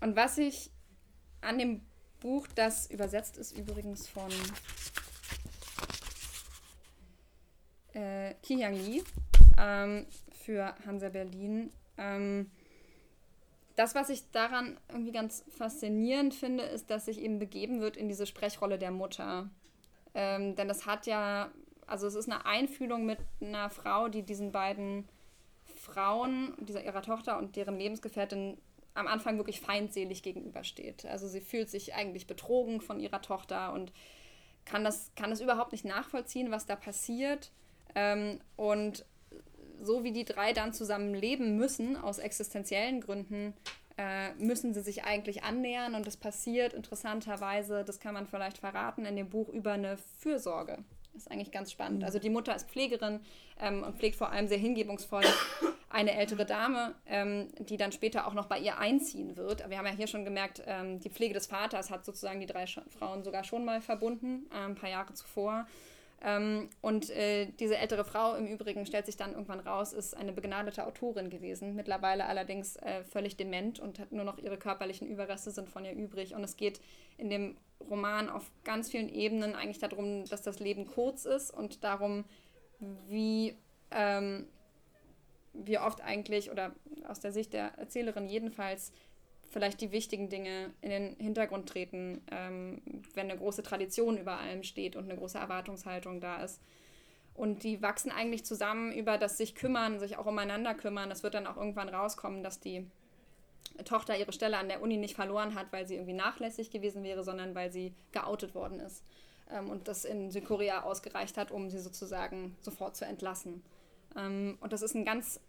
S5: und was ich an dem Buch, das übersetzt ist übrigens von äh, Ki-Hyang Lee ähm, für Hansa Berlin, ähm, das, was ich daran irgendwie ganz faszinierend finde, ist, dass sich eben begeben wird in diese Sprechrolle der Mutter. Ähm, denn das hat ja, also es ist eine Einfühlung mit einer Frau, die diesen beiden Frauen, dieser ihrer Tochter und deren Lebensgefährtin am Anfang wirklich feindselig gegenübersteht. Also sie fühlt sich eigentlich betrogen von ihrer Tochter und kann das, kann das überhaupt nicht nachvollziehen, was da passiert. Ähm, und so wie die drei dann zusammen leben müssen, aus existenziellen Gründen, äh, müssen sie sich eigentlich annähern. Und das passiert interessanterweise, das kann man vielleicht verraten, in dem Buch über eine Fürsorge. Das ist eigentlich ganz spannend. Also die Mutter ist Pflegerin ähm, und pflegt vor allem sehr hingebungsvoll eine ältere Dame, ähm, die dann später auch noch bei ihr einziehen wird. Wir haben ja hier schon gemerkt, ähm, die Pflege des Vaters hat sozusagen die drei Frauen sogar schon mal verbunden, äh, ein paar Jahre zuvor. Ähm, und äh, diese ältere Frau im Übrigen stellt sich dann irgendwann raus, ist eine begnadete Autorin gewesen, mittlerweile allerdings äh, völlig dement und hat nur noch ihre körperlichen Überreste sind von ihr übrig. Und es geht in dem Roman auf ganz vielen Ebenen eigentlich darum, dass das Leben kurz ist und darum, wie, ähm, wie oft eigentlich, oder aus der Sicht der Erzählerin jedenfalls, vielleicht die wichtigen Dinge in den Hintergrund treten, ähm, wenn eine große Tradition über allem steht und eine große Erwartungshaltung da ist. Und die wachsen eigentlich zusammen über das sich kümmern, sich auch umeinander kümmern. Es wird dann auch irgendwann rauskommen, dass die Tochter ihre Stelle an der Uni nicht verloren hat, weil sie irgendwie nachlässig gewesen wäre, sondern weil sie geoutet worden ist. Ähm, und das in Südkorea ausgereicht hat, um sie sozusagen sofort zu entlassen. Ähm, und das ist ein ganz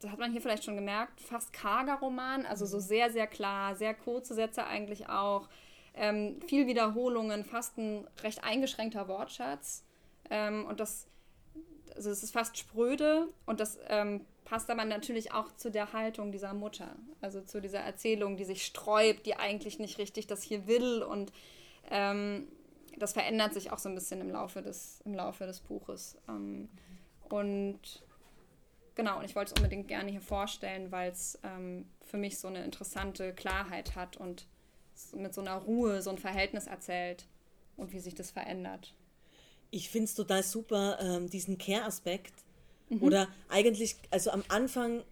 S5: das hat man hier vielleicht schon gemerkt, fast karger Roman, also so sehr, sehr klar, sehr kurze Sätze eigentlich auch, ähm, viel Wiederholungen, fast ein recht eingeschränkter Wortschatz. Ähm, und das, also es ist fast spröde und das ähm, passt aber natürlich auch zu der Haltung dieser Mutter, also zu dieser Erzählung, die sich sträubt, die eigentlich nicht richtig das hier will und ähm, das verändert sich auch so ein bisschen im Laufe des, im Laufe des Buches. Ähm, und Genau, und ich wollte es unbedingt gerne hier vorstellen, weil es ähm, für mich so eine interessante Klarheit hat und mit so einer Ruhe so ein Verhältnis erzählt und wie sich das verändert.
S6: Ich finde es total super, ähm, diesen Care-Aspekt. Mhm. Oder eigentlich, also am Anfang,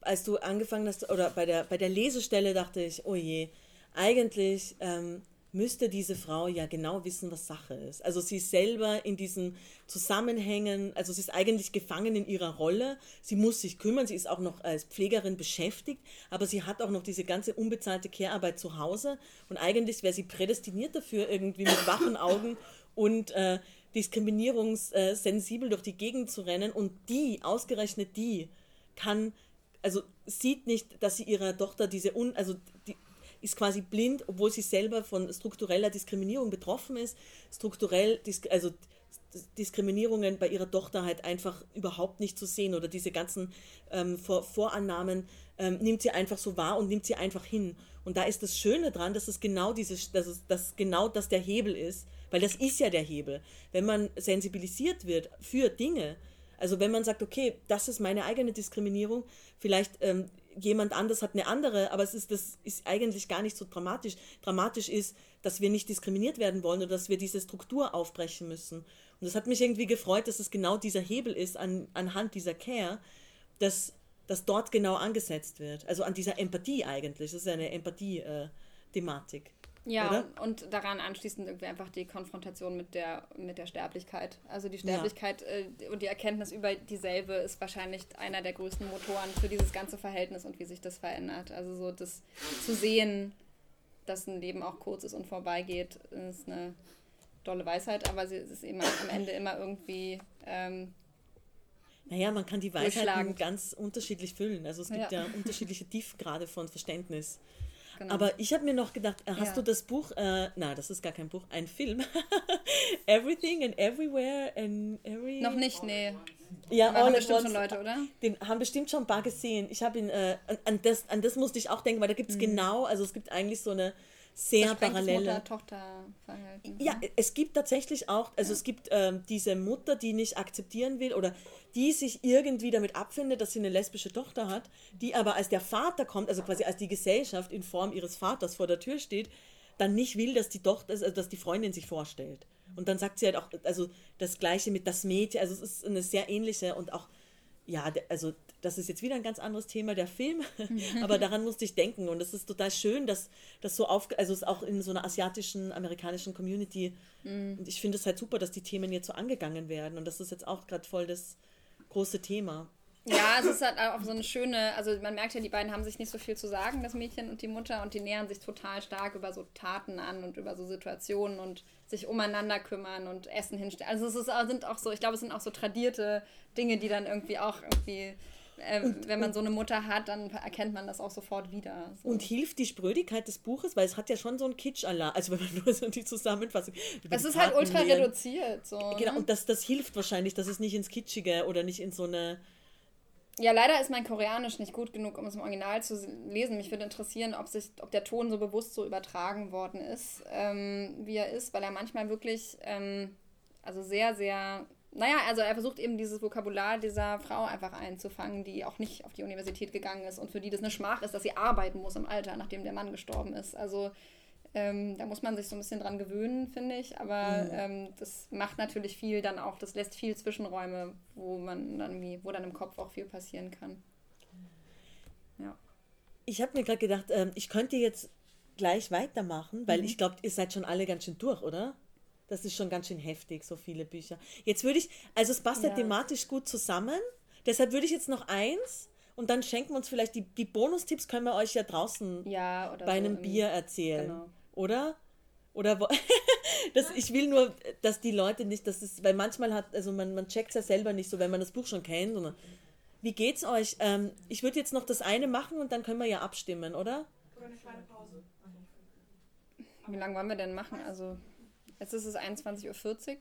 S6: als du angefangen hast, oder bei der, bei der Lesestelle dachte ich, oh je, eigentlich ähm, müsste diese Frau ja genau wissen, was Sache ist. Also sie ist selber in diesen Zusammenhängen, also sie ist eigentlich gefangen in ihrer Rolle. Sie muss sich kümmern, sie ist auch noch als Pflegerin beschäftigt, aber sie hat auch noch diese ganze unbezahlte Care-Arbeit zu Hause und eigentlich wäre sie prädestiniert dafür, irgendwie mit wachen Augen und äh, diskriminierungssensibel durch die Gegend zu rennen und die, ausgerechnet die, kann also sieht nicht, dass sie ihrer Tochter diese un, also die, ist quasi blind, obwohl sie selber von struktureller Diskriminierung betroffen ist, strukturell, also Diskriminierungen bei ihrer Tochter halt einfach überhaupt nicht zu sehen oder diese ganzen ähm, Vor Vorannahmen ähm, nimmt sie einfach so wahr und nimmt sie einfach hin. Und da ist das Schöne dran, dass es genau dieses, dass es, dass genau das der Hebel ist, weil das ist ja der Hebel. Wenn man sensibilisiert wird für Dinge, also wenn man sagt, okay, das ist meine eigene Diskriminierung, vielleicht ähm, jemand anders hat eine andere, aber es ist, das ist eigentlich gar nicht so dramatisch. Dramatisch ist, dass wir nicht diskriminiert werden wollen oder dass wir diese Struktur aufbrechen müssen. Und das hat mich irgendwie gefreut, dass es genau dieser Hebel ist an, anhand dieser Care, dass, dass dort genau angesetzt wird. Also an dieser Empathie eigentlich. Das ist eine Empathie-Thematik.
S5: Ja, oder? und daran anschließend irgendwie einfach die Konfrontation mit der, mit der Sterblichkeit. Also die Sterblichkeit ja. äh, und die Erkenntnis über dieselbe ist wahrscheinlich einer der größten Motoren für dieses ganze Verhältnis und wie sich das verändert. Also so das zu sehen, dass ein Leben auch kurz ist und vorbeigeht, ist eine dolle Weisheit, aber sie ist eben am Ende immer irgendwie ähm,
S6: naja, man kann die Weisheiten ganz unterschiedlich füllen. Also es gibt ja, ja unterschiedliche Tiefgrade von Verständnis. Genau. Aber ich habe mir noch gedacht, äh, hast ja. du das Buch, äh, na, das ist gar kein Buch, ein Film. Everything and Everywhere and Every...
S5: Noch nicht, nee.
S6: Ja,
S5: all haben bestimmt schon Leute, oder?
S6: Den haben bestimmt schon ein paar gesehen. Ich habe ihn, äh, an, an, das, an das musste ich auch denken, weil da gibt es mhm. genau, also es gibt eigentlich so eine sehr parallele...
S5: Mutter-Tochter-Verhältnis.
S6: Ja, es gibt tatsächlich auch, also es gibt ähm, diese Mutter, die nicht akzeptieren will oder die sich irgendwie damit abfindet, dass sie eine lesbische Tochter hat, die aber als der Vater kommt, also quasi als die Gesellschaft in Form ihres Vaters vor der Tür steht, dann nicht will, dass die Tochter, also dass die Freundin sich vorstellt. Und dann sagt sie halt auch, also das Gleiche mit das Mädchen, also es ist eine sehr ähnliche und auch, ja, also das ist jetzt wieder ein ganz anderes Thema, der Film, aber daran musste ich denken. Und es ist total schön, dass das so auf, also es ist auch in so einer asiatischen, amerikanischen Community. Und ich finde es halt super, dass die Themen jetzt so angegangen werden. Und das ist jetzt auch gerade voll das große Thema.
S5: Ja, es ist halt auch so eine schöne, also man merkt ja, die beiden haben sich nicht so viel zu sagen, das Mädchen und die Mutter, und die nähern sich total stark über so Taten an und über so Situationen und sich umeinander kümmern und Essen hinstellen. Also es ist, sind auch so, ich glaube, es sind auch so tradierte Dinge, die dann irgendwie auch irgendwie, äh, wenn man so eine Mutter hat, dann erkennt man das auch sofort wieder. So.
S6: Und hilft die Sprödigkeit des Buches, weil es hat ja schon so einen Kitsch-Alarm, also wenn man nur so die Zusammenfassung. die
S5: ist halt
S6: Taten
S5: ultra
S6: nähern.
S5: reduziert. So,
S6: Genau,
S5: ne?
S6: und das, das hilft wahrscheinlich, dass es nicht ins Kitschige oder nicht in so eine.
S5: Ja, leider ist mein Koreanisch nicht gut genug, um es im Original zu lesen. Mich würde interessieren, ob, sich, ob der Ton so bewusst so übertragen worden ist, ähm, wie er ist, weil er manchmal wirklich, ähm, also sehr, sehr, naja, also er versucht eben dieses Vokabular dieser Frau einfach einzufangen, die auch nicht auf die Universität gegangen ist und für die das eine Schmach ist, dass sie arbeiten muss im Alter, nachdem der Mann gestorben ist. Also ähm, da muss man sich so ein bisschen dran gewöhnen, finde ich. Aber ähm, das macht natürlich viel dann auch, das lässt viel Zwischenräume, wo man dann wie, wo dann im Kopf auch viel passieren kann. Ja.
S6: Ich habe mir gerade gedacht, ähm, ich könnte jetzt gleich weitermachen, weil
S5: Mhm.
S6: ich glaube, ihr seid schon alle ganz schön durch, oder? Das ist schon ganz schön heftig, so viele Bücher. Jetzt würde ich, also es passt ja.
S5: Ja.
S6: thematisch gut zusammen. Deshalb würde ich jetzt noch eins und dann schenken wir uns vielleicht die, die Bonustipps, können wir euch ja draußen
S5: Ja, oder
S6: bei
S5: so
S6: einem Bier erzählen.
S5: genau.
S6: Oder? Oder wo, das, ich will nur, dass die Leute nicht, das ist, weil manchmal hat, also man, man checkt es ja selber nicht so, wenn man das Buch schon kennt. Und, wie geht's euch? Ähm, ich würde jetzt noch das eine machen und dann können wir ja abstimmen, oder?
S5: Wie lange wollen wir denn machen? Also, jetzt ist es 21.40 Uhr.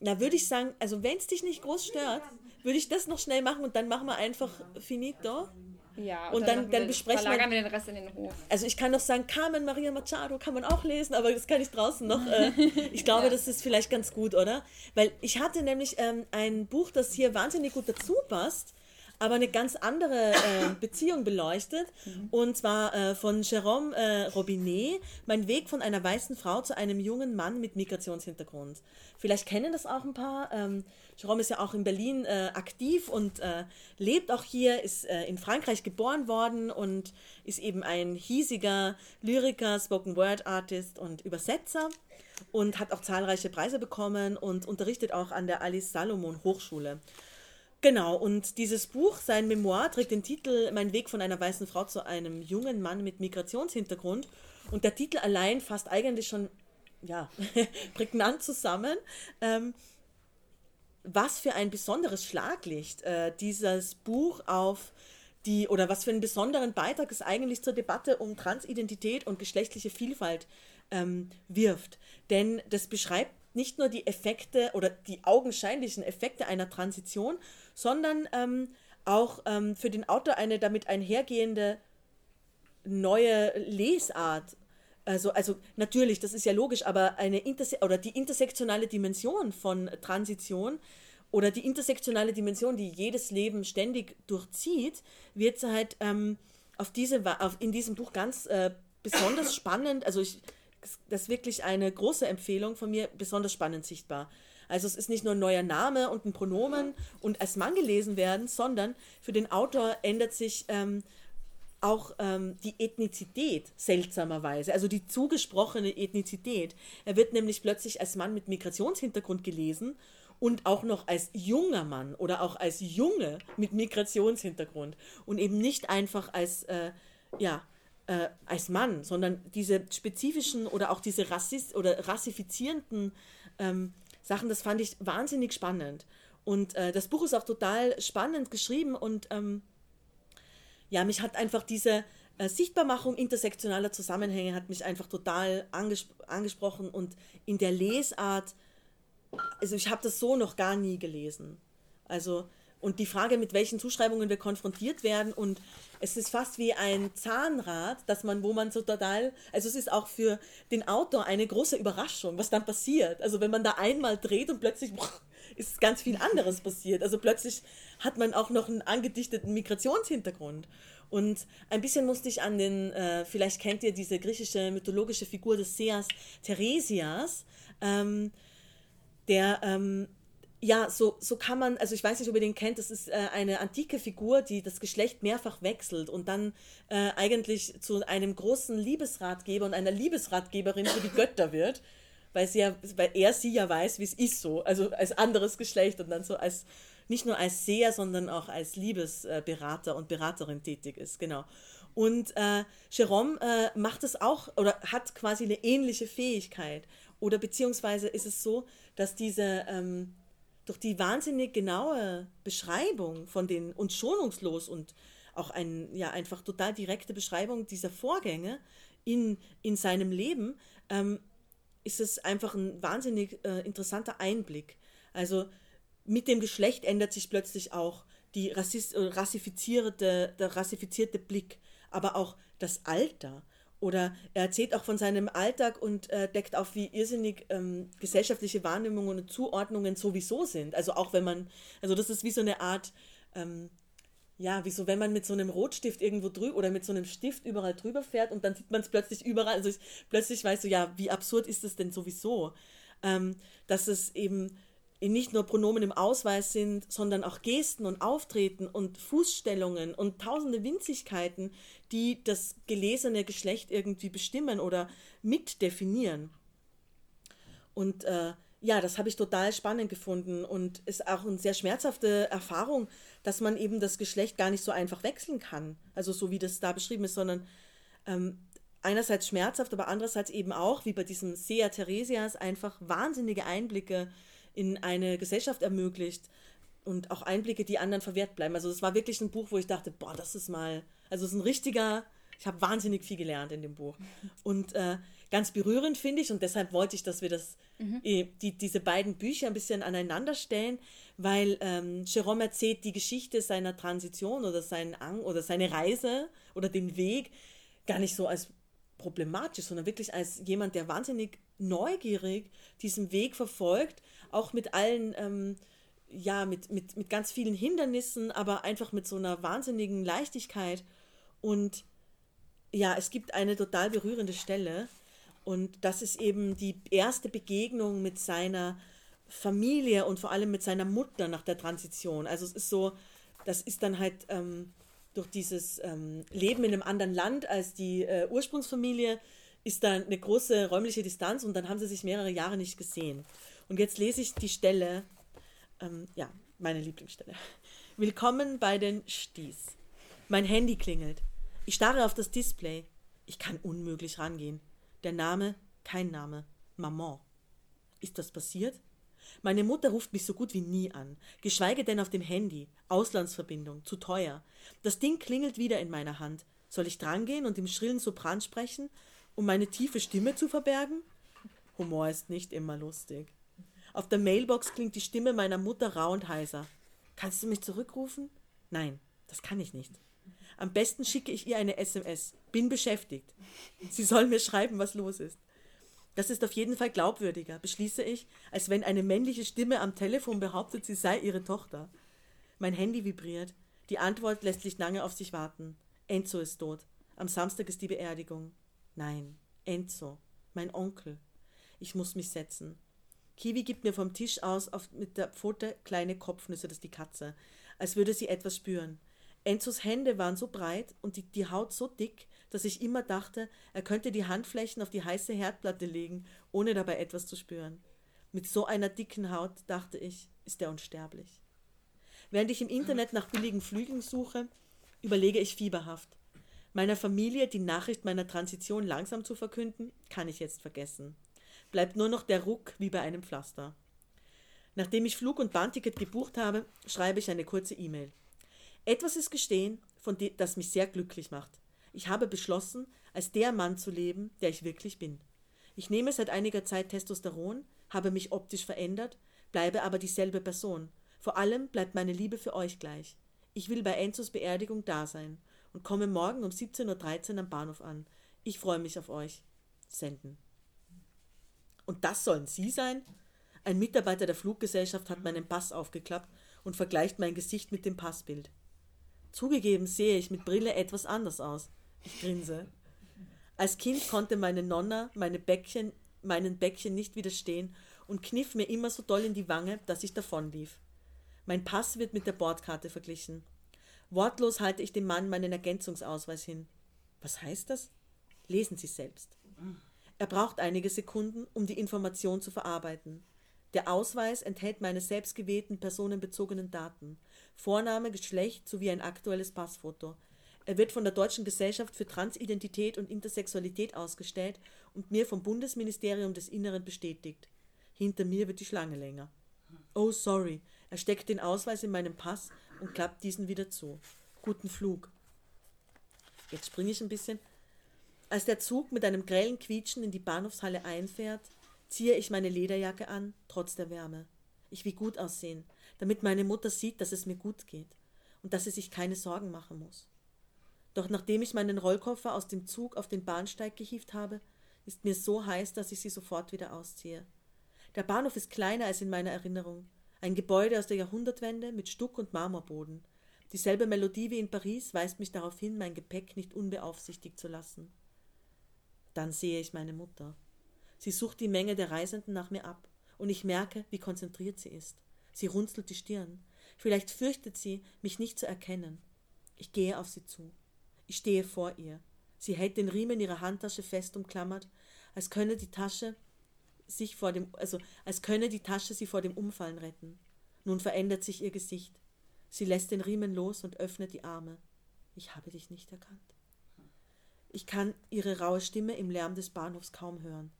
S6: Na, würde ich sagen, also wenn es dich nicht groß stört, würde ich das noch schnell machen und dann machen wir einfach finito.
S5: Ja,
S6: Und dann-
S5: machen
S6: dann
S5: wir,
S6: besprechen wir-
S5: wir den Rest in den Hof.
S6: Also ich kann noch sagen, Carmen Maria Machado kann man auch lesen, aber das kann ich draußen noch. Äh, ich glaube, das ist vielleicht ganz gut, oder? Weil ich hatte nämlich ähm, ein Buch, das hier wahnsinnig gut dazu passt, aber eine ganz andere äh, Beziehung beleuchtet. Und zwar äh, von Jérôme äh, Robinet, Mein Weg von einer weißen Frau zu einem jungen Mann mit Migrationshintergrund. Vielleicht kennen das auch ein paar. Ähm, Jérôme ist ja auch in Berlin äh, aktiv und äh, lebt auch hier, ist äh, in Frankreich geboren worden und ist eben ein hiesiger Lyriker, Spoken Word Artist und Übersetzer und hat auch zahlreiche Preise bekommen und unterrichtet auch an der Alice Salomon Hochschule. Genau, und dieses Buch, sein Memoir, trägt den Titel Mein Weg von einer weißen Frau zu einem jungen Mann mit Migrationshintergrund. Und der Titel allein fasst eigentlich schon ja, prägnant zusammen, ähm, was für ein besonderes Schlaglicht äh, dieses Buch auf die, oder was für einen besonderen Beitrag es eigentlich zur Debatte um Transidentität und geschlechtliche Vielfalt ähm, wirft. Denn das beschreibt nicht nur die Effekte oder die augenscheinlichen Effekte einer Transition, sondern ähm, auch ähm, für den Autor eine damit einhergehende neue Lesart. Also, also natürlich, das ist ja logisch, aber eine Interse oder die intersektionale Dimension von Transition oder die intersektionale Dimension, die jedes Leben ständig durchzieht, wird halt ähm, auf diese, auf, in diesem Buch ganz äh, besonders spannend, also ich, das ist wirklich eine große Empfehlung von mir, besonders spannend sichtbar. Also es ist nicht nur ein neuer Name und ein Pronomen und als Mann gelesen werden, sondern für den Autor ändert sich ähm, auch ähm, die Ethnizität seltsamerweise, also die zugesprochene Ethnizität. Er wird nämlich plötzlich als Mann mit Migrationshintergrund gelesen und auch noch als junger Mann oder auch als Junge mit Migrationshintergrund und eben nicht einfach als, äh, ja, äh, als Mann, sondern diese spezifischen oder auch diese rassist oder rassifizierenden ähm, Sachen, das fand ich wahnsinnig spannend. Und äh, das Buch ist auch total spannend geschrieben und ähm, ja, mich hat einfach diese äh, Sichtbarmachung intersektionaler Zusammenhänge hat mich einfach total angesp angesprochen und in der Lesart, also ich habe das so noch gar nie gelesen. Also und die Frage, mit welchen Zuschreibungen wir konfrontiert werden und es ist fast wie ein Zahnrad, dass man, wo man so total, also es ist auch für den Autor eine große Überraschung, was dann passiert. Also wenn man da einmal dreht und plötzlich ist ganz viel anderes passiert. Also plötzlich hat man auch noch einen angedichteten Migrationshintergrund. Und ein bisschen musste ich an den, äh, vielleicht kennt ihr diese griechische mythologische Figur des Seers Theresias, ähm, der ähm, ja, so, so kann man, also ich weiß nicht, ob ihr den kennt, das ist äh, eine antike Figur, die das Geschlecht mehrfach wechselt und dann äh, eigentlich zu einem großen Liebesratgeber und einer Liebesratgeberin für die Götter wird, weil, sie ja, weil er sie ja weiß, wie es ist so, also als anderes Geschlecht und dann so als, nicht nur als Seher, sondern auch als Liebesberater und Beraterin tätig ist, genau. Und äh, Jerome äh, macht es auch oder hat quasi eine ähnliche Fähigkeit. Oder beziehungsweise ist es so, dass diese ähm, durch die wahnsinnig genaue Beschreibung von den und schonungslos und auch ein, ja, einfach total direkte Beschreibung dieser Vorgänge in, in seinem Leben, ähm, ist es einfach ein wahnsinnig äh, interessanter Einblick. Also mit dem Geschlecht ändert sich plötzlich auch die rassist, äh, rassifizierte, der rassifizierte Blick, aber auch das Alter. Oder er erzählt auch von seinem Alltag und äh, deckt auf, wie irrsinnig ähm, gesellschaftliche Wahrnehmungen und Zuordnungen sowieso sind. Also auch wenn man, also das ist wie so eine Art, ähm, ja, wie so, wenn man mit so einem Rotstift irgendwo drüber oder mit so einem Stift überall drüber fährt und dann sieht man es plötzlich überall. Also ich, plötzlich weißt du, ja, wie absurd ist es denn sowieso? Ähm, dass es eben nicht nur Pronomen im Ausweis sind, sondern auch Gesten und Auftreten und Fußstellungen und tausende Winzigkeiten, die das gelesene Geschlecht irgendwie bestimmen oder mitdefinieren. Und äh, ja, das habe ich total spannend gefunden und ist auch eine sehr schmerzhafte Erfahrung, dass man eben das Geschlecht gar nicht so einfach wechseln kann. Also so wie das da beschrieben ist, sondern ähm, einerseits schmerzhaft, aber andererseits eben auch, wie bei diesem Sea Theresias, einfach wahnsinnige Einblicke in eine Gesellschaft ermöglicht und auch Einblicke, die anderen verwehrt bleiben. Also es war wirklich ein Buch, wo ich dachte, boah, das ist mal, also es ist ein richtiger, ich habe wahnsinnig viel gelernt in dem Buch. Und äh, ganz berührend finde ich und deshalb wollte ich, dass wir das, mhm. äh, die, diese beiden Bücher ein bisschen aneinander stellen, weil ähm, Jerome erzählt die Geschichte seiner Transition oder seinen Ang oder seine Reise oder den Weg gar nicht so als problematisch, sondern wirklich als jemand, der wahnsinnig neugierig diesen Weg verfolgt auch mit allen, ähm, ja, mit, mit, mit ganz vielen Hindernissen, aber einfach mit so einer wahnsinnigen Leichtigkeit. Und ja, es gibt eine total berührende Stelle. Und das ist eben die erste Begegnung mit seiner Familie und vor allem mit seiner Mutter nach der Transition. Also es ist so, das ist dann halt ähm, durch dieses ähm, Leben in einem anderen Land als die äh, Ursprungsfamilie, ist da eine große räumliche Distanz und dann haben sie sich mehrere Jahre nicht gesehen. Und jetzt lese ich die Stelle, ähm, ja, meine Lieblingsstelle. Willkommen bei den Sties. Mein Handy klingelt. Ich starre auf das Display. Ich kann unmöglich rangehen. Der Name, kein Name. Maman. Ist das passiert? Meine Mutter ruft mich so gut wie nie an, geschweige denn auf dem Handy. Auslandsverbindung, zu teuer. Das Ding klingelt wieder in meiner Hand. Soll ich drangehen und im schrillen Sopran sprechen, um meine tiefe Stimme zu verbergen? Humor ist nicht immer lustig. Auf der Mailbox klingt die Stimme meiner Mutter rau und heiser. Kannst du mich zurückrufen? Nein, das kann ich nicht. Am besten schicke ich ihr eine SMS. Bin beschäftigt. Sie soll mir schreiben, was los ist. Das ist auf jeden Fall glaubwürdiger, beschließe ich, als wenn eine männliche Stimme am Telefon behauptet, sie sei ihre Tochter. Mein Handy vibriert. Die Antwort lässt nicht lange auf sich warten. Enzo ist tot. Am Samstag ist die Beerdigung. Nein, Enzo, mein Onkel. Ich muss mich setzen. Kiwi gibt mir vom Tisch aus auf, mit der Pfote kleine Kopfnüsse, das ist die Katze, als würde sie etwas spüren. Enzos Hände waren so breit und die, die Haut so dick, dass ich immer dachte, er könnte die Handflächen auf die heiße Herdplatte legen, ohne dabei etwas zu spüren. Mit so einer dicken Haut, dachte ich, ist er unsterblich. Während ich im Internet nach billigen Flügen suche, überlege ich fieberhaft. Meiner Familie die Nachricht meiner Transition langsam zu verkünden, kann ich jetzt vergessen bleibt nur noch der Ruck wie bei einem Pflaster. Nachdem ich Flug- und Bahnticket gebucht habe, schreibe ich eine kurze E-Mail. Etwas ist gestehen, von das mich sehr glücklich macht. Ich habe beschlossen, als der Mann zu leben, der ich wirklich bin. Ich nehme seit einiger Zeit Testosteron, habe mich optisch verändert, bleibe aber dieselbe Person. Vor allem bleibt meine Liebe für euch gleich. Ich will bei Enzos Beerdigung da sein und komme morgen um 17.13 Uhr am Bahnhof an. Ich freue mich auf euch. Senden. Und das sollen Sie sein? Ein Mitarbeiter der Fluggesellschaft hat meinen Pass aufgeklappt und vergleicht mein Gesicht mit dem Passbild. Zugegeben sehe ich mit Brille etwas anders aus. Ich grinse. Als Kind konnte meine Nonna meine Bäckchen, meinen Bäckchen nicht widerstehen und kniff mir immer so doll in die Wange, dass ich davonlief. Mein Pass wird mit der Bordkarte verglichen. Wortlos halte ich dem Mann meinen Ergänzungsausweis hin. Was heißt das? Lesen Sie selbst. Er braucht einige Sekunden, um die Information zu verarbeiten. Der Ausweis enthält meine selbstgewählten personenbezogenen Daten, Vorname, Geschlecht sowie ein aktuelles Passfoto. Er wird von der Deutschen Gesellschaft für Transidentität und Intersexualität ausgestellt und mir vom Bundesministerium des Inneren bestätigt. Hinter mir wird die Schlange länger. Oh, sorry. Er steckt den Ausweis in meinen Pass und klappt diesen wieder zu. Guten Flug. Jetzt springe ich ein bisschen. Als der Zug mit einem grellen Quietschen in die Bahnhofshalle einfährt, ziehe ich meine Lederjacke an, trotz der Wärme. Ich will gut aussehen, damit meine Mutter sieht, dass es mir gut geht und dass sie sich keine Sorgen machen muss. Doch nachdem ich meinen Rollkoffer aus dem Zug auf den Bahnsteig gehievt habe, ist mir so heiß, dass ich sie sofort wieder ausziehe. Der Bahnhof ist kleiner als in meiner Erinnerung. Ein Gebäude aus der Jahrhundertwende mit Stuck- und Marmorboden. Dieselbe Melodie wie in Paris weist mich darauf hin, mein Gepäck nicht unbeaufsichtigt zu lassen. Dann sehe ich meine Mutter. Sie sucht die Menge der Reisenden nach mir ab, und ich merke, wie konzentriert sie ist. Sie runzelt die Stirn. Vielleicht fürchtet sie, mich nicht zu erkennen. Ich gehe auf sie zu. Ich stehe vor ihr. Sie hält den Riemen ihrer Handtasche fest umklammert, als könne die Tasche sich vor dem, also als könne die Tasche sie vor dem Umfallen retten. Nun verändert sich ihr Gesicht. Sie lässt den Riemen los und öffnet die Arme. Ich habe dich nicht erkannt. Ich kann ihre raue Stimme im Lärm des Bahnhofs kaum hören.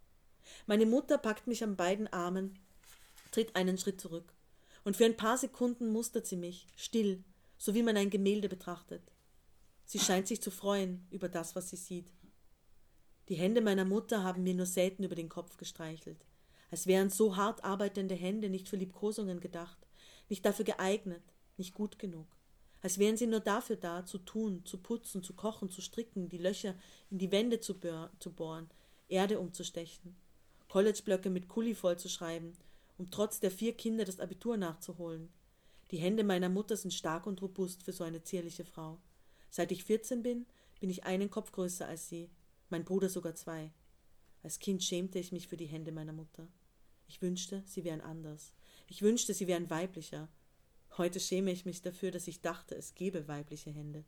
S6: Meine Mutter packt mich an beiden Armen, tritt einen Schritt zurück, und für ein paar Sekunden mustert sie mich, still, so wie man ein Gemälde betrachtet. Sie scheint sich zu freuen über das, was sie sieht. Die Hände meiner Mutter haben mir nur selten über den Kopf gestreichelt, als wären so hart arbeitende Hände nicht für Liebkosungen gedacht, nicht dafür geeignet, nicht gut genug, als wären sie nur dafür da, zu tun, zu putzen, zu kochen, zu stricken, die Löcher in die Wände zu, zu bohren, Erde umzustechen, Collegeblöcke mit Kuli vollzuschreiben, um trotz der vier Kinder das Abitur nachzuholen. Die Hände meiner Mutter sind stark und robust für so eine zierliche Frau. Seit ich 14 bin, bin ich einen Kopf größer als sie, mein Bruder sogar zwei. Als Kind schämte ich mich für die Hände meiner Mutter. Ich wünschte, sie wären anders. Ich wünschte, sie wären weiblicher. Heute schäme ich mich dafür, dass ich dachte, es gebe weibliche Hände.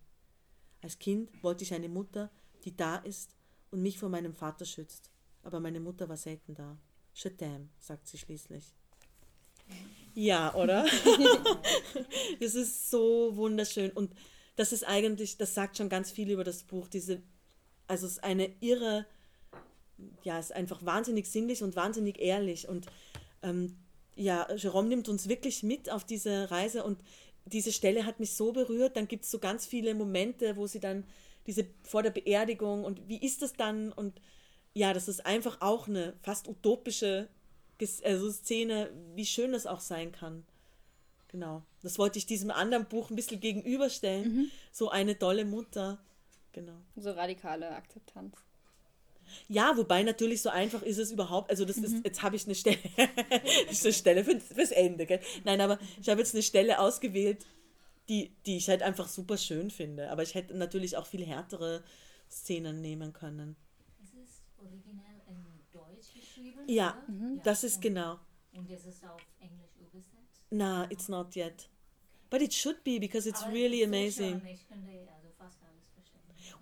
S6: Als Kind wollte ich eine Mutter, die da ist und mich vor meinem Vater schützt. Aber meine Mutter war selten da. Je sagt sie schließlich. Ja, oder? das ist so wunderschön. Und das ist eigentlich, das sagt schon ganz viel über das Buch. Diese, also es ist eine irre, ja, es ist einfach wahnsinnig sinnlich und wahnsinnig ehrlich. Und ähm, ja, Jerome nimmt uns wirklich mit auf diese Reise und diese Stelle hat mich so berührt. Dann gibt es so ganz viele Momente, wo sie dann diese vor der Beerdigung und wie ist das dann? Und ja, das ist einfach auch eine fast utopische also Szene, wie schön das auch sein kann. Genau. Das wollte ich diesem anderen Buch ein bisschen gegenüberstellen. Mhm. So eine tolle Mutter. Genau.
S5: So radikale Akzeptanz.
S6: Ja, wobei natürlich so einfach ist es überhaupt. Also, das mhm. ist, jetzt habe ich eine Stelle, das ist eine Stelle für, fürs Ende, gell? Nein, aber ich habe jetzt eine Stelle ausgewählt, die, die ich halt einfach super schön finde. Aber ich hätte natürlich auch viel härtere Szenen nehmen können.
S1: Ist es original in Deutsch geschrieben?
S6: Ja, mhm. das ist genau.
S1: Und ist es auf Englisch
S6: No, it's not yet. But it should be because it's really amazing.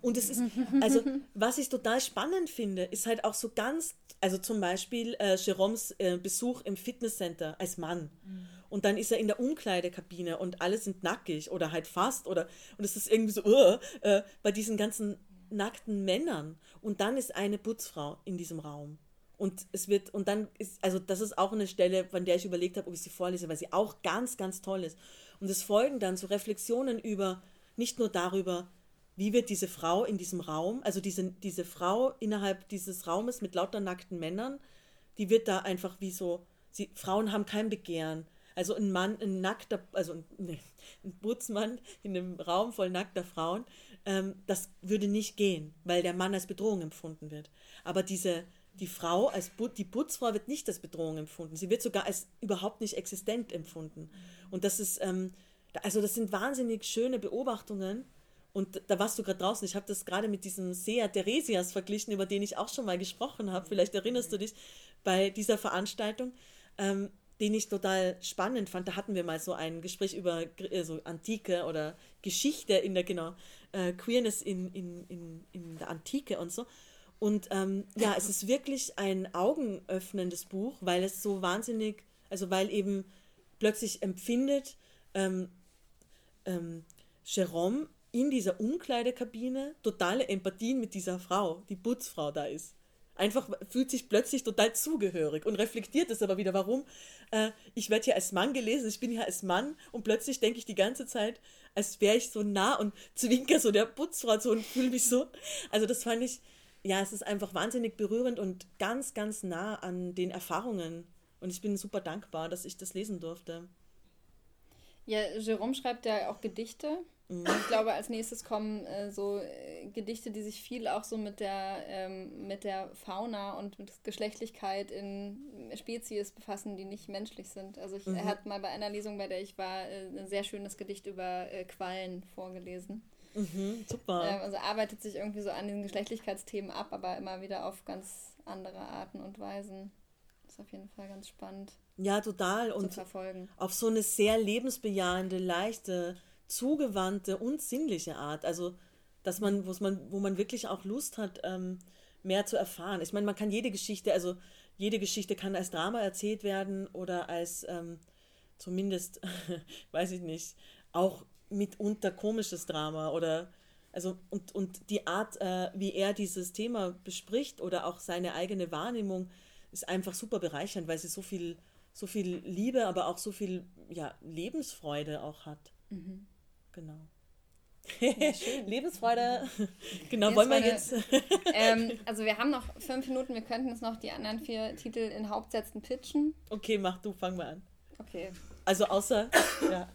S6: Und es ist, also was ich total spannend finde, ist halt auch so ganz, also zum Beispiel äh, Jeroms äh, Besuch im Fitnesscenter als Mann. Mhm. Und dann ist er in der Umkleidekabine und alle sind nackig oder halt fast oder und es ist irgendwie so uh, äh, bei diesen ganzen nackten Männern. Und dann ist eine Putzfrau in diesem Raum. Und es wird, und dann ist, also das ist auch eine Stelle, von der ich überlegt habe, ob ich sie vorlese, weil sie auch ganz, ganz toll ist. Und es folgen dann so Reflexionen über, nicht nur darüber, wie wird diese Frau in diesem Raum, also diese, diese Frau innerhalb dieses Raumes mit lauter nackten Männern, die wird da einfach wie so, sie, Frauen haben kein Begehren, Also ein Mann, ein nackter, also ein, nee, ein Putzmann in einem Raum voll nackter Frauen, ähm, das würde nicht gehen, weil der Mann als Bedrohung empfunden wird. Aber diese, die Frau, als die Putzfrau wird nicht als Bedrohung empfunden. Sie wird sogar als überhaupt nicht existent empfunden. Und das ist, ähm, also das sind wahnsinnig schöne Beobachtungen. Und da warst du gerade draußen. Ich habe das gerade mit diesem Seher Theresias verglichen, über den ich auch schon mal gesprochen habe. Vielleicht erinnerst du dich bei dieser Veranstaltung, ähm, den ich total spannend fand. Da hatten wir mal so ein Gespräch über äh, so Antike oder Geschichte in der, genau, äh, Queerness in, in, in, in der Antike und so. Und ähm, ja, es ist wirklich ein augenöffnendes Buch, weil es so wahnsinnig, also weil eben plötzlich empfindet ähm, ähm, Jerome in dieser Umkleidekabine totale Empathien mit dieser Frau, die Putzfrau da ist. Einfach fühlt sich plötzlich total zugehörig und reflektiert es aber wieder, warum äh, ich werde hier als Mann gelesen, ich bin hier als Mann und plötzlich denke ich die ganze Zeit, als wäre ich so nah und zwinker so der Putzfrau so und fühle mich so. Also das fand ich, ja, es ist einfach wahnsinnig berührend und ganz, ganz nah an den Erfahrungen. Und ich bin super dankbar, dass ich das lesen durfte.
S5: Ja, Jerome schreibt ja auch Gedichte. Ich glaube, als nächstes kommen äh, so äh, Gedichte, die sich viel auch so mit der, ähm, mit der Fauna und mit Geschlechtlichkeit in Spezies befassen, die nicht menschlich sind. Also ich, er hat mal bei einer Lesung, bei der ich war, äh, ein sehr schönes Gedicht über äh, Quallen vorgelesen.
S6: Mhm, super.
S5: Ähm, also arbeitet sich irgendwie so an diesen Geschlechtlichkeitsthemen ab, aber immer wieder auf ganz andere Arten und Weisen. Ist auf jeden Fall ganz spannend
S6: ja, total.
S5: zu
S6: Und
S5: verfolgen.
S6: auf so eine sehr lebensbejahende, leichte, zugewandte und sinnliche Art. Also, dass man, man, wo man wirklich auch Lust hat, ähm, mehr zu erfahren. Ich meine, man kann jede Geschichte, also jede Geschichte kann als Drama erzählt werden oder als ähm, zumindest, weiß ich nicht, auch mitunter komisches Drama oder also und, und die Art, äh, wie er dieses Thema bespricht oder auch seine eigene Wahrnehmung ist einfach super bereichernd, weil sie so viel, so viel Liebe, aber auch so viel ja, Lebensfreude auch hat. Genau. Lebensfreude. genau,
S5: Jetzt
S6: wollen wir jetzt.
S5: ähm, also wir haben noch fünf Minuten, wir könnten jetzt noch die anderen vier Titel in Hauptsätzen pitchen.
S6: okay, mach du, fang mal an.
S5: Okay.
S6: Also außer. Ja.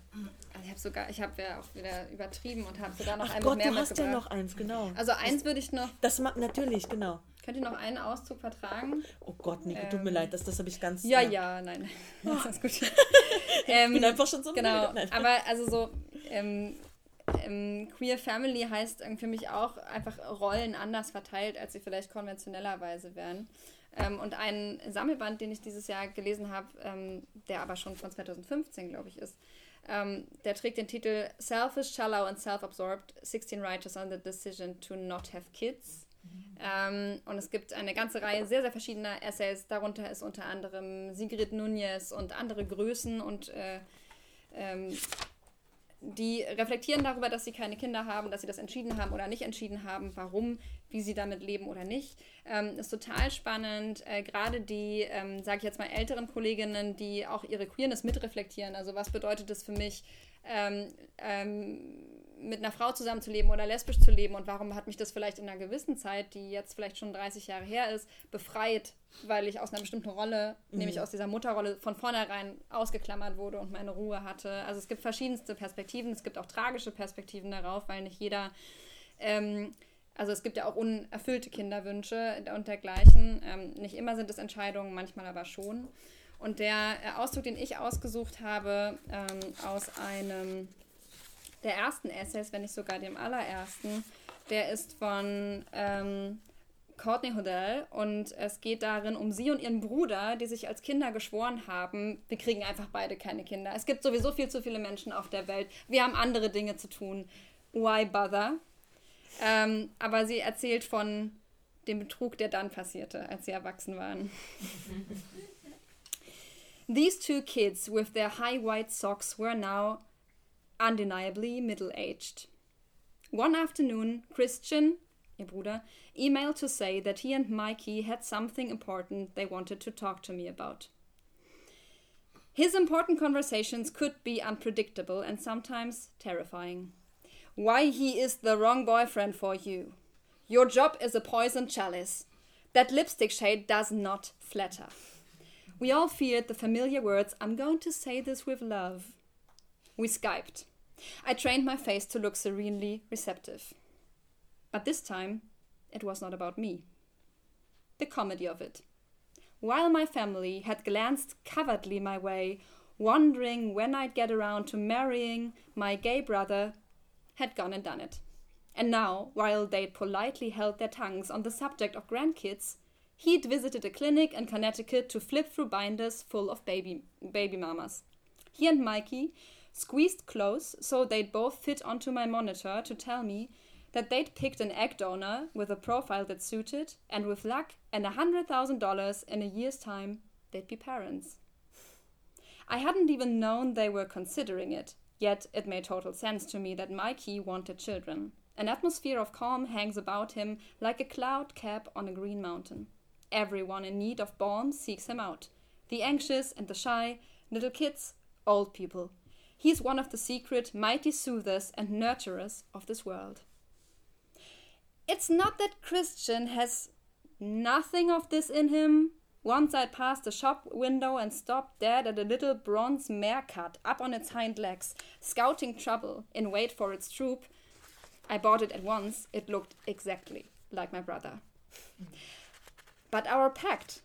S5: Also ich habe sogar, ich habe ja auch wieder übertrieben und habe sogar noch
S6: Ach
S5: ein
S6: Gott,
S5: mehr
S6: du hast ja noch eins, genau.
S5: Also eins würde ich noch,
S6: Das ma natürlich, genau.
S5: könnt ihr noch einen Auszug vertragen?
S6: Oh Gott, Nico, tut
S5: Ähm,
S6: mir leid, das, das habe ich ganz.
S5: Ja, ja, nein. Das ist gut. ähm,
S6: Ich bin einfach schon so
S5: Genau.
S6: Nein.
S5: aber also so ähm, ähm, Queer Family heißt für mich auch einfach Rollen anders verteilt, als sie vielleicht konventionellerweise wären. Ähm, und ein Sammelband, den ich dieses Jahr gelesen habe, ähm, der aber schon von 2015, glaube ich, ist, ähm, der trägt den Titel Selfish, Shallow and Self-Absorbed, 16 Writers on the Decision to Not Have Kids. Ähm, und es gibt eine ganze Reihe sehr, sehr verschiedener Essays. Darunter ist unter anderem Sigrid Nunez und andere Größen und äh, ähm, die reflektieren darüber, dass sie keine Kinder haben, dass sie das entschieden haben oder nicht entschieden haben, warum, wie sie damit leben oder nicht. Ähm, ist total spannend. Äh, Gerade die, ähm, sage ich jetzt mal, älteren Kolleginnen, die auch ihre Queerness mitreflektieren. Also was bedeutet es für mich, ähm, ähm, mit einer Frau zusammenzuleben oder lesbisch zu leben und warum hat mich das vielleicht in einer gewissen Zeit, die jetzt vielleicht schon 30 Jahre her ist, befreit, weil ich aus einer bestimmten Rolle, nämlich aus dieser Mutterrolle, von vornherein ausgeklammert wurde und meine Ruhe hatte. Also es gibt verschiedenste Perspektiven, es gibt auch tragische Perspektiven darauf, weil nicht jeder, ähm, also es gibt ja auch unerfüllte Kinderwünsche und dergleichen. Ähm, nicht immer sind es Entscheidungen, manchmal aber schon. Und der äh, Auszug, den ich ausgesucht habe, ähm, aus einem der ersten Essays, wenn nicht sogar dem allerersten, der ist von ähm, Courtney Hodel und es geht darin um sie und ihren Bruder, die sich als Kinder geschworen haben, wir kriegen einfach beide keine Kinder. Es gibt sowieso viel zu viele Menschen auf der Welt. Wir haben andere Dinge zu tun. Why bother? Ähm, aber sie erzählt von dem Betrug, der dann passierte, als sie erwachsen waren. These two kids with their high white socks were now undeniably middle aged. One afternoon, Christian, ihr Bruder, emailed to say that he and Mikey had something important they wanted to talk to me about. His important conversations could be unpredictable and sometimes terrifying. Why he is the wrong boyfriend for you. Your job is a poison chalice. That lipstick shade does not flatter. We all feared the familiar words, I'm going to say this with love. We Skyped. I trained my face to look serenely receptive. But this time, it was not about me. The comedy of it. While my family had glanced covertly my way, wondering when I'd get around to marrying my gay brother, had gone and done it. And now, while they'd politely held their tongues on the subject of grandkids, he'd visited a clinic in Connecticut to flip through binders full of baby baby mamas. He and Mikey squeezed close so they'd both fit onto my monitor to tell me that they'd picked an egg donor with a profile that suited, and with luck and a hundred thousand dollars in a year's time, they'd be parents. I hadn't even known they were considering it, yet it made total sense to me that Mikey wanted children. An atmosphere of calm hangs about him like a cloud cap on a green mountain. Everyone in need of balm seeks him out the anxious and the shy, little kids, old people. He's one of the secret, mighty soothers and nurturers of this world. It's not that Christian has nothing of this in him. Once I passed a shop window and stopped dead at a little bronze mare cut up on its hind legs, scouting trouble in wait for its troop. I bought it at once. It looked exactly like my brother. But our pact,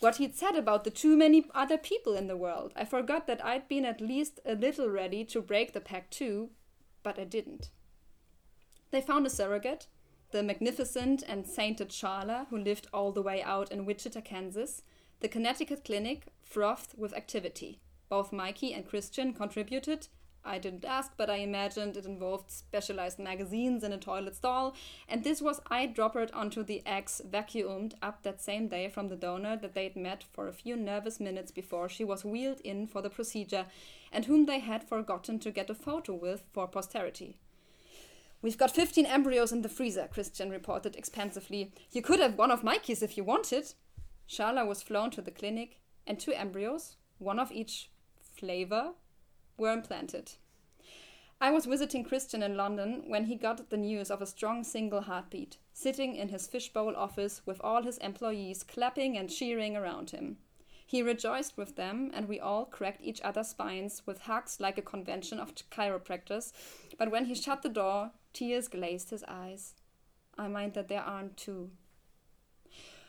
S5: what he'd said about the too many other people in the world, I forgot that I'd been at least a little ready to break the pact too, but I didn't. They found a surrogate, the magnificent and sainted Charla, who lived all the way out in Wichita, Kansas. The Connecticut clinic frothed with activity. Both Mikey and Christian contributed. I didn't ask, but I imagined it involved specialized magazines in a toilet stall, and this was eyedroppered onto the eggs vacuumed up that same day from the donor that they'd met for a few nervous minutes before she was wheeled in for the procedure, and whom they had forgotten to get a photo with for posterity. We've got 15 embryos in the freezer, Christian reported expansively. You could have one of my Mikey's if you wanted. Sharla was flown to the clinic, and two embryos, one of each flavor, were implanted. I was visiting Christian in London when he got the news of a strong single heartbeat, sitting in his fishbowl office with all his employees clapping and cheering around him. He rejoiced with them, and we all cracked each other's spines with hugs like a convention of chiropractors. But when he shut the door, tears glazed his eyes. I mind that there aren't two.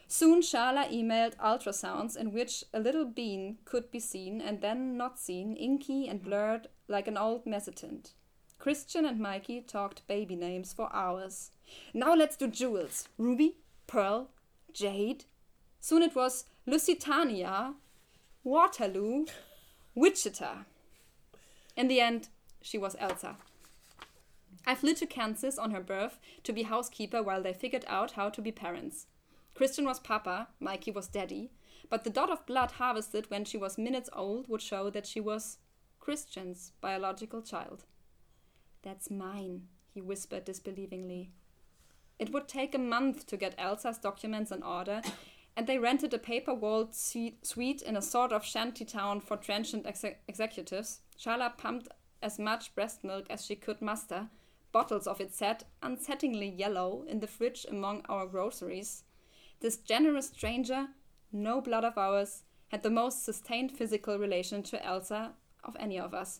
S5: Soon Shala emailed ultrasounds in which a little bean could be seen and then not seen, inky and blurred like an old mezzotint. Christian and Mikey talked baby names for hours. Now let's do jewels Ruby, Pearl, Jade. Soon it was Lusitania, Waterloo, Wichita. In the end, she was Elsa. I flew to Kansas on her birth to be housekeeper while they figured out how to be parents. Christian was Papa, Mikey was Daddy, but the dot of blood harvested when she was minutes old would show that she was Christian's biological child. That's mine, he whispered disbelievingly. It would take a month to get Elsa's documents in order, and they rented a paper walled suite in a sort of shanty town for transient ex executives. Shala pumped as much breast milk as she could muster, bottles of it sat unsettlingly yellow in the fridge among our groceries. This generous stranger, no blood of ours, had the most sustained physical relation to Elsa of any of us.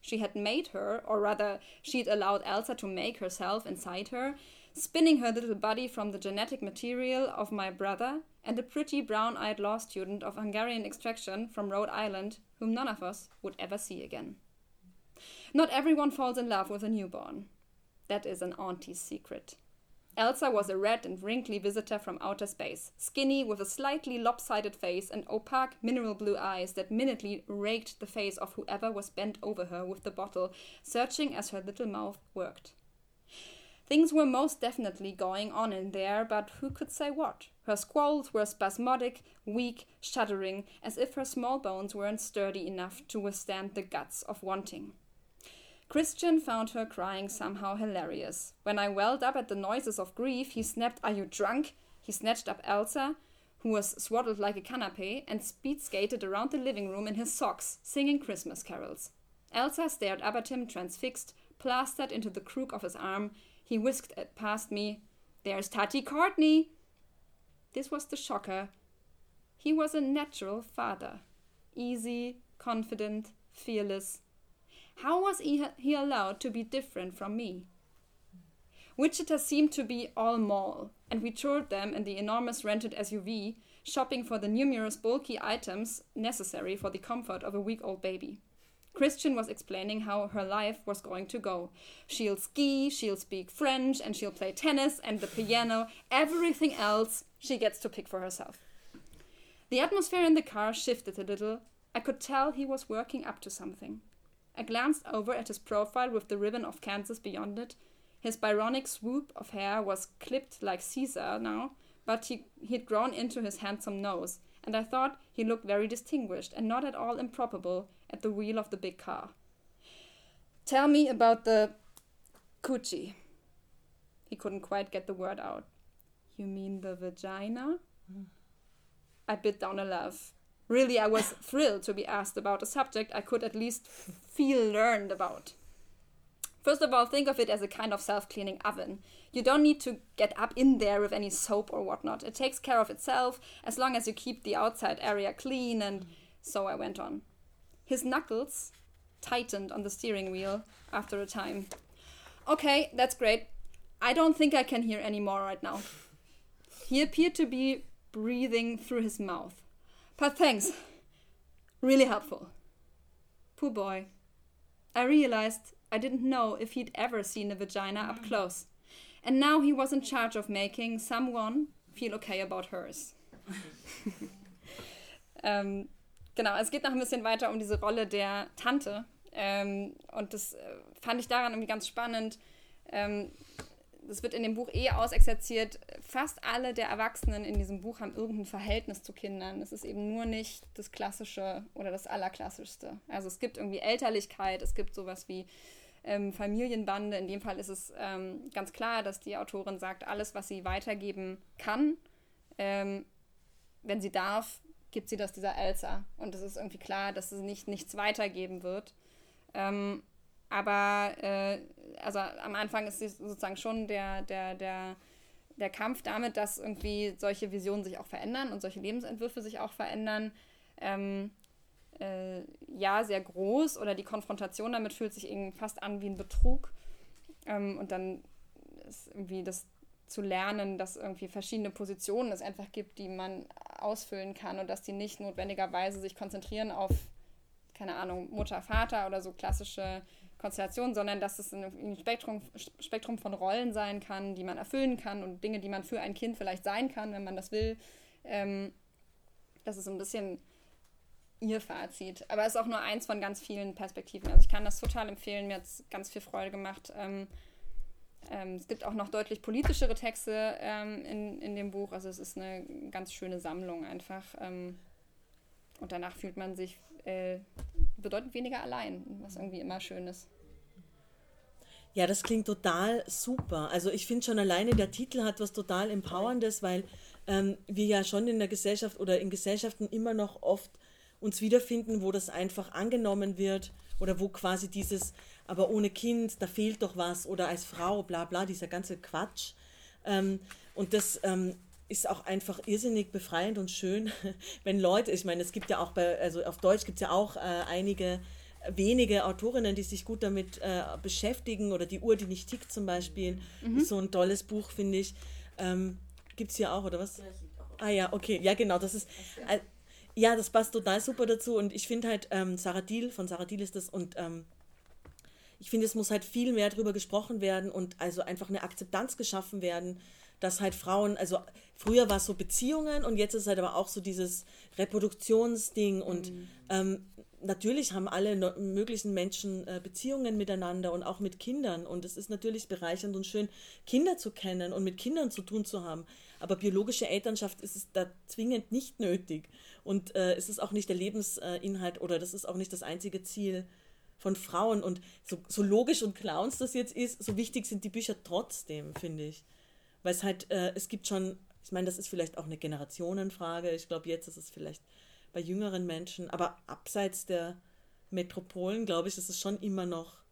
S5: She had made her, or rather, she'd allowed Elsa to make herself inside her, spinning her little body from the genetic material of my brother and a pretty brown eyed law student of Hungarian extraction from Rhode Island, whom none of us would ever see again. Not everyone falls in love with a newborn. That is an auntie's secret. Elsa was a red and wrinkly visitor from outer space, skinny with a slightly lopsided face and opaque mineral blue eyes that minutely raked the face of whoever was bent over her with the bottle, searching as her little mouth worked. Things were most definitely going on in there, but who could say what? Her squalls were spasmodic, weak, shuddering, as if her small bones weren't sturdy enough to withstand the guts of wanting. Christian found her crying somehow hilarious. When I welled up at the noises of grief, he snapped, Are you drunk? He snatched up Elsa, who was swaddled like a canapé, and speed skated around the living room in his socks, singing Christmas carols. Elsa stared up at him, transfixed, plastered into the crook of his arm. He whisked past me. There's Tati Courtney! This was the shocker He was a natural father. Easy, confident, fearless. How was he, he allowed to be different from me? Wichita seemed to be all mall, and we toured them in the enormous rented SUV, shopping for the numerous bulky items necessary for the comfort of a week old baby. Christian was explaining how her life was going to go. She'll ski, she'll speak French, and she'll play tennis and the piano. Everything else she gets to pick for herself. The atmosphere in the car shifted a little. I could tell he was working up to something. I glanced over at his profile with the ribbon of Kansas beyond it. His Byronic swoop of hair was clipped like Caesar now, but he, he'd grown into his handsome nose, and I thought he looked very distinguished and not at all improbable at the wheel of the big car. Tell me about the coochie. He couldn't quite get the word out. You mean the vagina? Mm. I bit down a laugh. Really, I was thrilled to be asked about a subject I could at least feel learned about. First of all, think of it as a kind of self cleaning oven. You don't need to get up in there with any soap or whatnot. It takes care of itself as long as you keep the outside area clean, and mm. so I went on. His knuckles tightened on the steering wheel after a time. Okay, that's great. I don't think I can hear any more right now. He appeared to be breathing through his mouth. But thanks. Really helpful. Poor boy. I realized I didn't know if he'd ever seen a vagina up mm. close. And now he was in charge of making someone feel okay about hers. ähm, genau, es geht noch ein bisschen weiter um diese Rolle der Tante. Ähm, und das äh, fand ich daran irgendwie ganz spannend. Ähm, das wird in dem Buch eh ausexerziert. Fast alle der Erwachsenen in diesem Buch haben irgendein Verhältnis zu Kindern. Es ist eben nur nicht das Klassische oder das Allerklassischste. Also es gibt irgendwie Elterlichkeit, es gibt sowas wie ähm, Familienbande. In dem Fall ist es ähm, ganz klar, dass die Autorin sagt, alles, was sie weitergeben kann, ähm, wenn sie darf, gibt sie das dieser Elsa. Und es ist irgendwie klar, dass sie nicht nichts weitergeben wird. Ähm, aber äh, also am Anfang ist sozusagen schon der, der, der, der Kampf damit, dass irgendwie solche Visionen sich auch verändern und solche Lebensentwürfe sich auch verändern. Ähm, äh, ja, sehr groß oder die Konfrontation damit fühlt sich irgendwie fast an wie ein Betrug. Ähm, und dann ist irgendwie das zu lernen, dass irgendwie verschiedene Positionen es einfach gibt, die man ausfüllen kann und dass die nicht notwendigerweise sich konzentrieren auf, keine Ahnung, Mutter, Vater oder so klassische Konstellation, sondern dass es ein Spektrum, Spektrum von Rollen sein kann, die man erfüllen kann und Dinge, die man für ein Kind vielleicht sein kann, wenn man das will. Ähm, das ist so ein bisschen ihr Fazit. Aber es ist auch nur eins von ganz vielen Perspektiven. Also ich kann das total empfehlen. Mir hat es ganz viel Freude gemacht. Ähm, ähm, es gibt auch noch deutlich politischere Texte ähm, in, in dem Buch. Also es ist eine ganz schöne Sammlung einfach. Ähm, und danach fühlt man sich äh, bedeutend weniger allein, was irgendwie immer schön ist.
S6: Ja, das klingt total super. Also ich finde schon alleine der Titel hat was total Empowerndes, weil ähm, wir ja schon in der Gesellschaft oder in Gesellschaften immer noch oft uns wiederfinden, wo das einfach angenommen wird oder wo quasi dieses, aber ohne Kind, da fehlt doch was oder als Frau, bla bla, dieser ganze Quatsch. Ähm, und das ähm, ist auch einfach irrsinnig befreiend und schön, wenn Leute, ich meine, es gibt ja auch bei, also auf Deutsch gibt es ja auch äh, einige wenige Autorinnen, die sich gut damit äh, beschäftigen oder die Uhr, die nicht tickt zum Beispiel, mhm. ist so ein tolles Buch, finde ich. Ähm, gibt es hier auch, oder was? Ah ja, okay, ja genau, das ist, äh, ja, das passt total super dazu und ich finde halt, ähm, Sarah Diel, von Sarah Diel ist das und ähm, ich finde, es muss halt viel mehr darüber gesprochen werden und also einfach eine Akzeptanz geschaffen werden, dass halt Frauen, also früher war es so Beziehungen und jetzt ist halt aber auch so dieses Reproduktionsding und mhm. ähm, natürlich haben alle no möglichen Menschen äh, Beziehungen miteinander und auch mit Kindern und es ist natürlich bereichernd und schön, Kinder zu kennen und mit Kindern zu tun zu haben. Aber biologische Elternschaft ist es da zwingend nicht nötig und äh, es ist auch nicht der Lebensinhalt oder das ist auch nicht das einzige Ziel von Frauen und so, so logisch und uns das jetzt ist, so wichtig sind die Bücher trotzdem, finde ich. Weil es halt, äh, es gibt schon, ich meine, das ist vielleicht auch eine Generationenfrage. Ich glaube, jetzt ist es vielleicht bei jüngeren Menschen, aber abseits der Metropolen, glaube ich, ist es schon immer noch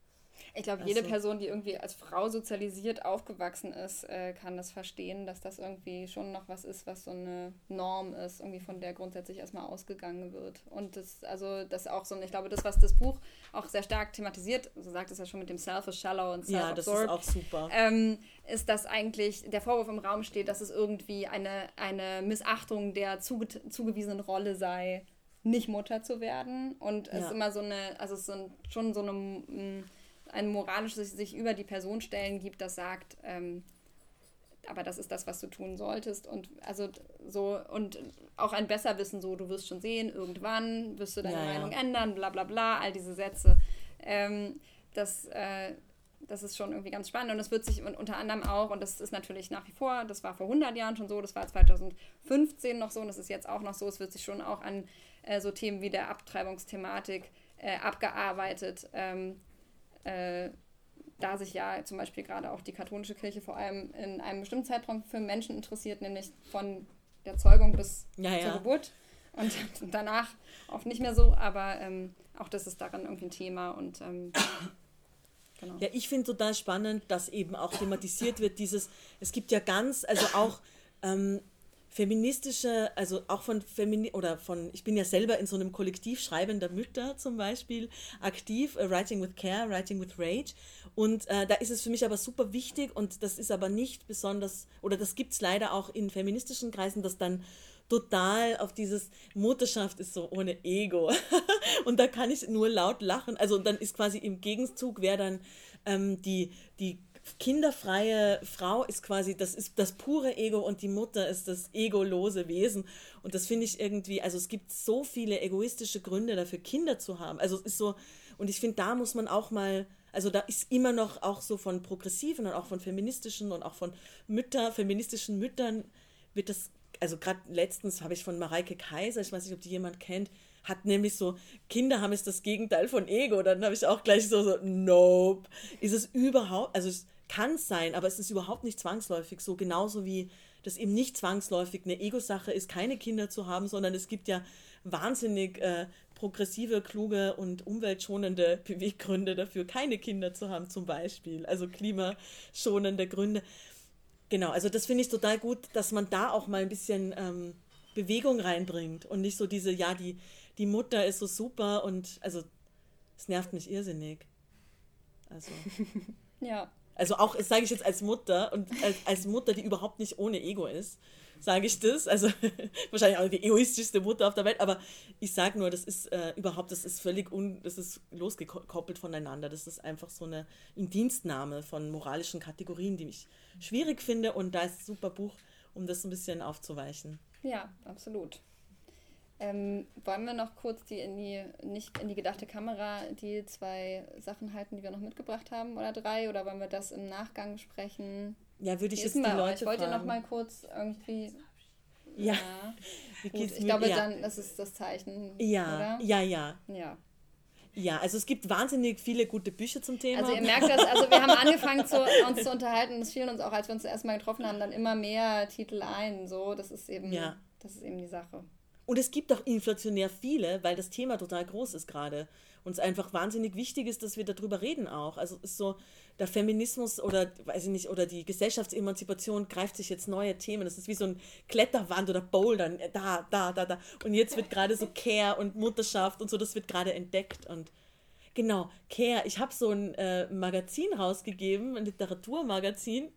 S5: Ich glaube, jede
S6: Also-
S5: Person, die irgendwie als Frau sozialisiert aufgewachsen ist, äh, kann das verstehen, dass das irgendwie schon noch was ist, was so eine Norm ist, irgendwie von der grundsätzlich erstmal ausgegangen wird. Und das, also das auch so, ein- ich glaube, das, was das Buch auch sehr stark thematisiert, so sagt es ja schon mit dem Selfish, Shallow und
S6: Ja, das ist
S5: Self-Absorbed,
S6: auch super.
S5: ähm, ist, dass eigentlich der Vorwurf im Raum steht, dass es irgendwie eine, eine Missachtung der zuge zugewiesenen Rolle sei, nicht Mutter zu werden. Und es
S6: Ja.
S5: ist immer so eine, also es ist schon so eine, mm, ein moralisches sich über die Person stellen gibt, das sagt, ähm, aber das ist das, was du tun solltest. Und also so, und auch ein Besserwissen, so, du wirst schon sehen, irgendwann wirst du deine
S6: Ja, ja.
S5: Meinung ändern, bla bla bla, all diese Sätze. Ähm, das, äh, das ist schon irgendwie ganz spannend und es wird sich unter anderem auch, und das ist natürlich nach wie vor, das war vor 100 Jahren schon so, das war 2015 noch so und das ist jetzt auch noch so, es wird sich schon auch an äh, so Themen wie der Abtreibungsthematik äh, abgearbeitet. Ähm, äh, da sich ja zum Beispiel gerade auch die katholische Kirche vor allem in einem bestimmten Zeitraum für Menschen interessiert, nämlich von der Zeugung bis
S6: Ja,
S5: zur
S6: ja.
S5: Geburt und danach oft nicht mehr so, aber ähm, auch das ist daran irgendwie ein Thema und ähm, genau.
S6: Ja, ich finde total spannend, dass eben auch thematisiert wird, dieses, es gibt ja ganz, also auch ähm, feministische, also auch von Femini oder von, ich bin ja selber in so einem Kollektiv schreibender Mütter zum Beispiel aktiv, äh, Writing with Care, Writing with Rage. Und äh, da ist es für mich aber super wichtig und das ist aber nicht besonders, oder das gibt es leider auch in feministischen Kreisen, dass dann total auf dieses Mutterschaft ist so ohne Ego. und da kann ich nur laut lachen. Also dann ist quasi im Gegenzug, wer dann ähm, die, die kinderfreie Frau ist quasi, das ist das pure Ego und die Mutter ist das egolose Wesen. Und das finde ich irgendwie, also es gibt so viele egoistische Gründe dafür, Kinder zu haben. Also es ist so, und ich finde, da muss man auch mal, also da ist immer noch auch so von progressiven und auch von feministischen und auch von Mütter, feministischen Müttern wird das, also gerade letztens habe ich von Mareike Kaiser, ich weiß nicht, ob die jemand kennt, hat nämlich so, Kinder haben es das Gegenteil von Ego. Dann habe ich auch gleich so, so, nope. Ist es überhaupt, also es kann sein, aber es ist überhaupt nicht zwangsläufig so, genauso wie das eben nicht zwangsläufig eine Ego-Sache ist, keine Kinder zu haben, sondern es gibt ja wahnsinnig äh, progressive, kluge und umweltschonende Beweggründe dafür, keine Kinder zu haben, zum Beispiel. Also klimaschonende Gründe. Genau, also das finde ich total gut, dass man da auch mal ein bisschen ähm, Bewegung reinbringt und nicht so diese, ja, die, die Mutter ist so super und also es nervt mich irrsinnig. Also,
S5: Ja.
S6: Also auch, das sage ich jetzt als Mutter und als, als Mutter, die überhaupt nicht ohne Ego ist, sage ich das. Also wahrscheinlich auch die egoistischste Mutter auf der Welt, aber ich sage nur, das ist äh, überhaupt, das ist völlig un, das ist losgekoppelt voneinander. Das ist einfach so eine Indienstnahme von moralischen Kategorien, die ich schwierig finde und da ist ein super Buch, um das ein bisschen aufzuweichen.
S5: Ja, absolut. Ähm, wollen wir noch kurz die in die, nicht in die gedachte Kamera, die zwei Sachen halten, die wir noch mitgebracht haben oder drei? Oder wollen wir das im Nachgang sprechen?
S6: Ja, würde ich jetzt die Leute
S5: euch? Wollt ihr noch mal kurz irgendwie.
S6: Ja,
S5: Ja. Gut, ich glaube,
S6: ja.
S5: dann das ist das Zeichen.
S6: ja,
S5: Oder?
S6: ja, ja,
S5: Ja.
S6: ja. Also es gibt wahnsinnig viele gute Bücher zum Thema.
S5: Also ihr merkt das, also wir haben angefangen zu, uns zu unterhalten, es fielen uns auch, als wir uns das erste Mal getroffen haben, dann immer mehr Titel ein. So, das ist eben,
S6: Ja.
S5: das ist eben die Sache.
S6: Und es gibt auch inflationär viele, weil das Thema total groß ist gerade. Und es einfach wahnsinnig wichtig ist, dass wir darüber reden auch. Also ist so, der Feminismus oder, weiß ich nicht, oder die Gesellschaftsemanzipation greift sich jetzt neue Themen. Das ist wie so ein Kletterwand oder Bouldern. Da, da, da, da. Und jetzt wird gerade so Care und Mutterschaft und so, das wird gerade entdeckt. Und genau, Care. Ich habe so ein äh, Magazin rausgegeben, ein Literaturmagazin,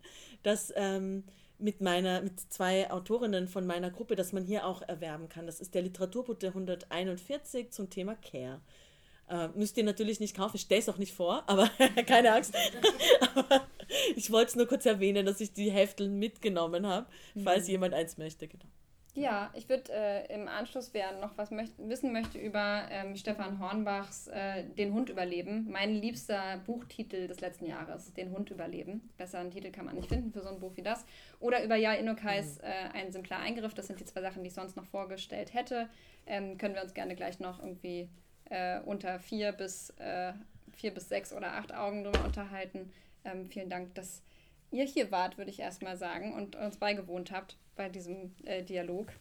S6: das ähm, mit meiner, mit zwei Autorinnen von meiner Gruppe, das man hier auch erwerben kann. Das ist der Literaturbutte 141 zum Thema Care. Äh, müsst ihr natürlich nicht kaufen, ich stelle es auch nicht vor, aber keine Angst. aber ich wollte es nur kurz erwähnen, dass ich die Hefteln mitgenommen habe, falls jemand eins möchte. Genau.
S5: Ja, ich würde äh, im Anschluss, wer noch was möcht wissen möchte über ähm, Stefan Hornbachs äh, Den Hund überleben, mein liebster Buchtitel des letzten Jahres, Den Hund überleben. Besseren Titel kann man nicht finden für so ein Buch wie das. Oder über Ja Inokais äh, Ein simpler Eingriff. Das sind die zwei Sachen, die ich sonst noch vorgestellt hätte. Ähm, können wir uns gerne gleich noch irgendwie äh, unter vier bis, äh, vier bis sechs oder acht Augen drüber unterhalten. Ähm, vielen Dank, dass ihr hier wart, würde ich erstmal sagen, und uns beigewohnt habt bei diesem äh, Dialog.